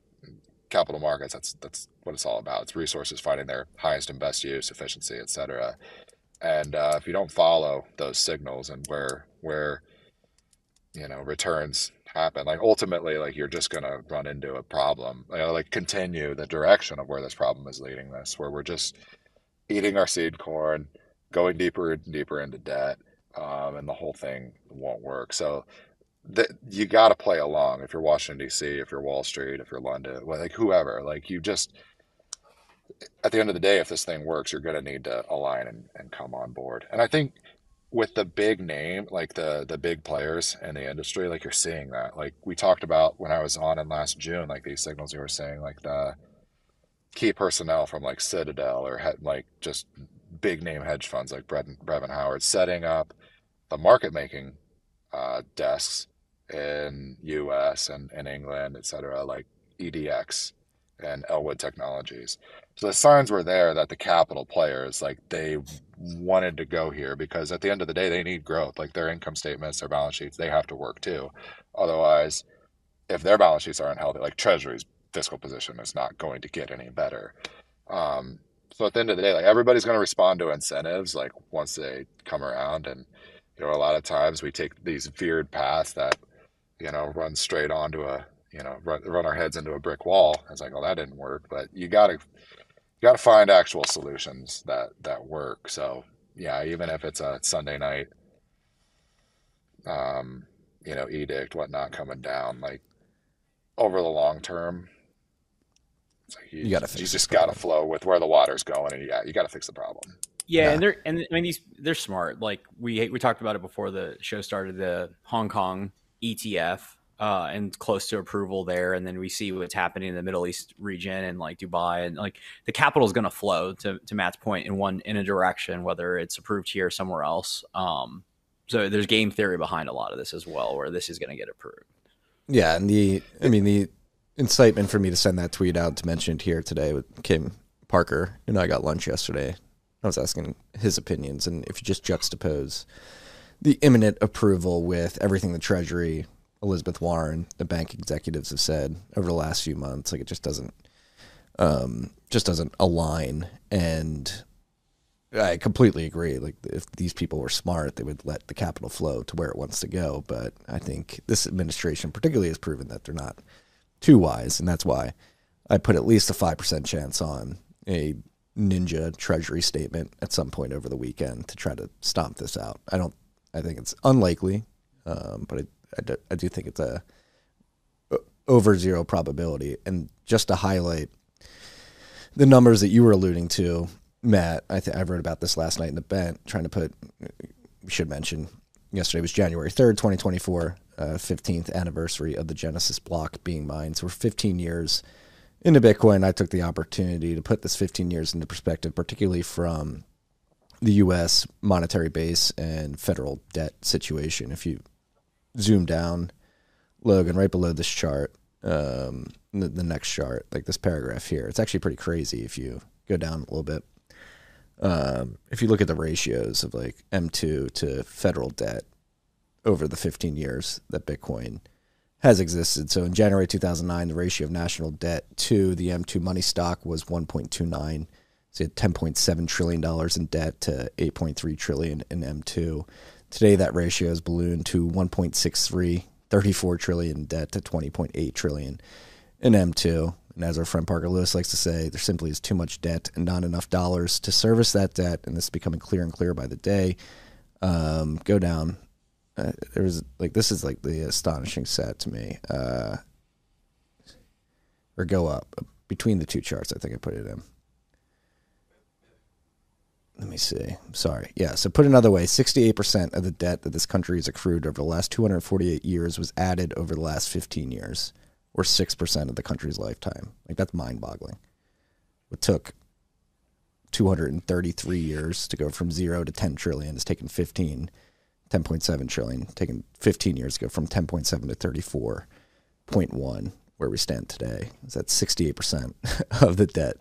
capital markets, that's that's what it's all about. It's resources finding their highest and best use, efficiency, et cetera. And uh, if you don't follow those signals and where where you know returns happen, like ultimately, like you're just gonna run into a problem. You know, like continue the direction of where this problem is leading this, where we're just eating our seed corn, going deeper and deeper into debt, um, and the whole thing won't work. So that you got to play along if you're Washington D.C., if you're Wall Street, if you're London, like whoever. Like you just at the end of the day, if this thing works, you're going to need to align and, and come on board. And I think with the big name, like the the big players in the industry, like you're seeing that. Like we talked about when I was on in last June, like these signals you were saying, like the key personnel from like Citadel or had like just big name hedge funds like Brevan, Brevan Howard setting up the market making uh, desks in U.S. and in England, et cetera, like EDX and Elwood Technologies. So the signs were there that the capital players, like they wanted to go here because at the end of the day, they need growth. Like their income statements, their balance sheets, they have to work too. Otherwise, if their balance sheets aren't healthy, like Treasury's fiscal position is not going to get any better. Um, So at the end of the day, like everybody's going to respond to incentives like once they come around, and you know a lot of times we take these veered paths that you know run straight onto a you know run, run our heads into a brick wall. It's like, well, that didn't work, but you got to you got to find actual solutions that that work. So yeah, even if it's a Sunday night, um, you know, edict, whatnot coming down, like over the long term, like you, You gotta you just got to flow with where the water's going, and yeah, you got to fix the problem. Yeah, Yeah. and they're and I mean these they're smart. Like we we talked about it before the show started. The Hong Kong ETF uh, and close to approval there, and then we see what's happening in the Middle East region and like Dubai, and like the capital is going to flow to to Matt's point in one in a direction, whether it's approved here or somewhere else. Um, so there's game theory behind a lot of this as well, where this is going to get approved. Yeah, and the I mean the incitement for me to send that tweet out to mention it here today with Kim Parker and I got lunch yesterday. I was asking his opinions, and if you just juxtapose the imminent approval with everything the Treasury, Elizabeth Warren, the bank executives have said over the last few months, like it just doesn't, um, just doesn't align. And I completely agree. Like if these people were smart, they would let the capital flow to where it wants to go. But I think this administration, particularly, has proven that they're not too wise, and that's why I put at least a five percent chance on a ninja treasury statement at some point over the weekend to try to stomp this out. I don't. I think it's unlikely, um, but I, I, do, I do think it's a over zero probability. And just to highlight the numbers that you were alluding to, Matt, I think I wrote about this last night in the bent, trying to put. We should mention yesterday was January third, twenty twenty four, uh, fifteenth anniversary of the Genesis block being mined. So we're fifteen years into Bitcoin. I took the opportunity to put this fifteen years into perspective, particularly from the U.S. monetary base and federal debt situation. If you zoom down, Logan, right below this chart, um, the, the next chart, like this paragraph here, it's actually pretty crazy if you go down a little bit. Um, if you look at the ratios of like M2 to federal debt over the 15 years that Bitcoin has existed. So in January 2009, the ratio of national debt to the M2 money stock was 1.29. So you had 10.7 trillion dollars in debt to 8.3 trillion in M2. Today, that ratio has ballooned to 1.63, 34 trillion debt to 20.8 trillion in M2. And as our friend Parker Lewis likes to say, there simply is too much debt and not enough dollars to service that debt. And this is becoming clear and clearer by the day. Um, go down. Uh, there was like this is like the astonishing set to me. Uh, or go up between the two charts. I think I put it in. Let me see. Sorry. Yeah. So put another way, 68% of the debt that this country has accrued over the last 248 years was added over the last 15 years, or 6% of the country's lifetime. Like that's mind boggling. It took 233 years to go from zero to 10 trillion. It's taken 15, 10.7 trillion, taken 15 years to go from 10.7 to 34.1, where we stand today. Is that 68% of the debt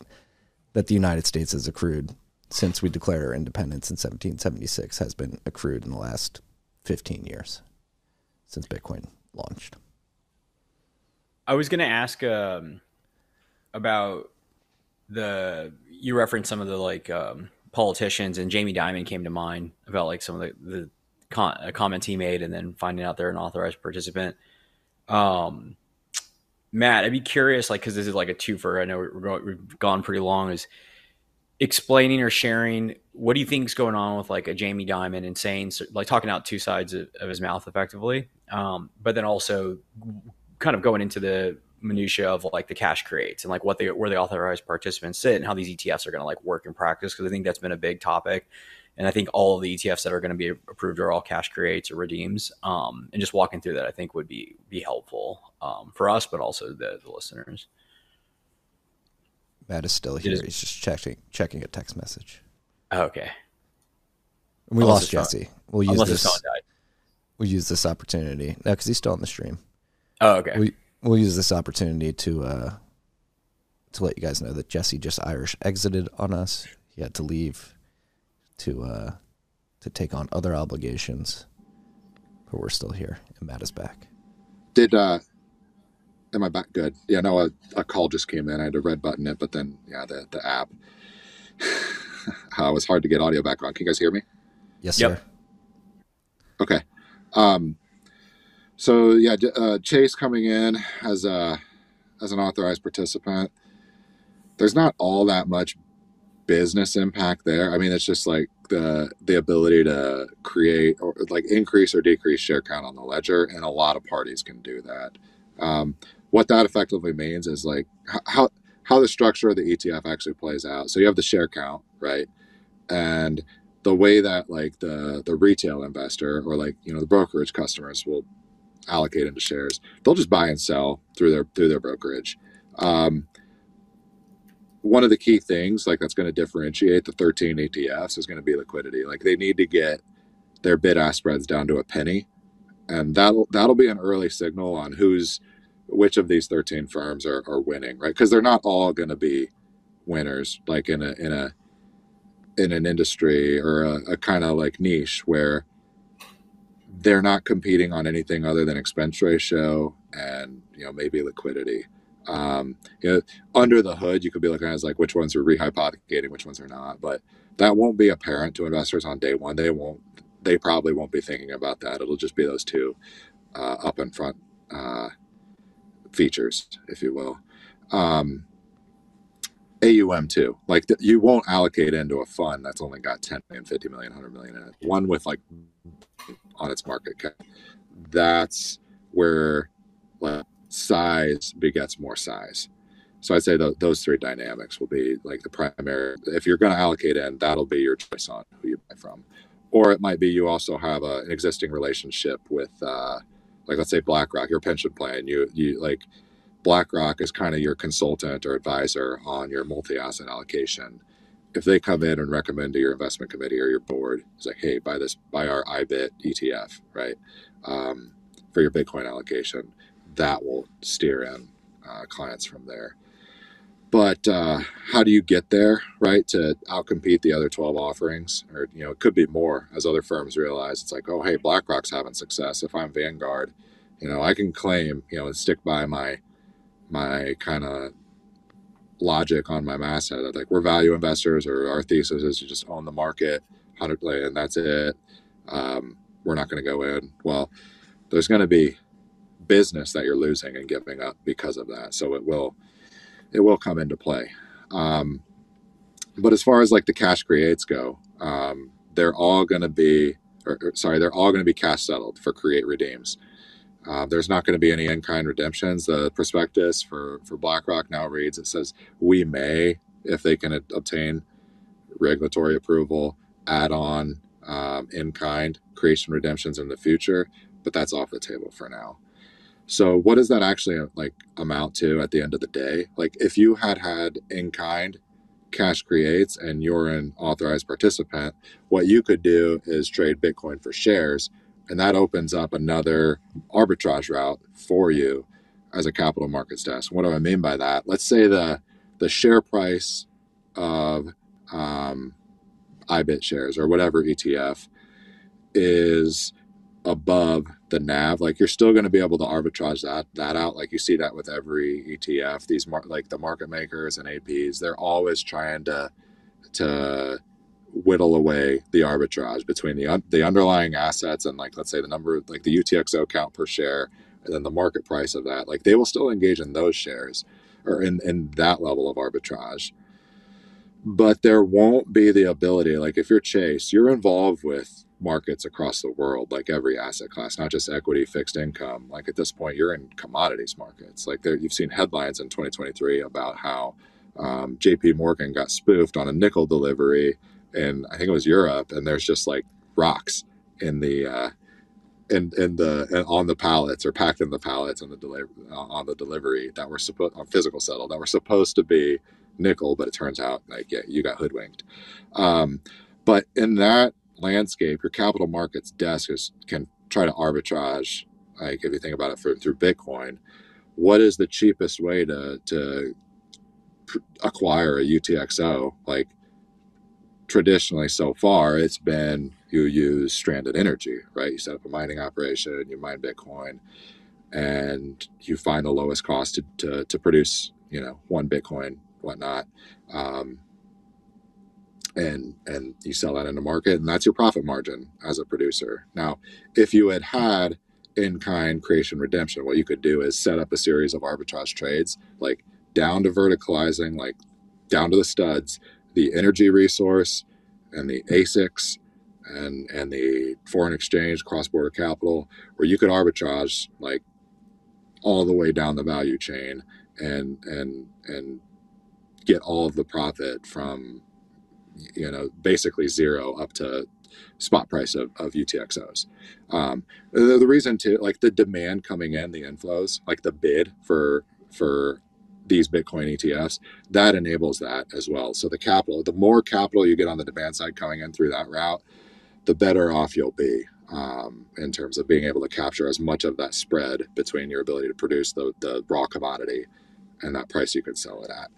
that the United States has accrued since we declared our independence in 1776 has been accrued in the last 15 years since Bitcoin launched. I was going to ask um, about the you referenced some of the like um, politicians and Jamie Dimon came to mind about like some of the the con- uh, comments he made and then finding out they're an authorized participant. Um, Matt, I'd be curious, like, because this is like a twofer. I know we're, we've gone pretty long. Is explaining or sharing what do you think is going on with like a Jamie Dimon and saying like talking out two sides of, of his mouth effectively, um, but then also kind of going into the minutia of like the cash creates and like what they where the authorized participants sit and how these ETFs are going to like work in practice because I think that's been a big topic. And I think all of the ETFs that are going to be approved are all cash creates or redeems. Um, and just walking through that, I think would be be helpful um, for us, but also the, the listeners. Matt is still here. is- He's just checking checking a text message. Okay, And we Unless lost his phone- Jesse. We'll use unless this. died. We'll use this opportunity. No, because he's still on the stream. Oh, okay. We we'll use this opportunity to uh, to let you guys know that Jesse just Irish exited on us. He had to leave to uh, to take on other obligations, but we're still here, and Matt is back. Did uh am I back good? Yeah, no, a, a call just came in. I had to red button it, but then yeah, the the app <laughs> uh, it was hard to get audio back on. Can you guys hear me? Yes, Yep. sir. Okay. Um, so yeah, uh, Chase coming in as a as an authorized participant. There's not all that much business impact there. I mean, it's just like the the ability to create or like increase or decrease share count on the ledger, and a lot of parties can do that. Um, what that effectively means is like how how the structure of the ETF actually plays out. So you have the share count, right? And the way that like the the retail investor or like you know the brokerage customers will allocate into shares, they'll just buy and sell through their through their brokerage. Um, one of the key things like that's going to differentiate the 13 ETFs is going to be liquidity. Like they need to get their bid ask spreads down to a penny, and that'll that'll be an early signal on who's which of these 13 firms are, are winning, right? Because they're not all going to be winners, like in a in a in an industry or a, a kind of like niche where they're not competing on anything other than expense ratio and you know maybe liquidity. Um, you know, under the hood, you could be looking at like which ones are rehypothecating, which ones are not, but that won't be apparent to investors on day one. They won't. They probably won't be thinking about that. It'll just be those two uh, up in front uh, features, if you will. Um, AUM too. Like you won't allocate into a fund that's only got 10 million, 50 million, 100 million in it. One with like on its market cap. That's where like, size begets more size. So I'd say th- those three dynamics will be like the primary. If you're going to allocate in, that'll be your choice on who you buy from. Or it might be you also have a, an existing relationship with, uh, like let's say BlackRock, your pension plan. You you like BlackRock is kind of your consultant or advisor on your multi-asset allocation. If they come in and recommend to your investment committee or your board, it's like, hey, buy this, buy our IBIT ETF, right, um, for your Bitcoin allocation. That will steer in uh, clients from there. But uh, how do you get there, right, to outcompete the other 12 offerings? Or, you know, it could be more as other firms realize it's like, oh, hey, BlackRock's having success. If I'm Vanguard, you know, I can claim, you know, and stick by my my kind of logic on my masthead that like we're value investors or our thesis is to just own the market 100 and that's it um, we're not going to go in well there's going to be business that you're losing and giving up because of that so it will it will come into play um, but as far as like the cash creates go um, they're all going to be or, or, sorry they're all going to be cash settled for create redeems uh, there's not going to be any in-kind redemptions. The prospectus for for BlackRock now reads it says we may, if they can obtain regulatory approval, add on um, in-kind creation redemptions in the future, but that's off the table for now. So what does that actually like amount to at the end of the day? Like if you had had in-kind cash creates and you're an authorized participant, what you could do is trade Bitcoin for shares and that opens up another arbitrage route for you as a capital markets desk. What do I mean by that? Let's say the the share price of um, IBIT shares or whatever ETF is above the NAV. Like you're still going to be able to arbitrage that that out. Like you see that with every ETF. These mar- like the market makers and APs, they're always trying to to whittle away the arbitrage between the un- the underlying assets and like let's say the number like the UTXO count per share and then the market price of that like they will still engage in those shares or in in that level of arbitrage but there won't be the ability like if you're chase you're involved with markets across the world like every asset class not just equity fixed income like at this point you're in commodities markets like there you've seen headlines in 2023 about how um, jp morgan got spoofed on a nickel delivery and I think it was Europe, and there's just like rocks in the uh, in in the on the pallets or packed in the pallets on the delivery on the delivery that were supposed on physical settle that were supposed to be nickel, but it turns out like yeah, you got hoodwinked. Um, but in that landscape, your capital markets desk is, can try to arbitrage. Like if you think about it for, through Bitcoin, what is the cheapest way to to acquire a UTXO? Like traditionally so far it's been you use stranded energy right you set up a mining operation you mine bitcoin and you find the lowest cost to, to, to produce you know one bitcoin whatnot um, and and you sell that in the market, and that's your profit margin as a producer. Now, if you had had in kind creation redemption, what you could do is set up a series of arbitrage trades, like down to verticalizing, like down to the studs, the energy resource and the ASICs and and the foreign exchange cross border capital, where you could arbitrage like all the way down the value chain and and and get all of the profit from you know basically zero up to spot price of, of UTXOs. Um, the, the reason to like the demand coming in, the inflows, like the bid for for these Bitcoin ETFs, that enables that as well. So the capital, the more capital you get on the demand side coming in through that route, the better off you'll be um, in terms of being able to capture as much of that spread between your ability to produce the, the raw commodity and that price you can sell it at.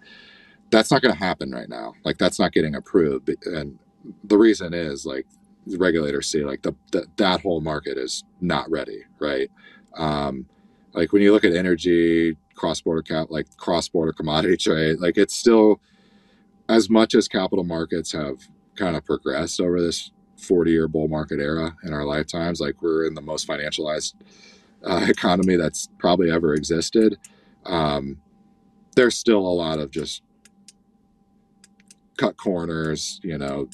That's not going to happen right now. Like that's not getting approved, and the reason is like regulators see like the, the that whole market is not ready, right? Um, like when you look at energy cross-border cap like cross-border commodity <laughs> trade like it's still as much as capital markets have kind of progressed over this 40 year bull market era in our lifetimes like we're in the most financialized uh, economy that's probably ever existed um, there's still a lot of just cut corners you know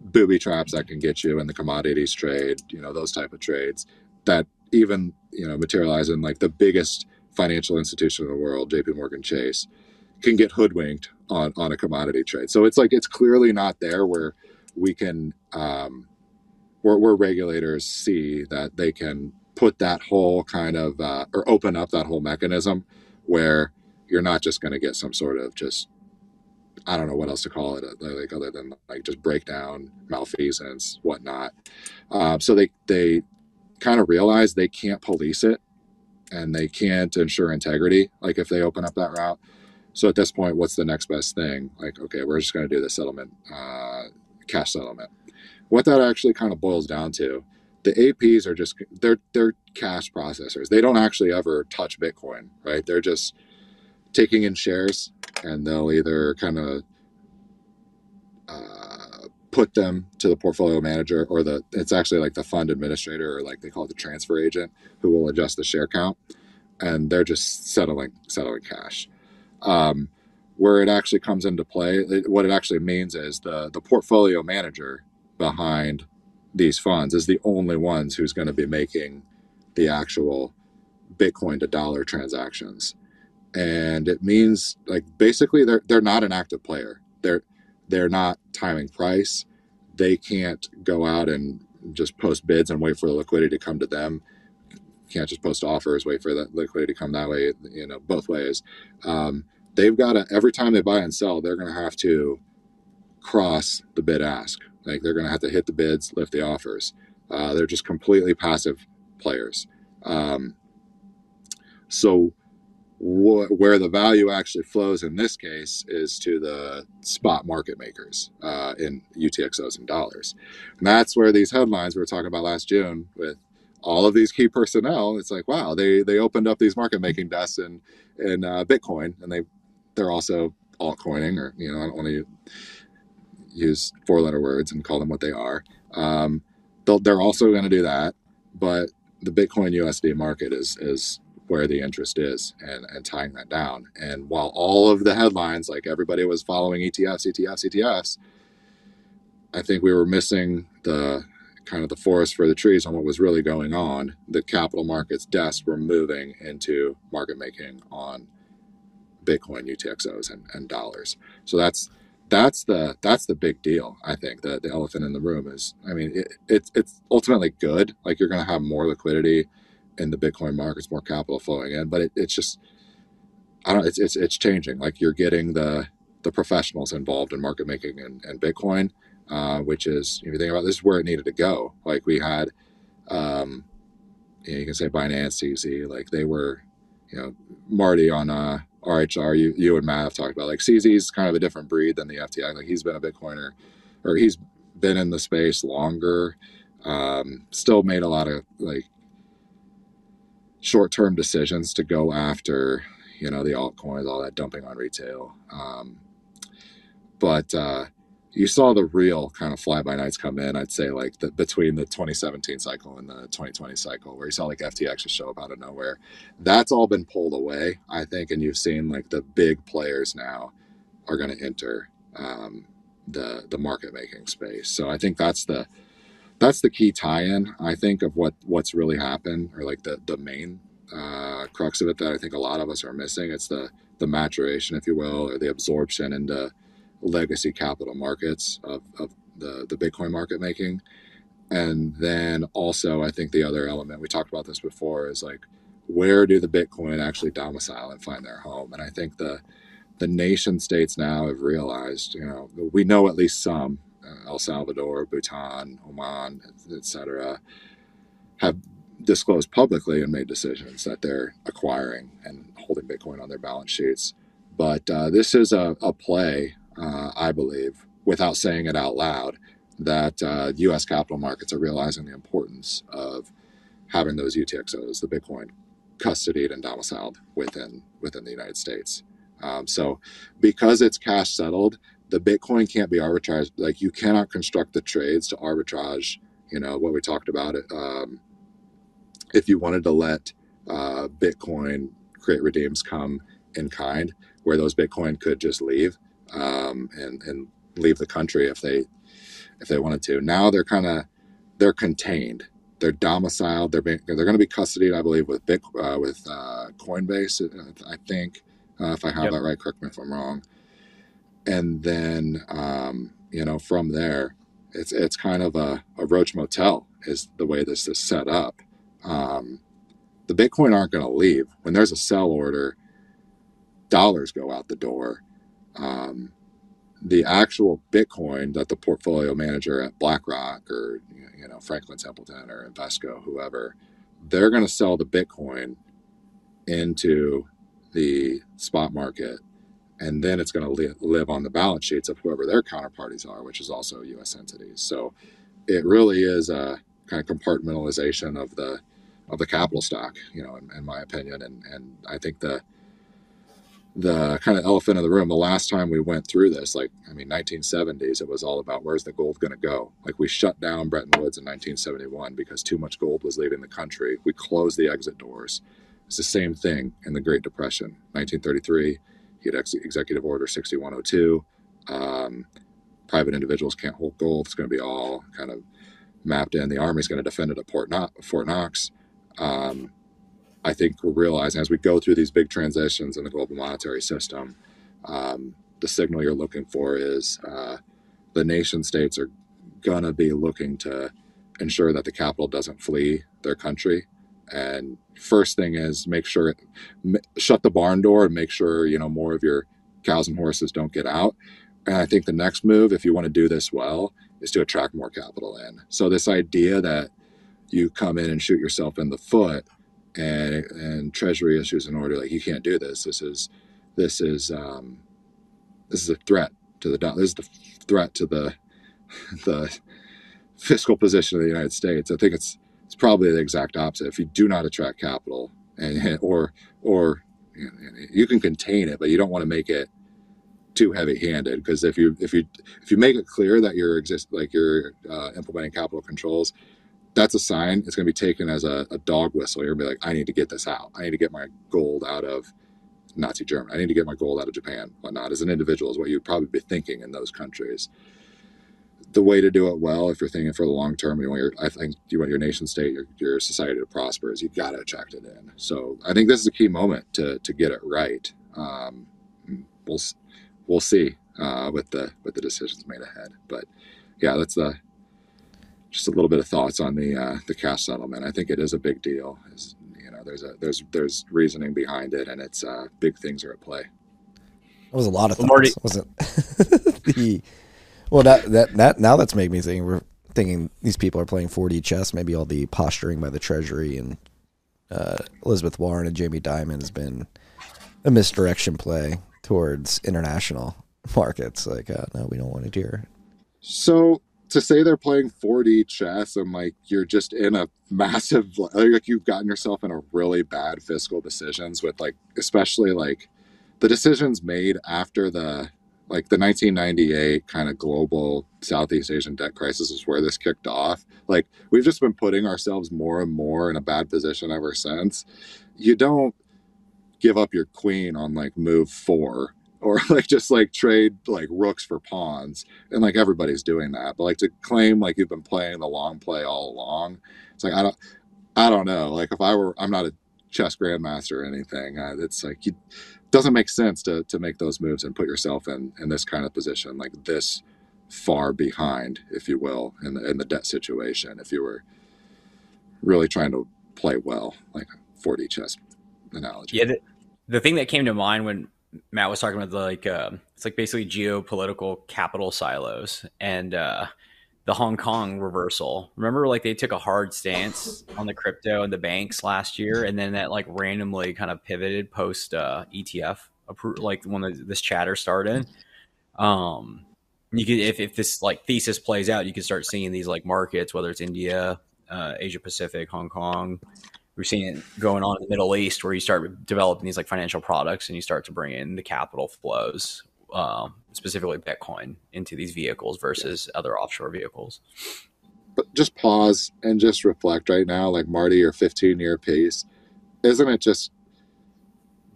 booby traps that can get you in the commodities trade you know those type of trades that even you know materialize in like the biggest financial institution in the world, JP Morgan Chase, can get hoodwinked on, on a commodity trade. So it's like it's clearly not there where we can um, where, where regulators see that they can put that whole kind of uh, or open up that whole mechanism where you're not just going to get some sort of just I don't know what else to call it like other than like just breakdown, malfeasance, whatnot. Um, so they they kind of realize they can't police it and they can't ensure integrity like if they open up that route. So at this point what's the next best thing? Like okay we're just going to do the settlement uh, cash settlement. What that actually kind of boils down to the aps are just they're they're cash processors. They don't actually ever touch bitcoin right? They're just taking in shares and they'll either kind of uh, put them to the portfolio manager or the it's actually like the fund administrator or like they call it the transfer agent who will adjust the share count and they're just settling settling cash. Um, where it actually comes into play it, what it actually means is the the portfolio manager behind these funds is the only ones who's going to be making the actual bitcoin to dollar transactions and it means like basically they're they're not an active player they're they're not timing price. They can't go out and just post bids and wait for the liquidity to come to them. Can't just post offers, wait for that liquidity to come that way. You know, both ways. Um, they've got to every time they buy and sell, they're going to have to cross the bid ask. Like they're going to have to hit the bids, lift the offers. Uh, they're just completely passive players. Um, so wh- where the value actually flows in this case is to the spot market makers uh, in UTXOs and dollars. And that's where these headlines we were talking about last June with all of these key personnel. It's like, wow, they they opened up these market making desks in in uh, Bitcoin, and they they're also altcoining, or you know, I don't want to use four letter words and call them what they are. Um, they're also going to do that, but the Bitcoin USD market is is where the interest is and, and tying that down. And while all of the headlines, like everybody was following ETFs, ETFs, ETFs, I think we were missing the kind of the forest for the trees on what was really going on. The capital markets desks were moving into market making on Bitcoin, UTXOs, and, and dollars. So that's that's the that's the big deal. I think that the elephant in the room is. I mean, it, it's it's ultimately good. Like you're going to have more liquidity in the Bitcoin markets, more capital flowing in. But it, it's just, I don't. It's, it's it's changing. Like you're getting the the professionals involved in market making and, and Bitcoin, uh, which is if you think about this is where it needed to go. Like we had, um, you, know, you can say Binance, CZ, like they were, you know, Marty on uh, RHR. You you and Matt have talked about like CZ's kind of a different breed than the FTX. Like he's been a Bitcoiner, or he's been in the space longer. Um, still made a lot of like short-term decisions to go after you know the altcoins all that dumping on retail um, but uh, you saw the real kind of fly by nights come in. I'd say like the, between the 2017 cycle and the 2020 cycle, where you saw like FTX just show up out of nowhere. That's all been pulled away, I think, and you've seen like the big players now are going to enter um, the the market making space. So I think that's the that's the key tie-in. I think of what what's really happened, or like the the main uh, crux of it that I think a lot of us are missing. It's the the maturation, if you will, or the absorption into legacy capital markets of, of the the Bitcoin market making. And then also, I think the other element we talked about this before is like, where do the Bitcoin actually domicile and find their home? And I think the the nation states now have realized, you know, we know at least some, El Salvador, Bhutan, Oman, etc., have disclosed publicly and made decisions that they're acquiring and holding Bitcoin on their balance sheets. But uh, this is a, a play, uh, I believe, without saying it out loud, that uh, U.S. capital markets are realizing the importance of having those UTXOs, the Bitcoin, custodied and domiciled within within the United States. Um, so because it's cash settled, the Bitcoin can't be arbitraged. Like you cannot construct the trades to arbitrage. You know what we talked about. It um, if you wanted to let uh, Bitcoin create redeems come in kind, where those Bitcoin could just leave um, and and leave the country if they if they wanted to. Now they're kind of they're contained. They're domiciled. They're being, they're going to be custodied, I believe, with Bit uh, with uh, Coinbase. I think uh, if I have yep. that right. Correct me if I'm wrong. And then, um, you know, from there, it's it's kind of a, a roach motel is the way this is set up. Um, the Bitcoin aren't going to leave when there's a sell order. Dollars go out the door. Um, the actual Bitcoin that the portfolio manager at BlackRock or you know Franklin Templeton or Invesco, whoever, they're going to sell the Bitcoin into the spot market, and then it's going to li- live on the balance sheets of whoever their counterparties are, which is also U.S. entities. So it really is a kind of compartmentalization of the of the capital stock, you know, in, in my opinion, and and I think the the kind of elephant in the room the last time we went through this like i mean 1970s it was all about where's the gold going to go like we shut down bretton woods in 1971 because too much gold was leaving the country we closed the exit doors it's the same thing in the Great Depression, 1933. He had ex- Executive Order 6102. Um, private individuals can't hold gold. It's going to be all kind of mapped in. The Army's going to defend it at Port no- Fort Knox. Um, I think we're realizing as we go through these big transitions in the global monetary system, um, the signal you're looking for is uh, the nation states are going to be looking to ensure that the capital doesn't flee their country and first thing is make sure shut the barn door and make sure you know more of your cows and horses don't get out. And i think the next move if you want to do this well is to attract more capital in. So this idea that you come in and shoot yourself in the foot and and treasury issues in order like you can't do this. This is this is um, this is a threat to the this is the threat to the <laughs> the fiscal position of the united states. I think it's it's probably the exact opposite. If you do not attract capital, and or or you, can contain it, but you don't want to make it too heavy-handed because if you if you if you make it clear that you're exist like you're uh, implementing capital controls, that's a sign. It's going to be taken as a, a dog whistle. You're going to be like, I need to get this out. I need to get my gold out of Nazi Germany. I need to get my gold out of Japan, whatnot. As an individual, is what you'd probably be thinking in those countries the way to do it well, if you're thinking for the long term, you want your, I think you want your nation state, your, your society to prosper, is you've got to attract it in. So I think this is a key moment to to get it right. Um, we'll we'll see uh, with the with the decisions made ahead, but yeah, that's the just a little bit of thoughts on the uh, the cash settlement. I think it is a big deal. Is you know there's a there's there's reasoning behind it, and it's uh, big things are at play. That was a lot of thoughts, Marty, was it? <laughs> the well, that that that now that's made me think. We're thinking these people are playing 4D chess. Maybe all the posturing by the Treasury and uh, Elizabeth Warren and Jamie Dimon has been a misdirection play towards international <laughs> markets. Like, uh, no, we don't want to hear. So to say they're playing 4D chess and like you're just in a massive like you've gotten yourself in a really bad fiscal decisions with like especially like the decisions made after the like the 1998 kind of global Southeast Asian debt crisis is where this kicked off. Like we've just been putting ourselves more and more in a bad position ever since. You don't give up your queen on like move four <laughs> or like just like trade like rooks for pawns and like everybody's doing that but like to claim like you've been playing the long play all along it's like i don't i don't know like if i were i'm not a chess grandmaster or anything uh, it's like it doesn't make sense to to make those moves and put yourself in in this kind of position like this far behind if you will in the in the debt situation if you were really trying to play well like 4d chess analogy. Yeah, the, the thing that came to mind when Matt was talking about the, like uh, it's like basically geopolitical capital silos and uh, the Hong Kong reversal. Remember, like they took a hard stance on the crypto and the banks last year, and then that like randomly kind of pivoted post uh, ETF, like when the, this chatter started. Um, you could if, if this like thesis plays out, you could start seeing these like markets, whether it's India, uh, Asia Pacific, Hong Kong. We're seeing it going on in the Middle East, where you start developing these like financial products, and you start to bring in the capital flows, um, specifically Bitcoin, into these vehicles versus other offshore vehicles. but just pause and just reflect right now like marty your 15 year piece. isn't it just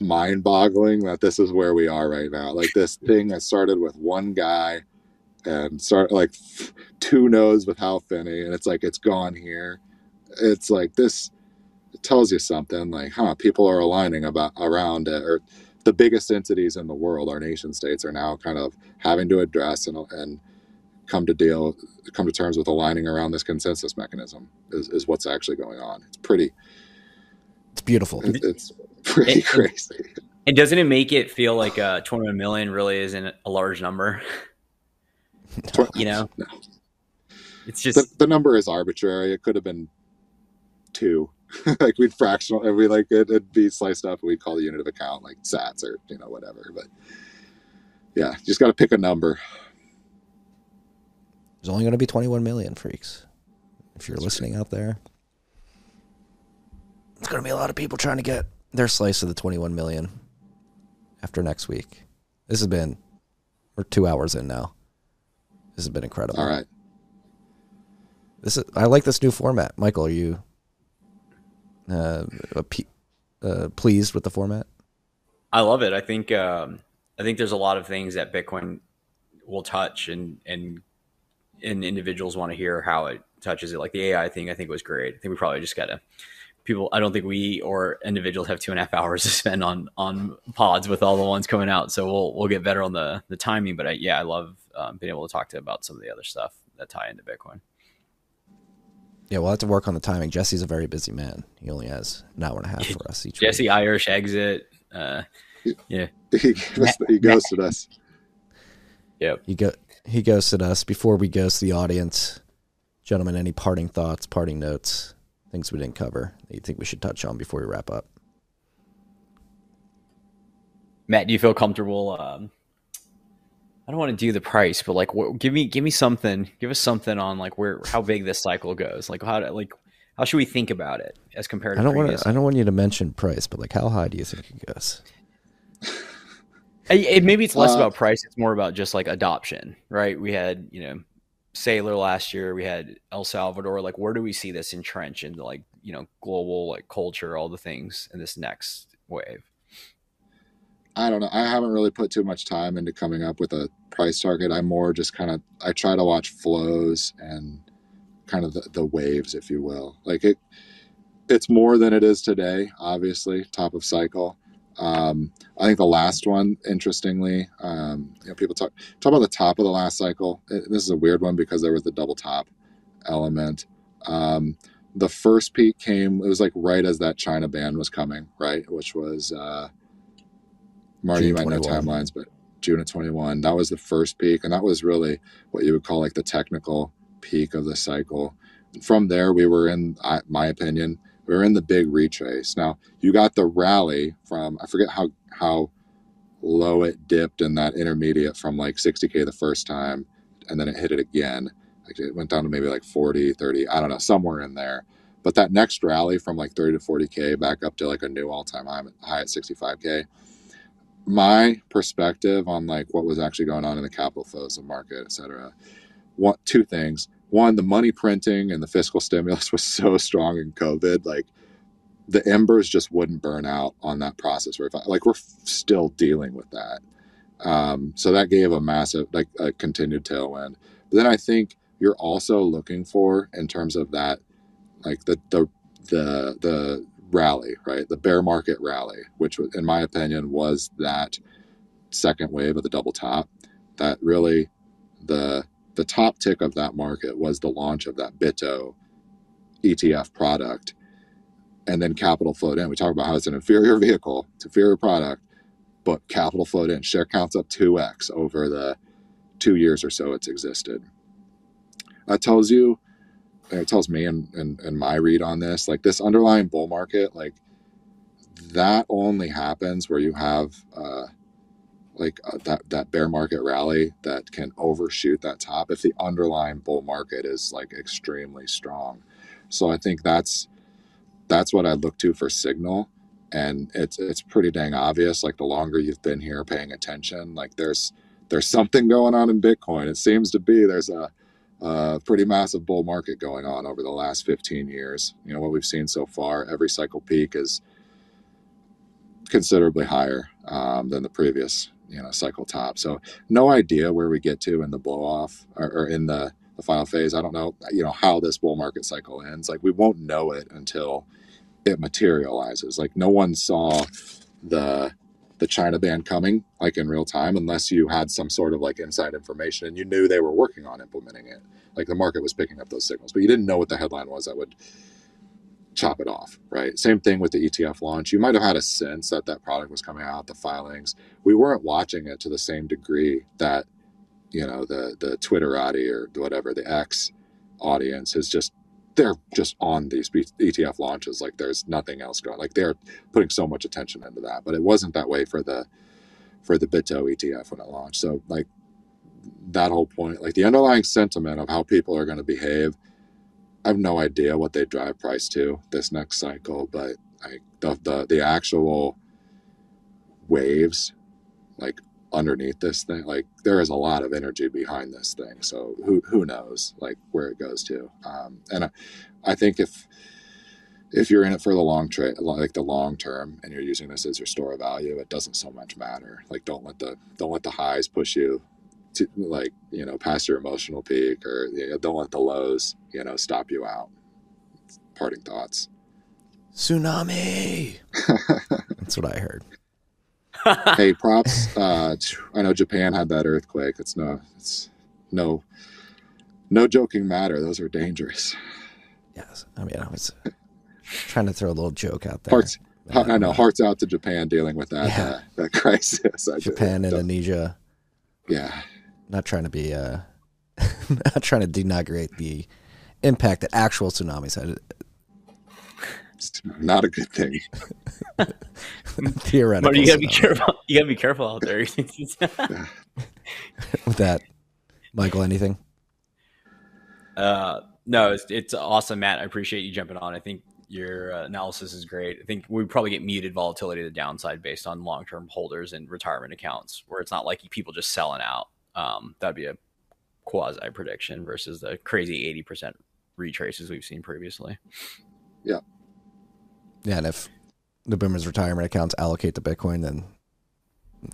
mind boggling that this is where we are right now like this <laughs> thing that started with one guy and start like two nodes with Hal Finney and it's like it's gone here it's like this it tells you something like huh people are aligning about around it or the biggest entities in the world our nation states are now kind of having to address and, and come to deal come to terms with aligning around this consensus mechanism is, is what's actually going on it's pretty It's beautiful. it- it's pretty It- crazy And doesn't it make it feel like uh, 21 million really isn't a large number? <laughs> you know, No. it's just the, the number is arbitrary it could have been two <laughs> like we'd fractional and we like it, it'd be sliced up and we'd call the unit of account like sats or you know whatever but yeah just got to pick a number There's only going to be 21 million freaks. If you're listening out there, it's going to be a lot of people trying to get their slice of the 21 million after next week. This has been, we're two hours in now. This has been incredible. all right This is, I like this new format. Michael, are you uh, uh, pleased with the format? I love it. I think um, I think there's a lot of things that Bitcoin will touch, and and and individuals want to hear how it touches it. Like the AI thing, I think was great. I think we probably just gotta people. I don't think we or individuals have two and a half <laughs> hours to spend on on pods with all the ones coming out. So we'll we'll get better on the the timing. But I, yeah, I love um, being able to talk to about some of the other stuff that tie into Bitcoin. Yeah, we'll have to work on the timing. Jesse's a very busy man. He only has an hour and a half <laughs> for us each Jesse week. Irish exit. Uh, yeah, <laughs> he, gave us- he ghosted us yep. He go he ghosted us before we ghost the audience. Gentlemen, any parting thoughts, parting notes, things we didn't cover that you think we should touch on before we wrap up? Matt, do you feel comfortable? Um, I don't want to do the price, but like, wh- give me give me something. Give us something on like where how big this cycle goes. Like how to, like how should we think about it as compared I to don't want to. I don't want you to mention price, but like, how high do you think it goes? I- it- maybe it's less Uh, about price. It's more about just like adoption, right? We had you know Sailor last year. We had El Salvador. Like, where do we see this entrench into like you know global like culture, all the things in this next wave? I don't know. I haven't really put too much time into coming up with a price target. I more just kind of I try to watch flows and kind of the, the waves, if you will. Like it, it's more than it is today. Obviously, top of cycle. Um, I think the last one, interestingly, um, you know, people talk talk about the top of the last cycle. It- this is a weird one because there was the double top element. Um, the first peak came. It was like right as that China ban was coming, right, which was. Uh, Marty, June you might know timelines, but June of 21, that was the first peak. And that was really what you would call like the technical peak of the cycle. From there, we were in, I- my opinion, we were in the big retrace. Now, you got the rally from, I forget how, how low it dipped in that intermediate from like 60K the first time, and then it hit it again. Like it went down to maybe like 40, 30, I don't know, somewhere in there. But that next rally from like 30 to 40K back up to like a new all time high, high at 65K my perspective on like what was actually going on in the capital flows of market, et cetera. One, two things. One, the money printing and the fiscal stimulus <laughs> was so strong in COVID, like the embers just wouldn't burn out on that process. I, like we're still dealing with that, um, so that gave a massive like a continued tailwind. But then I think you're also looking for in terms of that, like the the the the rally, right? The bear market rally, which in my opinion was that second wave of the double top. That really the the top tick of that market was the launch of that BITO ETF product. And then capital flowed in. We talk about how it's an inferior <laughs> vehicle, it's inferior product, but capital flowed in. Share counts up 2x over the two years or so it's existed. That tells you it tells me and, and, and my read on this like this underlying bull market like that only happens where you have uh, like uh, that that bear market rally that can overshoot that top if the underlying bull market is like extremely strong. So i think that's that's what i look to for signal and it's it's pretty dang obvious like the longer you've been here paying attention like there's there's something going on in bitcoin. It seems to be there's a uh, pretty massive bull market going on over the last 15 years. You know, what we've seen so far, every cycle peak is considerably higher um, than the previous, you know, cycle top. So no idea where we get to in the blow off or, or in the, the final phase. I don't know, you know, how this bull market cycle ends. Like we won't know it until it materializes. Like no one saw the the China ban coming like in real time unless you had some sort of like inside information and you knew they were working on implementing it. Like the market was picking up those signals, but you didn't know what the headline was that would chop it off, right? Same thing with the ETF launch. You might have had a sense that that product was coming out, the filings. We weren't watching it to the same degree that you know the the Twitterati or whatever the X audience is just they're just on these ETF launches like there's nothing else going. Like they're putting so much attention into that, but it wasn't that way for the for the BITO ETF when it launched. So like that whole point, like the underlying sentiment of how people are going to behave, I have no idea what they drive price to this next cycle, but like the the, the actual waves, like underneath this thing like there is a lot of energy behind this thing. So who who knows like where it goes to. Um, and I, I think if if you're in it for the long trade like the long term and you're using this as your store of value it doesn't so much matter. Like don't let the don't let the highs push you to like you know past your emotional peak or you know, don't let the lows you know stop you out. Parting thoughts. Tsunami! <laughs> That's what i heard <laughs> hey, props. Uh, I know Japan had that earthquake. It's no, it's no, no joking matter. Those are dangerous. Yes, I mean I was trying to throw a little joke out there. Hearts, I know. Hearts out to Japan dealing with that yeah. uh, that <laughs> crisis. I Japan, Indonesia. Yeah. Not trying to be, uh, <laughs> not trying to denigrate the impact that actual tsunamis had it's not a good thing. <laughs> Theoretical. But you gotta be careful. You gotta be careful out there. <laughs> With that, Michael, anything? Uh, no, it's, it's awesome, Matt. I appreciate you jumping on. I think your uh, analysis is great. I think we probably get muted volatility to the downside based on long term holders and retirement accounts, where it's not like people just selling out. Um, that'd be a quasi prediction versus the crazy eighty percent retraces we've seen previously. Yeah. Yeah, and if the boomers' retirement accounts allocate to Bitcoin, then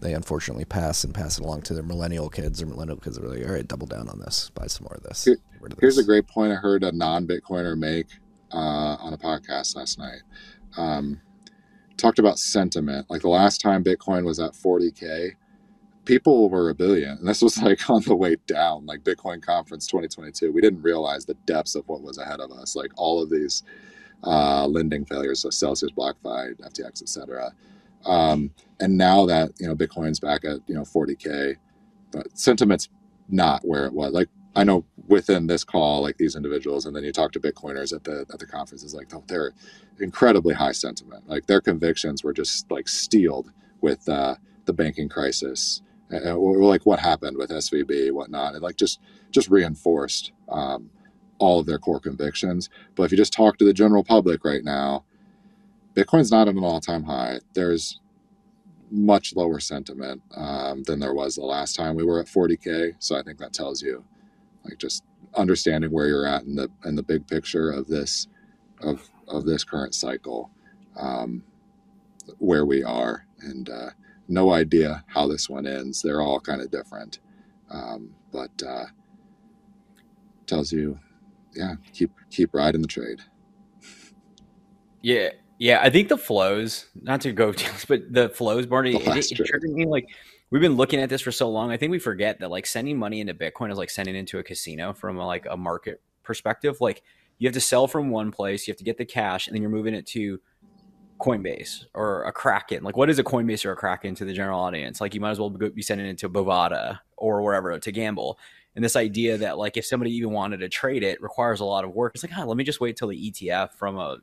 they unfortunately pass and pass it along to their millennial kids. Or millennial kids are like, all right, double down on this, buy some more of this. Here, here's a great point I heard a non-Bitcoiner make uh, on a podcast last night. Um, talked about sentiment. Like the last time Bitcoin was at 40k, people were a billion, and this was like <laughs> on the way down. Like Bitcoin conference 2022, we didn't realize the depths of what was ahead of us. Like all of these uh, lending failures, so Celsius, BlockFi, FTX, etc. Um, and now that you know Bitcoin's back at you know 40k, but sentiment's not where it was. Like I know within this call, like these individuals, and then you talk to Bitcoiners at the at the conferences, like they're incredibly high sentiment. Like their convictions were just like steeled with uh, the banking crisis, or like what happened with SVB, whatnot, and like just just reinforced. Um, all of their core convictions. But if you just talk to the general public right now, Bitcoin's not at an all time high. There's much lower sentiment um, than there was the last time we were at 40k. So I think that tells you, like, just understanding where you're at in the in the big picture of this of of this current cycle, um, where we are, and uh, no idea how this one ends. They're all kind of different, um, but uh, tells you, yeah, keep keep riding the trade. Yeah, yeah. I think the flows, not to go, <laughs> but the flows, Barney, The it, it, me like we've been looking at this for so long. I think we forget that like sending money into Bitcoin is like sending into a casino from a, like a market perspective. Like you have to sell from one place, you have to get the cash, and then you're moving it to Coinbase or a Kraken. Like, what is a Coinbase or a Kraken to the general audience? Like, you might as well be be sending it to Bovada or wherever to gamble. And this idea that like if somebody even wanted to trade it requires a lot of work. It's like, ah, let me just wait till the ETF from a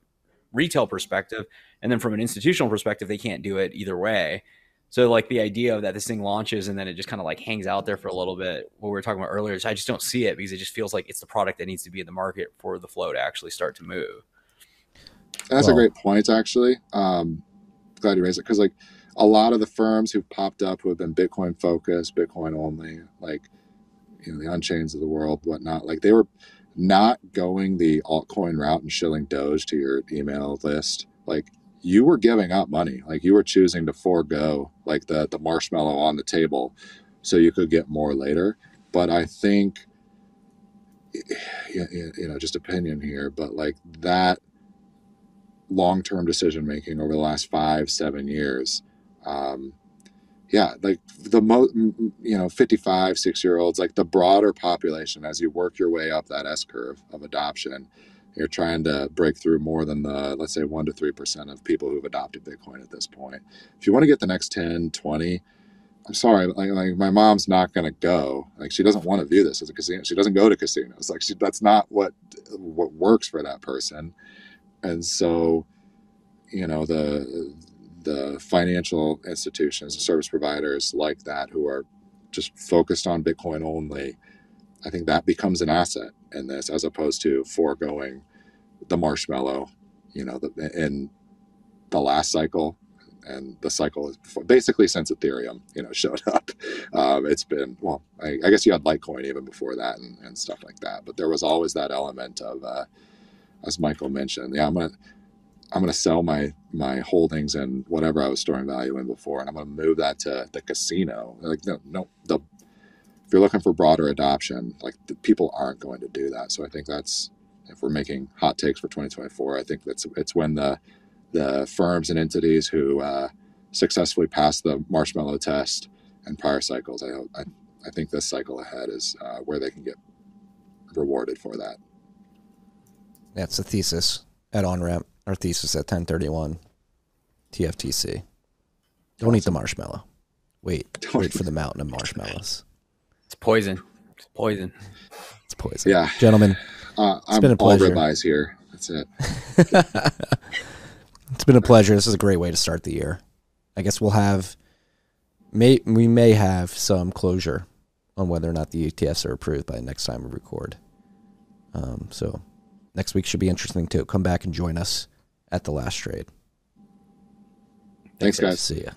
retail perspective, and then from an institutional perspective, they can't do it either way. So like the idea of that this thing launches and then it just kind of like hangs out there for a little bit. What we were talking about earlier is I just don't see it because it just feels like it's the product that needs to be in the market for the flow to actually start to move. That's Well- a great point, actually. Um, glad you raised it because, like, a lot of the firms who've popped up who have been Bitcoin focused, Bitcoin only, like, you know, the Unchains of the world, whatnot, like, they were not going the altcoin route and shilling Doge to your email list. Like, you were giving up money. Like, you were choosing to forego, like, the, the marshmallow on the table so you could get more later. But I think, you know, just opinion here, but like, that long-term decision making over the last five seven years um yeah like the most you know 55 six year olds like the broader population as you work your way up that s curve of adoption you're trying to break through more than the let's say 1 to 3% of people who've adopted bitcoin at this point. If you want to get the next 10 20 i'm sorry like, like my mom's not going to go. Like she doesn't want to view this as a casino. She doesn't go to casinos. Like she that's not what what works for that person. And so you know the the financial institutions the service providers like that who are just focused on bitcoin only i think that becomes an asset in this as opposed to foregoing the marshmallow you know the, in the last cycle and the cycle is basically since ethereum you know <laughs> showed up. Um, it's been well I, I guess you had litecoin even before that and, and stuff like that but there was always that element of uh, as michael mentioned yeah i'm gonna I'm going to sell my my holdings and whatever I was storing value in before, and I'm going to move that to the casino. Like no, no, the if you're looking for broader adoption, like the people aren't going to do that. So I think that's if we're making hot takes for 2024, I think that's it's when the the firms and entities who uh, successfully pass the marshmallow test and prior cycles. I I, I think this cycle ahead is uh, where they can get rewarded for that. That's the thesis at Onramp. Our thesis at 1031 TFTC. Don't eat the marshmallow. Wait. Don't wait for the mountain of marshmallows. It's poison. It's poison. It's poison. Yeah, Gentlemen, uh, I'm been a all pleasure. ribeyes here. That's it. <laughs> it's been a pleasure. This is a great way to start the year. I guess we'll have may we may have some closure on whether or not the ETFs are approved by the next time we record. Um, so next week should be interesting too. Come back and join us at the last trade. Thanks, guys. See ya.